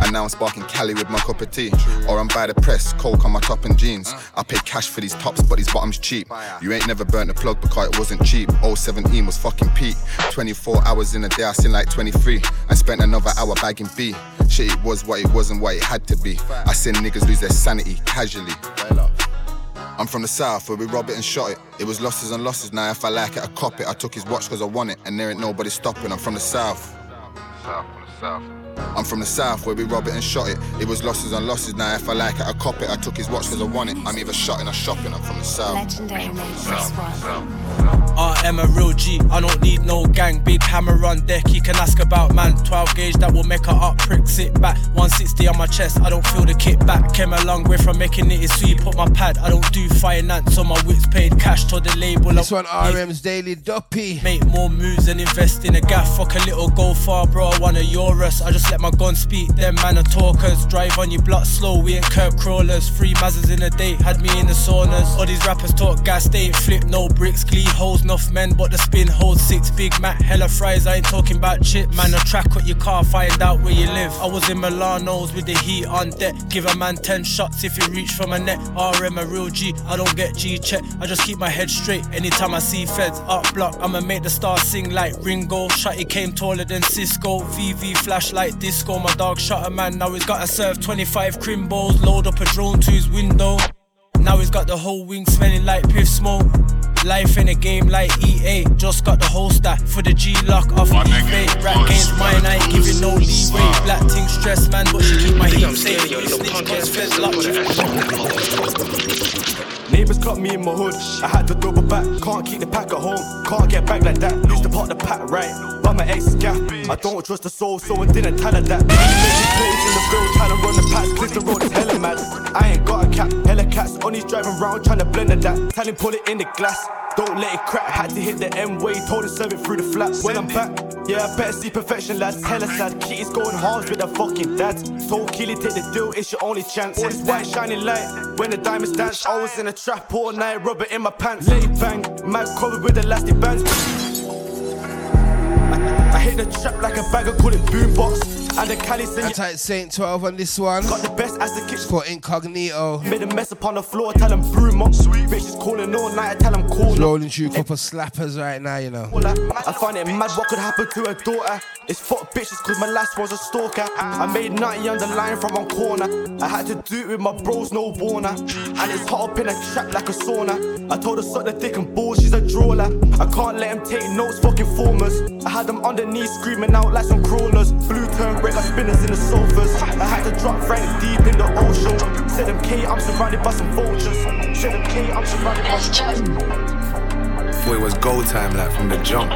And now I'm sparking Cali with my cup of tea. Or I'm by the press, coke on my top and jeans. I pay cash for these tops, but these bottoms cheap. You ain't never burnt a plug because it wasn't cheap. 017 was fucking peak. 24 hours in a day, I seen like 23. I spent another hour bagging B. Shit, it was what it was and what it had to be. I seen niggas lose their sanity casually. I'm from the south where we rob it and shot it. It was losses and losses. Now if I like it, I cop it. I took his watch because I want it, and there ain't nobody stopping. I'm from the south. South, from the south. I'm from the south where we rob it and shot it. It was losses and losses. Now if I like it, I cop it. I took his watch because I want it. I'm either shotting or shopping. I'm from the south. Legendary made this one. RM a real G, I don't need no gang. Big hammer on deck, you can ask about man. 12 gauge that will make her up, prick sit back. 160 on my chest, I don't feel the kick back. Came a long way from making it, it's sweet. Put my pad, I don't do finance, so my wits paid cash to the label. This one RM's Daily Duppy. Make more moves and invest in a gaff. Fuck a little go far, bro. I want a Urus. I just let my gun speak. Them man are talkers. Drive on your block slow. We ain't curb crawlers. Three mazzers in a day. Had me in the saunas. All these rappers talk gas. They ain't flip no bricks. Glee holes, enough men, but the spin holds six. Big Mac, hella fries. I ain't talking about chip. Man, a track with your car. Find out where you live. I was in Milanos with the heat on deck. Give a man 10 shots if he reach for my neck. RM a real G. I don't get G check. I just keep my head straight. Anytime I see feds up block, I'ma make the stars sing like Ringo. Shotty came taller than Cisco. VV flashlight disco. My dog shot a man. Now he's gotta serve 25 crimbos. Load up a drone to his window. Now he's got the whole wing smelling like piff smoke. Life in a game like EA. Just got the whole stack for the G lock off my eBay. Rap games mine, I ain't giving no leeway. Black ting stress man, but she keep my heat safe. Snitch cause feds luck. Neighbors clocked me in my hood. I had to double back. Can't keep the pack at home. Can't get back like that. Used to park the pack right. But my ex is. I don't trust the soul, so I didn't tell her that. Making in the trying to run the. I ain't got a cap. Hella cats on his driving round, trying to blend of that. Tell him pull it in the glass. Don't let it crack. Had to hit the M way. Told him serve it through the flaps. When I'm back, yeah, I better see perfection, lads. Hella sad. Kitty's going hard with the fucking dads. Told Keely take the deal, it's your only chance. All this white shining light. When the diamonds dance, I was in a trap all night, rubber in my pants. It bang, mad covered with elastic bands. I, I hit the trap like a bagger, call it boombox. And the Cali sing Anti Saint 12 on this one. Got the best as the kitchen. It's called Incognito. Made a mess upon the floor, tell them broom up. Sweet bitches calling all night, I tell them call. Rolling through a couple slappers right now, you know. I find it mad what could happen to a daughter. It's fuck bitches cause my last was a stalker. I made 90 on the line from one corner. I had to do it with my bros, no warner. And it's hot up in a trap like a sauna. I told her suck the dick and ball, she's a drawler. I can't let him take notes, fucking formers. I had them underneath screaming out like some crawlers. Blue turn red like spinners in the sofas. I had to drop Frank deep in the ocean. Said them K, I'm surrounded by some vultures. Said them K, I'm surrounded by some Thought it was go time, like from the jump.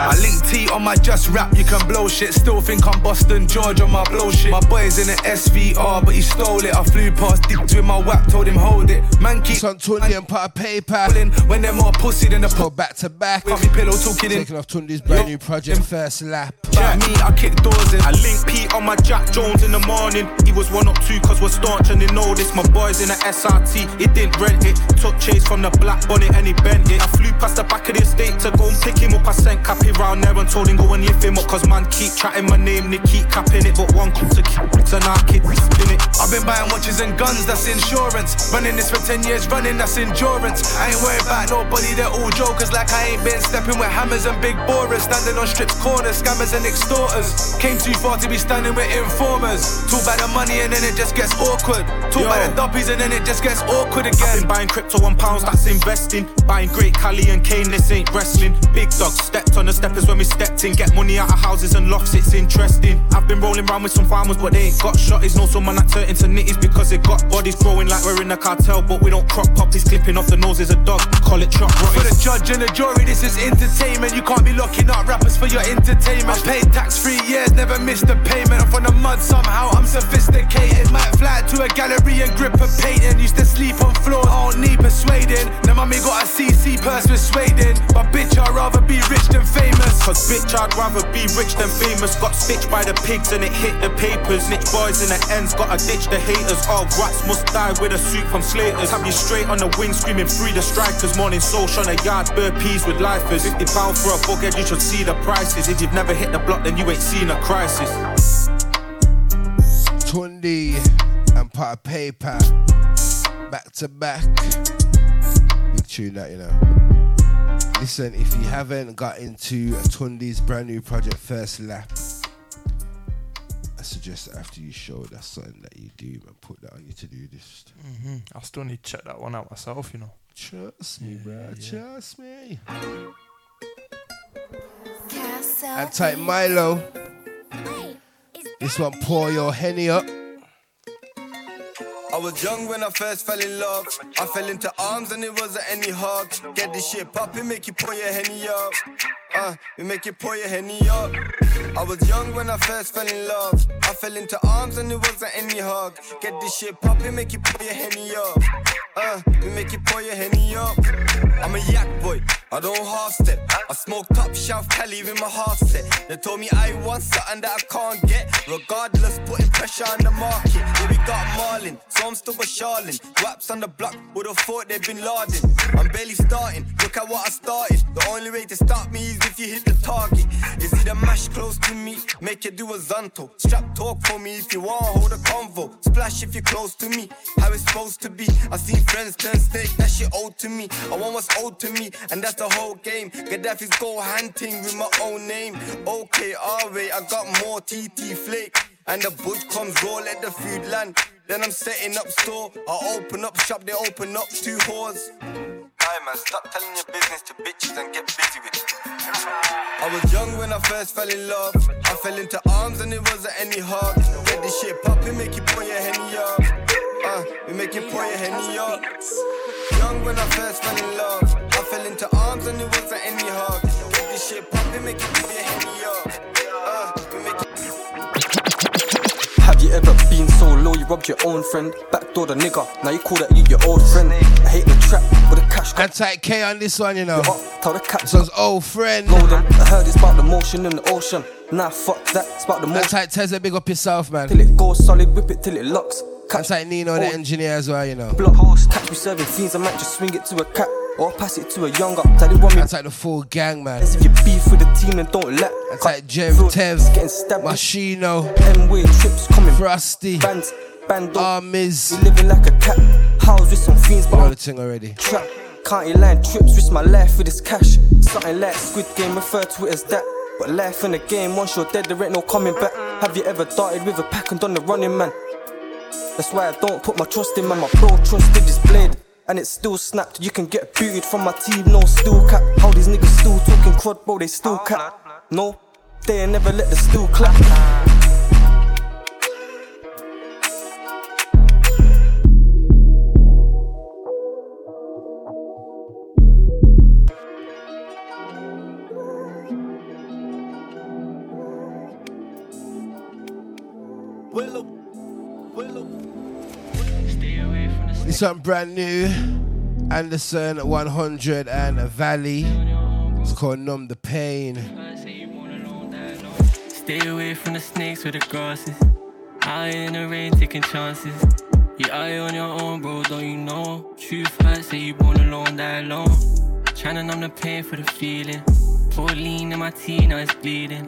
I link T on my just rap, you can blow shit. Still think I'm Boston George on my blow shit. My boy's in an SVR, but he stole it. I flew past dipped with my whack, told him hold it. Man keep on Tunde and put a paper. When they're more pussy than the Go back to back. Coffee pillow talking in. Taking off Tunde's brand new project, First Lap. Yeah, me, I kick doors in. I link Pete on my Jack Jones in the morning. He was one up two cause we're staunch and they know this. My boys in a SRT, he didn't rent it. Took chase from the black bonnet and he bent it. I flew past the back of the estate to go and pick him up. I sent Cappy round there and told him go and lift him up. Cause man keep chatting my name, they keep capping it. But one comes to keep so now kids spin it. I've been buying watches and guns, that's insurance. Running this for 10 years, running, that's endurance. I ain't worried about nobody, they're all jokers. Like I ain't been stepping with hammers and big borers. Standing on strips, corners, scammers and extorters. Came too far to be standing with informers. Talk about the money and then it just gets awkward. Talk about the doppies and then it just gets awkward again. I've been buying crypto on pounds, that's investing. Buying great Cali and Kane, this ain't wrestling. Big dogs stepped on the steppers when we stepped in. Get money out of houses and lofts, it's interesting. I've been rolling around with some farmers, but they ain't got shotties. Know someone that turned into nitties because they got bodies growing like we're in a cartel. But we don't crop poppies, clipping off the noses of dog. Call it chop For the judge and the jury, this is entertainment. You can't be locking up rappers for your entertainment. I paid tax three years, never missed a payment. I'm from the mud somehow, I'm sophisticated. Might fly to a gallery and grip a painting. Used to sleep on floors, I don't need persuading. Now mommy got a CC purse persuading. But bitch, I'd rather be rich than famous. Cause bitch, I'd rather be rich than famous. Got stitched by the pigs and it hit the papers. Snitch boys in the ends, gotta ditch the haters. All rats must die with a suit from Slaters. Have you straight on the wing, screaming free the strikers. Morning social on a yard, burpees with lifers. 50 pound for a bucket, you should see the prices. If you've never hit the block, then you ain't seen a crisis. Tunde and part of paper back to back. Big tune that you know. Listen, if you haven't got into Tunde's brand new project First Lap, I suggest after you show that's something that you do and put that on your to-do list. hmm I still need to check that one out myself, you know. Trust me, bro. Trust me. And type Milo. This one, pour your henny up. I was young when I first fell in love. I fell into arms and it wasn't any hug. Get this shit poppin', make you pour your henny up. Uh, we make you pour your henny up. I was young when I first fell in love. I fell into arms and it wasn't any hug. Get this shit poppin', make you pour your henny up. Uh, we make you pour your henny up. I'm a yak boy, I don't half step. I smoke top shelf Cali with my half set. They told me I want something that I can't get. Regardless, putting pressure on the market. Yeah, we got Marlin, so I'm still a Charlin. Raps on the block, would've thought they'd been larding. I'm barely starting, look at what I started. The only way to stop me is if you hit the target. Is it a mash close to me? Make you do a Zanto. Strap talk for me if you want, hold a convo. Splash if you're close to me, how it's supposed to be. I seen friends turn snake, that shit owed to me. I want what's owed to me, and that's the whole game. Gaddafi's go hunting with my own name. Okay, alright, I got more TT flake. And the butch comes raw, let the food land. Then I'm setting up store. I open up shop, they open up two whores. Hi man, stop telling your business to bitches and get busy with it. I was young when I first fell in love. I fell into arms and it wasn't any hug. Get this shit poppin', make you pour your henny up. Uh, we make you pour your henny up. Young when I first fell in love. I fell into arms and it wasn't any hug. Get this shit poppin', make you pour your henny up. You ever been so low you robbed your own friend? Backdoor the nigga, now you call that you your old friend. I hate the trap with the cash. Type K on this one, you know. Tell the cat. This one's old friend. Golden. I heard it's about the motion in the ocean. Nah, fuck that. It's about the motion. type Tezza, big up yourself, man. Till it goes solid, whip it till it locks. And type Nino, the engineer as well, you know. Block. Catch me serving fiends, I might just swing it to a cat. Or pass it to a younger. Tell want me. And type the full gang, man. As If you beef with the team, then don't let. And type Jem, Tev, getting stabbed. Machino, M-way trips coming. Frosty, Bands, bando. Armiz. We living like a cat. House with some fiends, but I'm the thing already. trap. County line trips, risk my life with this cash. Something like Squid Game, refer to it as that. But life in the game, once you're dead, there ain't no coming back. Have you ever darted with a pack and done the running man? That's why I don't put my trust in man. My bro trusted this blade, and it's still snapped. You can get booted from my team, no steel cap. How these niggas still talking crud, bro? They still cap. No, they ain't never let the steel clap. One brand new. Anderson 100 and Valley. It's called Numb the Pain. Stay away from the snakes with the grasses. Out in the rain, taking chances. You are on your own, bro, don't you know? Truth hurts, say you born alone, die alone. Tryna numb the pain for the feeling. Pour lean in my tea, now it's bleeding.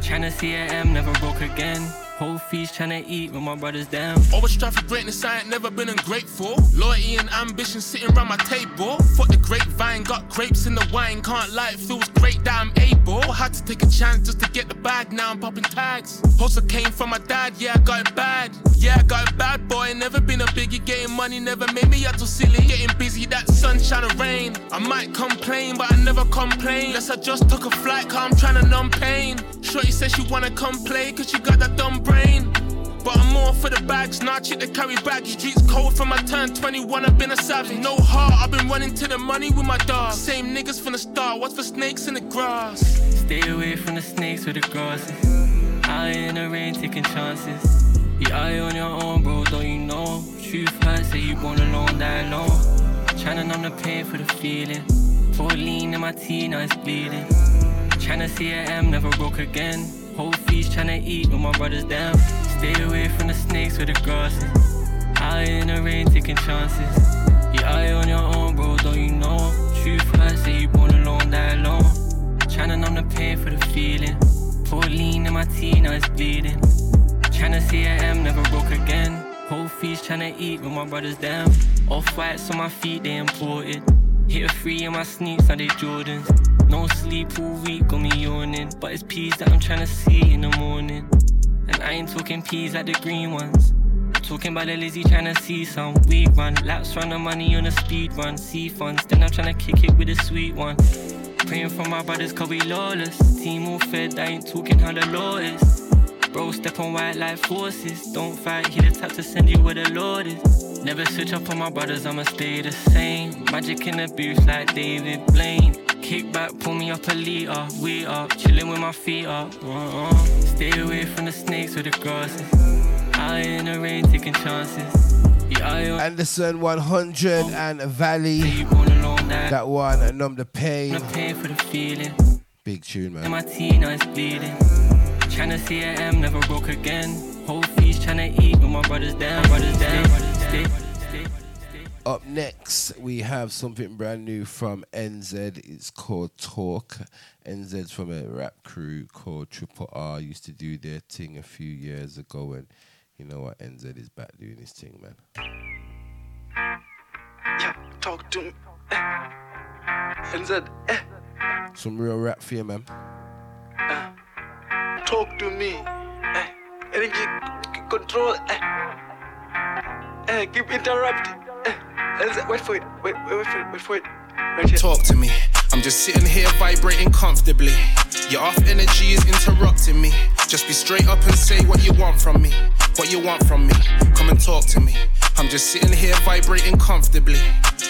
Tryna see am never broke again. Whole feast tryna eat with my brothers down. Always strive for greatness, I ain't never been ungrateful. Loyalty and ambition sitting round my table. Foot the grapevine, got grapes in the wine. Can't lie, it feels great that I'm able. Had to take a chance just to get the bag, now I'm popping tags. Hustle came from my dad, yeah, I got it bad. Yeah, I got it bad, boy. Never been a biggie, getting money never made me out too silly. Getting busy, that sunshine and rain. I might complain, but I never complain. Unless I just took a flight, cause I'm trying to numb pain. Shorty says she wanna come play, cause she got that dumb brain. But I'm more for the bags, nah, chick that carry bags. Streets cold from my turn 21, I've been a savage. No heart, I've been running to the money with my dog. Same niggas from the start, what's for snakes in the grass? Stay away from the snakes with the grasses. Out in the rain, taking chances. You eye on your own, bro, don't you know? Truth hurts, say you born alone, die alone. Tryna numb the pain for the feeling. Pour lean in my tea, now it's bleeding. Tryna see a M, never broke again. Whole feast tryna eat with my brothers down. Stay away from the snakes with the grasses. Out in the rain, taking chances. You on your own, bro, don't you know? Truth hurts, say you born alone, die alone. Tryna numb the pain for the feeling. Lean in my tea, now it's bleeding. Tryna see I am never broke again. Whole feast tryna eat with my brothers down. Off whites on my feet, they imported. Hit a free in my sneaks, now they Jordans. No sleep all week, got me yawning. But it's peas that I'm tryna see in the morning. And I ain't talking peas like the green ones. Talking about the Lizzie tryna see some weed run. Laps run the money on a speed run. See funds, then I'm tryna kick it with a sweet one. Praying for my brothers, cause we lawless. Team all fed, I ain't talking how the law is. Bro, step on white like forces. Don't fight, he the type to send you where the Lord is. Never switch up on my brothers, I'ma stay the same. Magic in the booth like David Blaine. Kick back, pull me up a liter. We up, chillin' with my feet up. Uh-uh. Stay away from the snakes with the grasses. Out in the rain, taking chances. Yeah, Anderson 100 and Valley. That one, Numb the Pain. pay for the feeling. Big tune, man. Tryna see a M, never broke again. Whole feast tryna eat with my brothers down, brothers down. Stay, stay, Up next, we have something brand new from NZ. It's called Talk. NZ's from a rap crew called Triple R. Used to do their thing a few years ago, and you know what? NZ is back doing his thing, man. Yeah, Talk to me. Eh. NZ, eh. Some real rap for you, man. Talk to me. Eh. Energy control. Eh. Eh. Keep interrupting. Eh. Wait for it. Wait, wait, wait for it. Wait for it. Talk to me. I'm just sitting here vibrating comfortably. Your off energy is interrupting me. Just be straight up and say what you want from me. What you want from me. Come and talk to me. I'm just sitting here vibrating comfortably.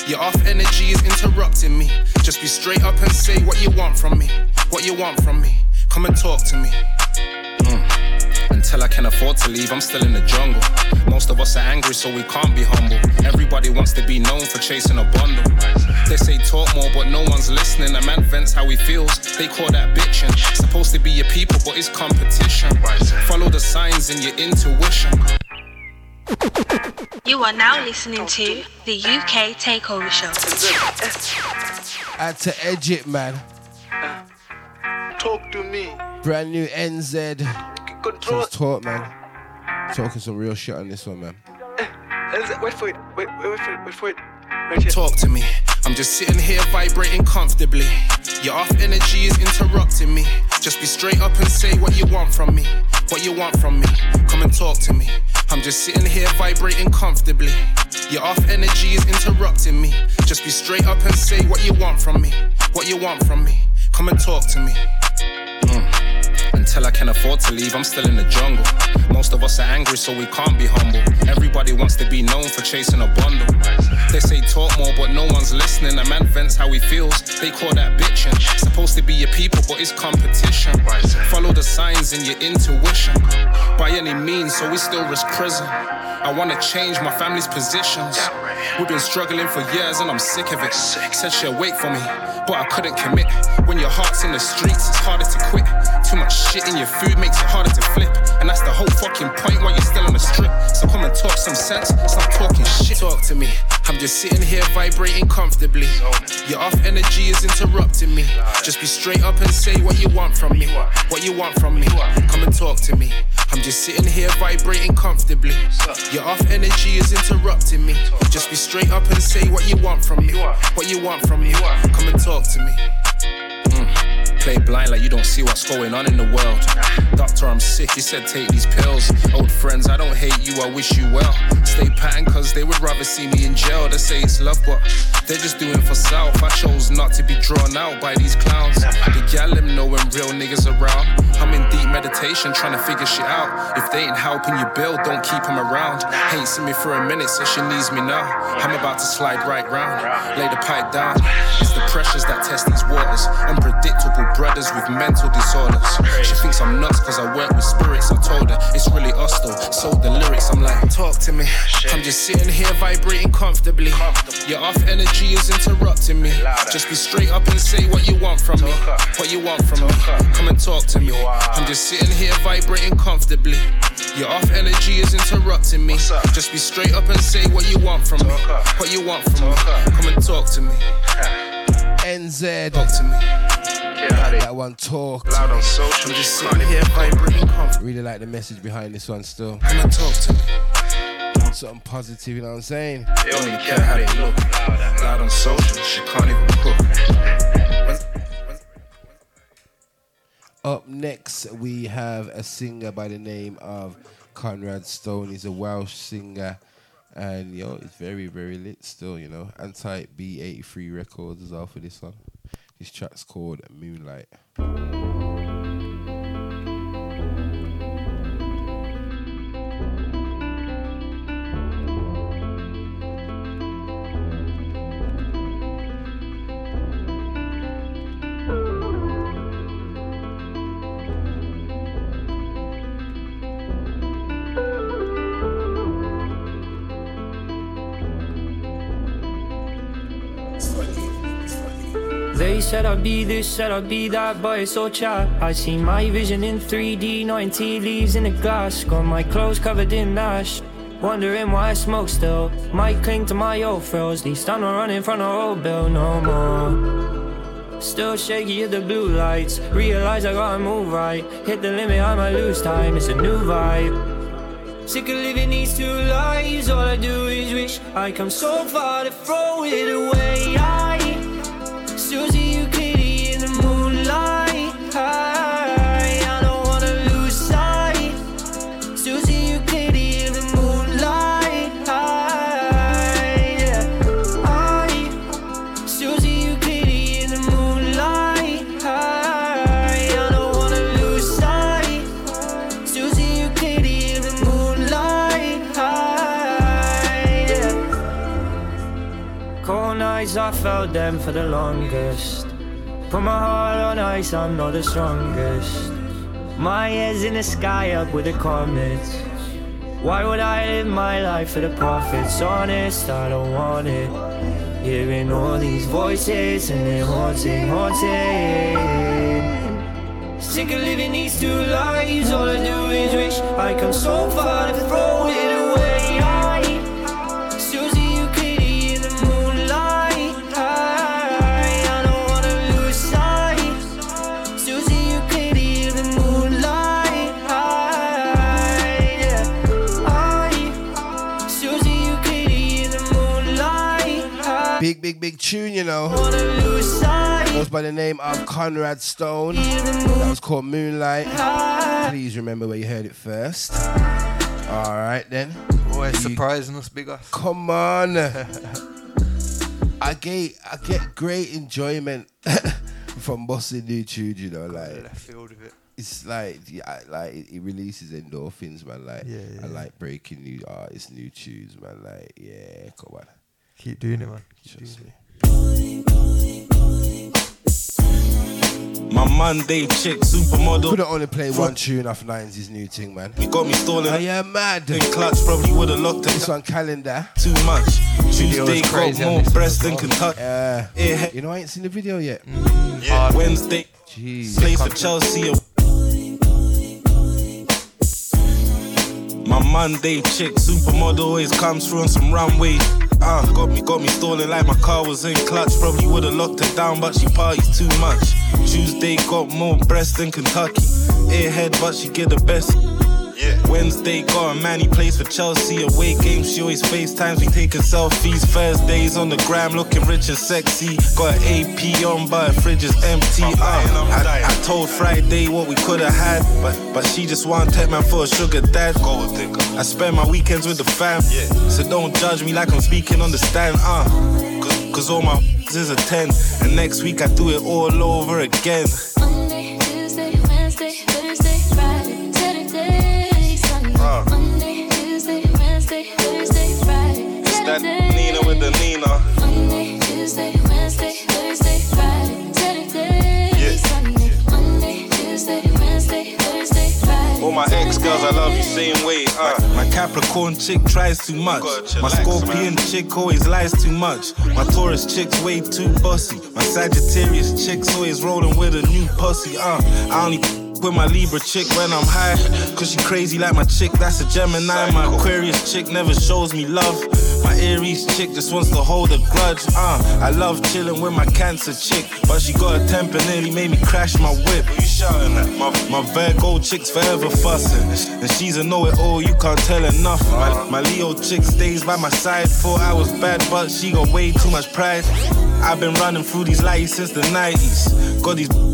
Your off energy is interrupting me. Just be straight up and say what you want from me. What you want from me. Come and talk to me. Mm. Until I can afford to leave, I'm still in the jungle. Most of us are angry, so we can't be humble. Everybody wants to be known for chasing a bundle. They say talk more, but no one's listening. A man vents how he feels. They call that bitching. Supposed to be your people, but it's competition. Follow the signs in your intuition. You are now listening to the UK Takeover Show. Had to edge it, man. Talk to me. Brand new NZ. Control. Just talk, man. Talking some real shit on this one, man. Eh, NZ, wait for it. Wait, wait, wait for it. Wait for it. Right here. Talk to me. I'm just sitting here vibrating comfortably. Your off energy is interrupting me. Just be straight up and say what you want from me. What you want from me. Come and talk to me. I'm just sitting here vibrating comfortably. Your off energy is interrupting me. Just be straight up and say what you want from me. What you want from me. Come and talk to me. Mm. Until I can afford to leave, I'm still in the jungle. Most of us are angry, so we can't be humble. Everybody wants to be known for chasing a bundle. They say talk more, but no one's listening. A man vents how he feels. They call that bitching. Supposed to be your people, but it's competition. Follow the signs in your intuition. By any means, so we still risk prison. I wanna change my family's positions. We've been struggling for years and I'm sick of it. Said she'll wait for me, but I couldn't commit. When your heart's in the streets, it's harder to quit. Too much shit in your food makes it harder to flip. And that's the whole fucking point why you're still on the strip. So come and talk some sense, stop talking shit. Talk to me. I'm just sitting here vibrating comfortably. Your off energy is interrupting me. Just be straight up and say what you want from me. What you want from me. Come and talk to me. I'm just sitting here vibrating comfortably. Your off energy is interrupting me. Just be straight up and say what you want from me. What you want from me. Come and talk to me. Play blind like you don't see what's going on in the world. Doctor, I'm sick, he said take these pills. Old friends, I don't hate you, I wish you well. Stay pattern, cause they would rather see me in jail. They say it's love, but they're just doing for self. I chose not to be drawn out by these clowns. The gal them know when real niggas around. I'm in deep meditation, trying to figure shit out. If they ain't helping you build, don't keep them around. Ain't seen me for a minute, so she needs me now. I'm about to slide right round, lay the pipe down. It's the pressures that test these waters. Unpredictable brothers with mental disorders. She thinks I'm nuts cause I work with spirits. I told her it's really us though. Sold the lyrics, I'm like, talk to me. I'm just sitting here vibrating comfortably. Your off energy is interrupting me. Just be straight up and say what you want from me. What you want from me. Come and talk to me. I'm just sitting here vibrating comfortably. Your off energy is interrupting me. Just be straight up and say what you want from me. What you want from me. Come and talk to me. NZ. Talk to me. That one talk. Loud on social. I'm just sitting here vibrating comfortably. Really like the message behind this one still. Come and talk to me. Something positive, you know what I'm saying? They only care how they look. Loud on social. She can't even cook. Up next, we have a singer by the name of Conrad Stone. He's a Welsh singer, and yo, it's very, very lit still. You know, Anti B83 Records is out for this one. This track's called Moonlight. Said I'd be this, said I'd be that, but it's all chat. I see my vision in 3D, nine tea leaves in a glass. Got my clothes covered in ash. Wondering why I smoke still. Might cling to my old frills. Least I'm not running from the old bill no more. Still shaky at the blue lights. Realize I gotta move right. Hit the limit, I might lose time. It's a new vibe. Sick of living these two lives. All I do is wish I come so far to throw it away. I felt them for the longest. Put my heart on ice, I'm not the strongest. My head's in the sky up with the comets. Why would I live my life for the profits? Honest, I don't want it. Hearing all these voices and they're haunting, haunting. Sick of living these two lives. All I do is wish I come so far to throw it Big, big, big tune, you know. wanna lose sight. Goes by the name of Conrad Stone. That was called Moonlight. Please remember where you heard it first. All right then. Always You- surprising us, big us. Come on. I get I get great enjoyment from bossing new tunes, you know, like left field of it. It's like yeah, like it, it releases endorphins, man. Like Yeah, I like breaking new artists, new tunes, man. Like yeah, come on. Keep doing it, man. Keep doing it. My Monday chick, supermodel. Could have only played one tune off Nines' new thing, man. You got me stalling. I am mad. In clutch, probably would have locked it. This one calendar. Too much. Tuesday got crazy more this breast than as well. Kentucky. Yeah. You know, I ain't seen the video yet. Mm. Yeah. Wednesday. Jeez. Plays for Chelsea. My Monday chick, supermodel, always comes through on some runway. Ah, got me, got me stalling like my car was in clutch. Probably would've locked it down, but she parties too much. Tuesday got more breast than Kentucky. Airhead, but she get the best. Yeah. Wednesday got a man, he plays for Chelsea. Away games, she always FaceTimes, we taking selfies. Thursdays on the gram, looking rich and sexy. Got an AP on, but fridge is empty. Uh, I, I told Friday what we could have had, but but she just want tech man for a sugar dad. I spend my weekends with the fam, so don't judge me like I'm speaking on the stand. Uh, cause, cause all my is a 10, and next week I do it all over again. Same way. Uh. My Capricorn chick tries too much. My Scorpion chick always lies too much. My Taurus chick's way too bossy. My Sagittarius chick's always rolling with a new pussy. Uh. I only with my Libra chick when I'm high. Cause she crazy like my chick, that's a Gemini. My Aquarius chick never shows me love. My Aries chick just wants to hold a grudge. Uh, I love chilling with my Cancer chick, but she got a temper, nearly made me crash my whip. You shouting at? My, my Virgo chick's forever fussing, and she's a know-it-all. You can't tell enough. My, my Leo chick stays by my side. I was bad, but she got way too much pride. I've been running through these lights since the 90s. Got these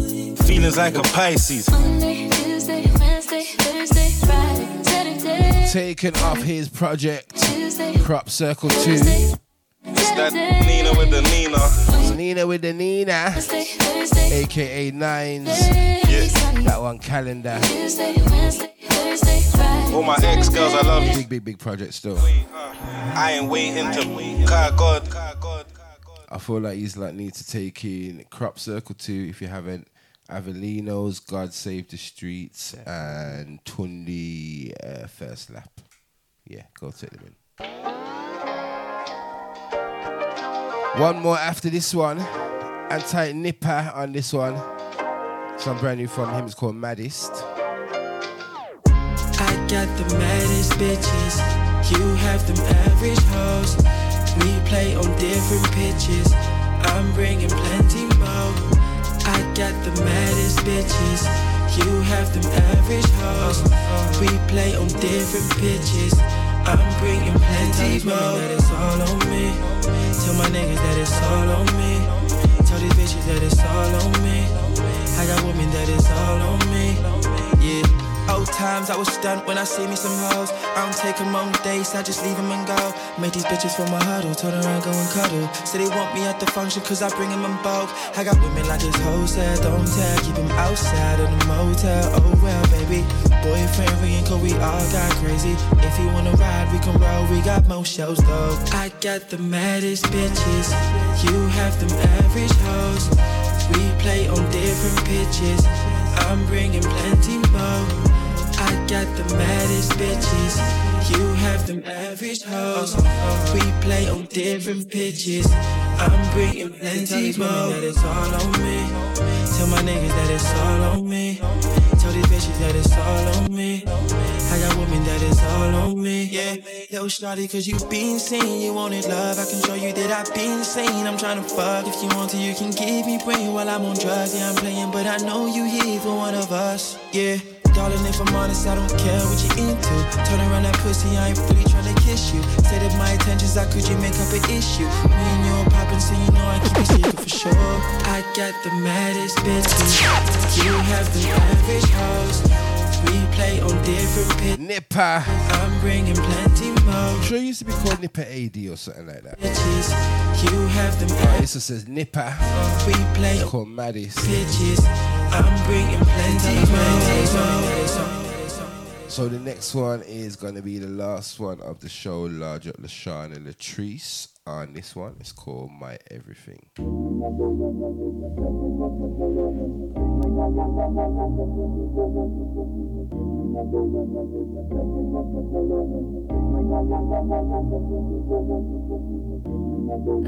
feelings like a Pisces. Monday, Tuesday, Wednesday, Thursday, Friday, Saturday. Taken off his project, Tuesday, Crop Circle 2. It's that Nina with the Nina. It's Nina with the Nina, Thursday, Thursday, aka Nines. Yeah. That one, calendar. Tuesday, Wednesday, Thursday, Friday. All my ex girls, I love you. Big, big, big project still. I ain't waiting to car God. I feel like he's like need to take in Crop Circle 2 if you haven't. Avelino's, God Save the Streets, and Tunde uh, First Lap. Yeah, go take them in. One more after this one. and Anti Nipper on this one. Some brand new from him. It's called Maddest. I got the maddest bitches. You have them average hoes. We play on different pitches. I'm bringing plenty more. I got the maddest bitches. You have them average hoes. We play on different pitches. I'm bringing plenty more. That it's all on me. Tell my niggas that it's all on me. Tell these bitches that it's all on me. I got women that it's all on me. Old times I was stunned when I see me some hoes. I don't take them on dates, I just leave them and go. Make these bitches for my huddle, turn around, go and cuddle. Say they want me at the function cause I bring them in bulk. I got women like this wholesale, don't tell. Keep them outside of the motel. Oh well, baby. Boyfriend ringing cause we all got crazy. If you wanna ride, we can roll. We got most shows though. I got the maddest bitches. You have them average hoes. We play on different pitches. I'm bringing plenty more. I got the maddest bitches. You have them average hoes. We play on different pitches. I'm bringing plenty more. That it's all on me. Tell my niggas that it's all on me. Tell these bitches that it's all on me. I got women that it's all on me. Yeah, yo, shawty, cause you been seen. You wanted love, I can show you that I've been seen. I'm tryna fuck. If you want to, you can give me brain while I'm on drugs. Yeah, I'm playing, but I know you here for one of us. Yeah. Darling, if I'm honest, I don't care what you're into. Turn around that pussy, I ain't really to kiss you. Say that my intentions are could you make up an issue? Me and you are poppin', so you know I keep it secret for sure. I got the maddest bitches. You have the average hoes. We play on different pitches. Nipper. I'm bringing plenty more. Sure used to be called Nipper AD or something like that. Bitches, you have them Oh, this one says Nipper. We play It's called Maddest. pitches. I'm bringing plenty more. So the next one is going to be the last one of the show, Large Up Lashana Latrice on this one. It's called My Everything.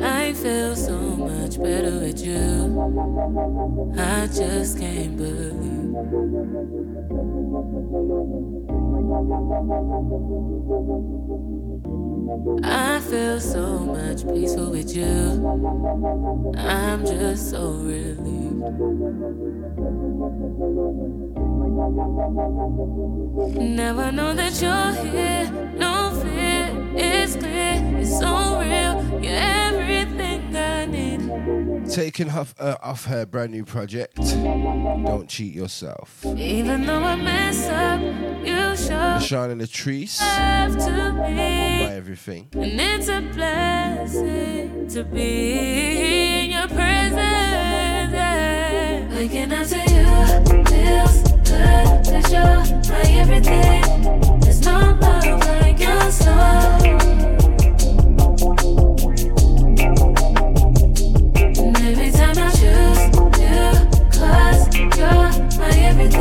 I feel so much better with you. I just can't believe. I feel so much peaceful with you. I'm just so relieved. Never know that you're here, no fear, it's clear, it's so real. You're everything I need. Taking off, uh, off her brand new project, Don't Cheat Yourself. Even though I mess up, you show and the Trees, love to My me. Everything. And it's a blessing to be in your presence. up to you feels good. That you're my everything. There's no love like your soul.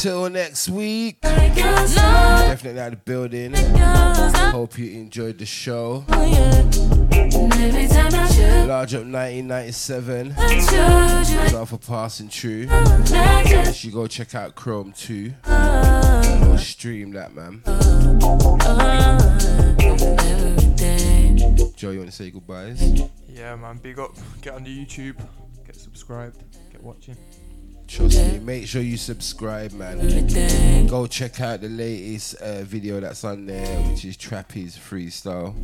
Till next week. Like your soul. Definitely out of the building. Hope you enjoyed the show. Oh, and every time I choose, Large up nineteen97. I choose you. Thanks for passing through. You should go check out Chrome 2. Go stream that, man. Oh, Joe, you want to say goodbyes? Yeah, man. Big up. Get on the YouTube. Get subscribed. Get watching. Trust me, make sure you subscribe, man. Go check out the latest uh, video that's on there, which is Trappies Freestyle.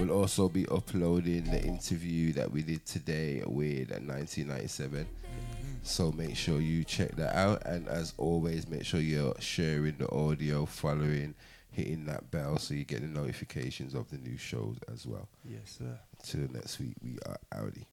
We'll also be uploading the interview that we did today with uh, nineteen97. So make sure you check that out. And as always, make sure you're sharing the audio, following, hitting that bell so you get the notifications of the new shows as well. Yes, sir. Till next week, we are outie.